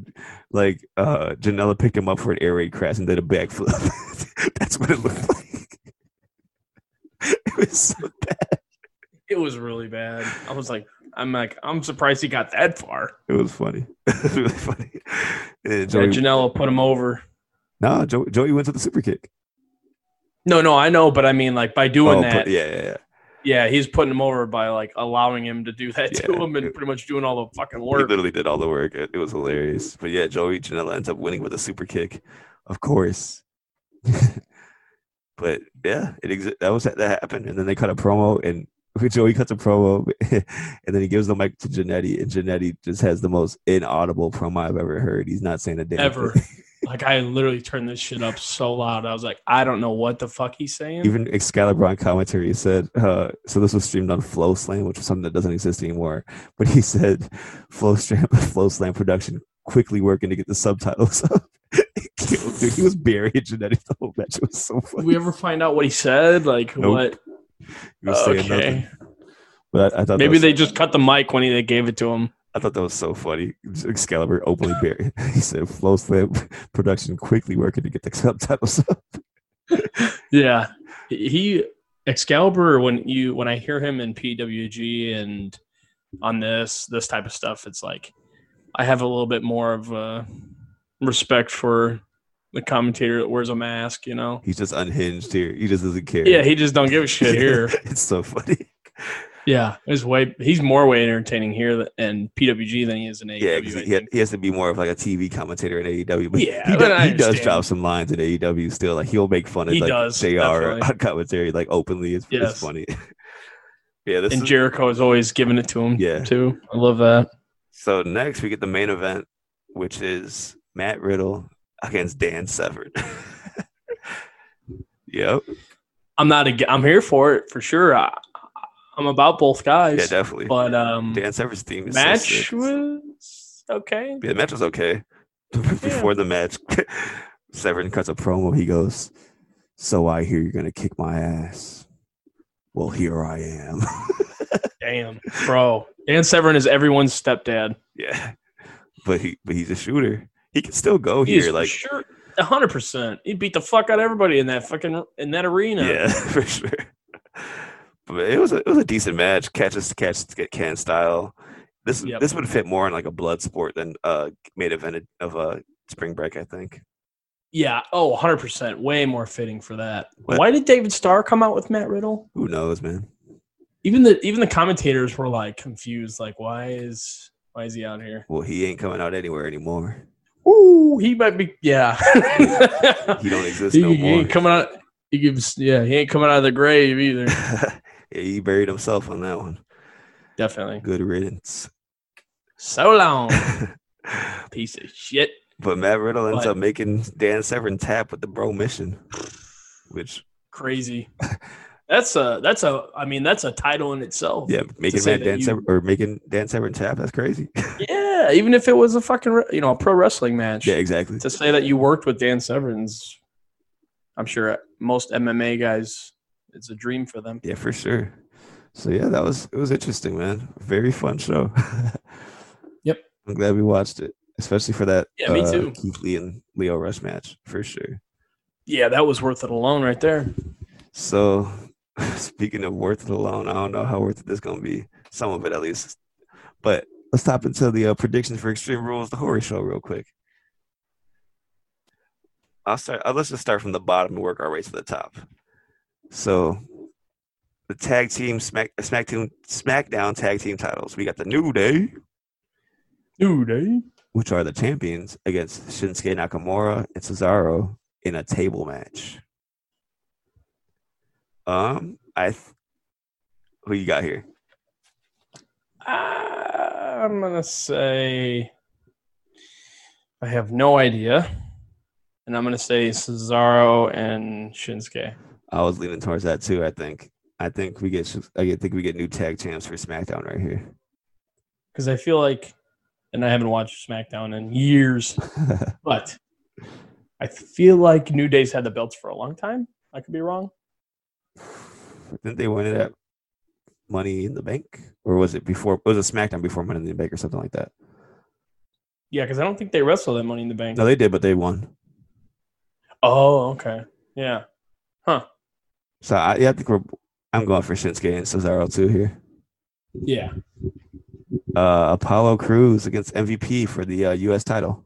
like uh Janela picked him up for an air raid crash and did a backflip. That's what it looked like. it was so bad. It was really bad. I was like, I'm like, I'm surprised he got that far. It was funny. it was really funny. Yeah, Joey, Janela put him over. no, Joey, Joey went to the super kick. No, no, I know, but I mean, like by doing Oh, that, but- yeah, yeah, yeah. Yeah, he's putting him over by like allowing him to do that to him and pretty much doing all the fucking work. He literally did all the work. It, it was hilarious. But yeah, Joey Janela ends up winning with a super kick, of course. but yeah, it exi- that was that happened, and then they cut a promo, and Joey cuts a promo, and then he gives the mic to Jannetty, and Jannetty just has the most inaudible promo I've ever heard. He's not saying a damn Ever. Like I literally turned this shit up so loud. I was like, I don't know what the fuck he's saying. Even Excalibur on commentary said, uh, so this was streamed on FloSlam, which is something that doesn't exist anymore. But he said, FloSlam, Flow Slam production quickly working to get the subtitles up. Dude, he was burying Jannetty the whole match. It was so Did funny. we ever find out what he said? Like Nope. what? He was saying Okay. But I, I thought Maybe they just cut the mic when he, they gave it to him. I thought that was so funny. Excalibur openly buried. He said, FloSlam production quickly working to get the subtitles up. Yeah, he Excalibur. When you when I hear him in PWG and on this this type of stuff, it's like I have a little bit more of uh, respect for the commentator that wears a mask. You know. He's just unhinged here. He just doesn't care. Yeah, he just don't give a shit here. it's so funny. Yeah, he's way he's more way entertaining here in PWG than he is in AEW. Yeah, he, he has to be more of like a TV commentator in AEW. But Yeah, he, but does, he does drop some lines in AEW still. Like he'll make fun of He like does, JR on commentary like openly. It's, it's funny. yeah, this and is, Jericho is always giving it to him. Yeah. too. I love that. so next we get the main event, which is Matt Riddle against Dan Severn. yep. I'm not. ag- I'm here for it for sure. I, I'm about both guys. Yeah, definitely. But um, Dan Severn's theme is so match sick. was okay. Yeah, the match was okay. Before the match, Severn cuts a promo. He goes, "So I hear you're gonna kick my ass." Well, here I am. Damn, bro. Dan Severn is everyone's stepdad. yeah, but he but he's a shooter. He can still go He here. Like, sure, hundred percent. He beat the fuck out of everybody in that fucking in that arena. yeah, for sure. But it was a, it was a decent match. Catches catch get can style. This Yep. this would fit more in like a blood sport than uh main event of a spring break. I think. yeah. Oh, 100 percent. Way more fitting for that. What? Why did David Starr come out with Matt Riddle? Who knows, man? Even the even the commentators were like confused. Like, why is why is he out here? Well, he ain't coming out anywhere anymore. Ooh, he might be. Yeah. He don't exist he, no he more. ain't coming out. He gives. Yeah, he ain't coming out of the grave either. yeah, he buried himself on that one. Definitely. Good riddance. So long, piece of shit. But Matt Riddle ends But- up making Dan Severn tap with the bro mission, which Crazy. That's a. That's a. I mean, that's a title in itself. yeah, making Matt Dan you- Severn or making Dan Severn tap. That's crazy. Yeah. Even if it was a fucking, you know, a pro wrestling match. yeah, exactly. To say that you worked with Dan Severn's, I'm sure most MMA guys, it's a dream for them. Yeah, for sure. So yeah, that was it was interesting, man. Very fun show. Yep. I'm glad we watched it, especially for that. Yeah, me uh, too. Keith Lee and Lio Rush match for sure. Yeah, that was worth it alone right there. So, speaking of worth it alone, I don't know how worth it this gonna be. Some of it at least. But let's hop into the uh, predictions for Extreme Rules, the horror show, real quick. I'll start. Uh, let's just start from the bottom and work our way to the top. So, the tag team Smack SmackDown SmackDown tag team titles. We got the New Day, Dude, eh? which are the champions, against Shinsuke Nakamura and Cesaro in a table match. Um, I. Th- who you got here? Uh, I'm gonna say I have no idea, and I'm gonna say Cesaro and Shinsuke. I was leaning towards that too. I think. I think we get. I think we get new tag champs for SmackDown right here. because I feel like, and I haven't watched SmackDown in years, but I feel like New Day's had the belts for a long time. I could be wrong. Didn't they win it at Money in the Bank, or was it before? It was a SmackDown before Money in the Bank or something like that. Yeah, because I don't think they wrestled at Money in the Bank. No, they did, but they won. Oh, okay. Yeah. Huh. So I, yeah, I think we're. I'm going for Shinsuke and Cesaro too here. Yeah. Uh, Apollo Crews against MVP for the uh, U.S. title.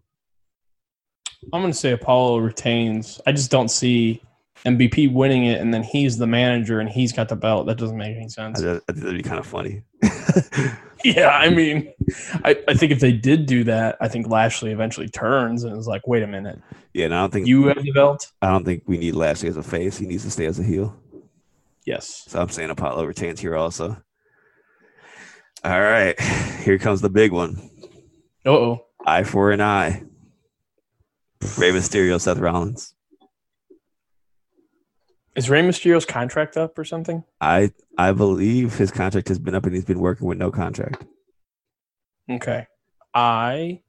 I'm gonna say Apollo retains. I just don't see MVP winning it, and then he's the manager and he's got the belt. That doesn't make any sense. I think that'd be kind of funny. Yeah, I mean, I, I think if they did do that, I think Lashley eventually turns and is like, "Wait a minute, yeah, and I don't think you have the belt." I don't think we need Lashley as a face. He needs to stay as a heel. Yes. So I'm saying Apollo retains here also. All right, here comes the big one. Uh oh. Eye for an eye. Rey Mysterio, Seth Rollins. Is Rey Mysterio's contract up or something? I I believe his contract has been up and he's been working with no contract. Okay. I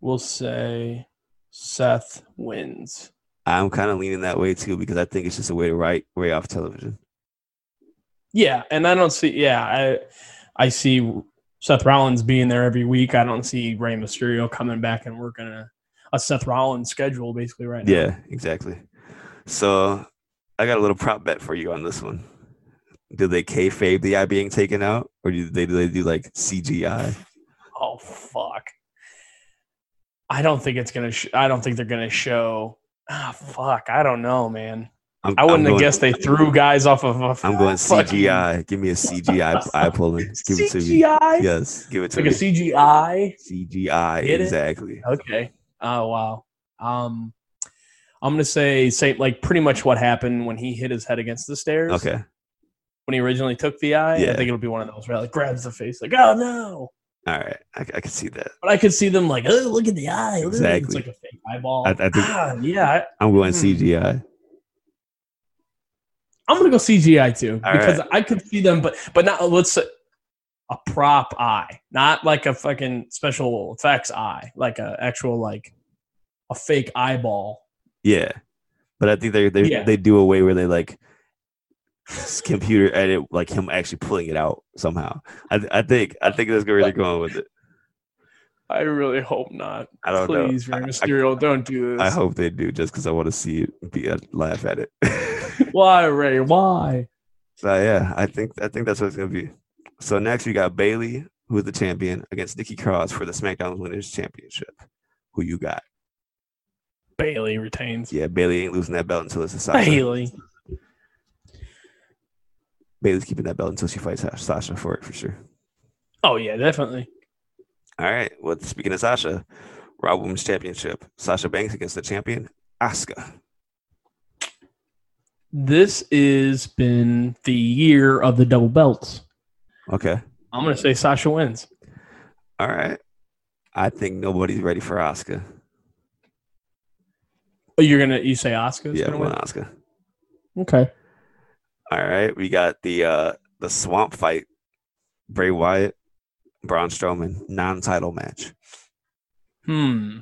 will say Seth wins. I'm kind of leaning that way too because I think it's just a way to write Rey off television. Yeah, and I don't see. Yeah, I I see Seth Rollins being there every week. I don't see Rey Mysterio coming back and working a, a Seth Rollins schedule basically right now. Yeah, exactly. So I got a little prop bet for you on this one. Do they kayfabe the eye being taken out, or do they do they do like CGI? Oh fuck. I don't think it's gonna. Sh- I don't think they're gonna show. Ah fuck. I don't know, man. I'm, I wouldn't I'm have guessed they threw guys off of. A I'm going fucking CGI. Give me a CGI eye pulling. Give it to me. CGI. Yes, give it to Like me. Like a CGI. CGI, Get it? exactly. Okay. Oh wow. Um, I'm gonna say say like pretty much what happened when he hit his head against the stairs. Okay. When he originally took the eye, Yeah. I think it'll be one of those where like grabs the face, like oh no. All right. I, I can see that. But I could see them like, oh look at the eye. It." It's Exactly. like a fake eyeball. I- I think- Ah, yeah. I, I'm going Hmm. CGI. I'm gonna go CGI too All because right. I could see them, but but not let's say a prop eye, not like a fucking special effects eye, like a actual like a fake eyeball. Yeah. But I think they they Yeah. they do a way where they like computer edit like him actually pulling it out somehow. I I think I think that's where they're going with it. I really hope not. I don't know. Please, Rey I- I- Mysterio, don't do this. I hope they do just because I want to see it be a laugh at it. Why, Rey? Why? so yeah, I think I think that's what it's gonna be. So next we got Bayley, who is the champion, against Nikki Cross for the SmackDown Winners Championship. Who you got? Bayley retains. Yeah, Bayley ain't losing that belt until it's a Sasha. Bayley. Bayley's keeping that belt until she fights Sasha for it for sure. Oh yeah, definitely. All right. Well, speaking of Sasha, Raw Women's Championship. Sasha Banks against the champion, Asuka. This has been the year of the double belts. Okay. I'm gonna say Sasha wins. All right. I think nobody's ready for Asuka. Oh, you're gonna you say Oscar's Yeah, gonna win? Asuka. Okay. All right. We got the uh the swamp fight. Bray Wyatt, Braun Strowman, non-title match. Hmm.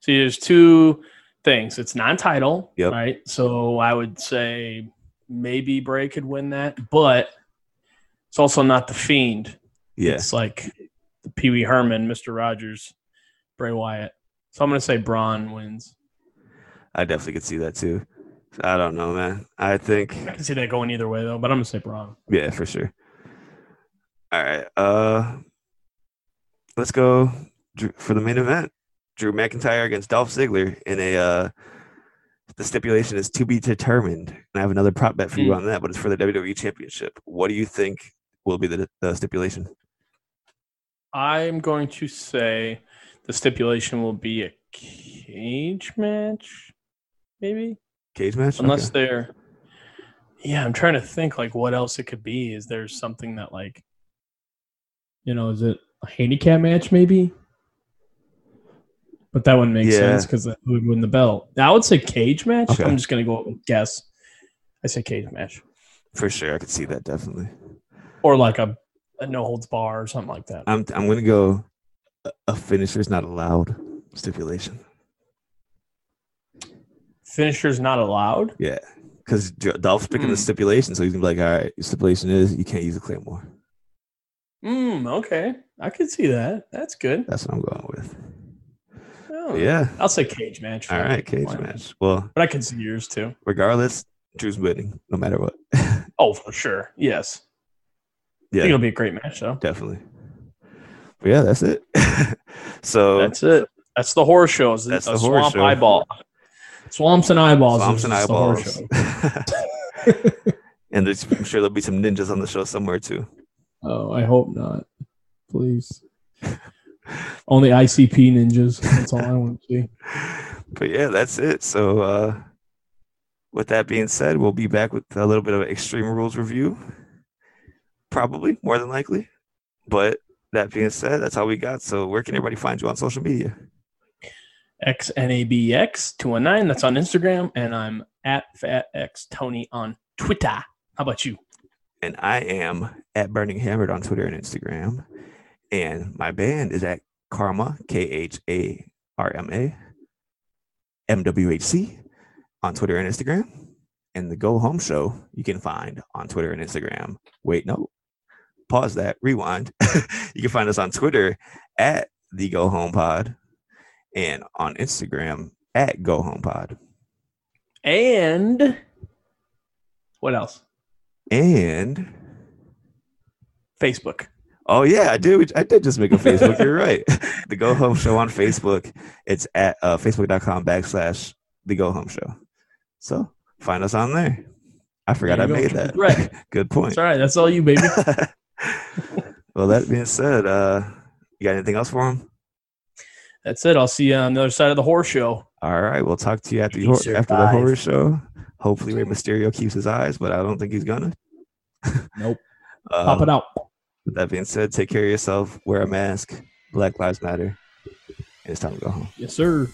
See, there's two things. It's non-title, Yep. right? So I would say maybe Bray could win that, but it's also not the Fiend. Yeah. It's like the Pee Wee Herman, Mister Rogers, Bray Wyatt. So I'm gonna say Braun wins. I definitely could see that too. I don't know, man. I think I can see that going either way though, but I'm gonna say Braun. Yeah, for sure. All right. Uh let's go for the main event. Drew McIntyre against Dolph Ziggler in a uh the stipulation is to be determined. And I have another prop bet for you Hmm. on that, but it's for the WWE Championship. What do you think will be the, the stipulation? I'm going to say the stipulation will be a cage match, maybe. Cage match? unless Okay. they're yeah i'm trying to think like what else it could be is there something that like you know is it a handicap match maybe but that wouldn't make Yeah. sense because that would win the belt i would say cage match Okay. i'm just gonna go with guess i say cage match for sure I could see that definitely. or like a, a no holds bar or something like that I'm I'm gonna go a- a finisher's not allowed stipulation. Finisher's not allowed Yeah. Because Dolph's picking Hmm. the stipulation, so he's gonna be like, all right, your stipulation is you can't use a claymore. mm, okay i could see that that's good That's what I'm going with. Oh, Yeah. i'll say cage match All right, cage not? match. Well, but i could see yours too regardless, Drew's winning no matter what. oh for sure yes I think yeah, it'll be a great match, though. definitely. But yeah, that's it. so That's it. That's the horror shows. That's a the horror swamp show. eyeball. Swamps and eyeballs. Swamps and just the horror eyeballs. and there's, I'm sure there'll be some ninjas on the show somewhere too. Oh, I hope not. Please. Only ICP ninjas. That's all I want to see. But yeah, that's it. So uh with that being said, we'll be back with a little bit of Extreme Rules review. Probably, more than likely. But that being said, that's all we got. So where can everybody find you on social media? XNABX219. That's on Instagram. And I'm at FatXTony on Twitter. How about you? And I am at Burning Hammered on Twitter and Instagram. And my band is at Karma, K H A R M A, M W H C on Twitter and Instagram. And the Go Home Show you can find on Twitter and Instagram. Wait, no, pause that, rewind. you can find us on Twitter at the Go Home Pod and on Instagram at Go Home Pod. And what else? And Facebook. Oh yeah, I did. I did just make a Facebook. You're right. The Go Home Show on Facebook. It's at uh, facebook.com backslash the Go Home Show. So find us on there. I forgot I you made that. Right. Good point. That's all right. That's all you, baby. well, that being said, uh, you got anything else for him? That's it. I'll see you on the other side of the horror show. All right, we'll talk to you after, He the, hor- after the survived. horror show. Hopefully, Rey Mysterio keeps his eyes, but I don't think he's gonna. Nope. Um, Pop it out. With that being said, take care of yourself. Wear a mask. Black Lives Matter. And it's time to go home. Yes, sir.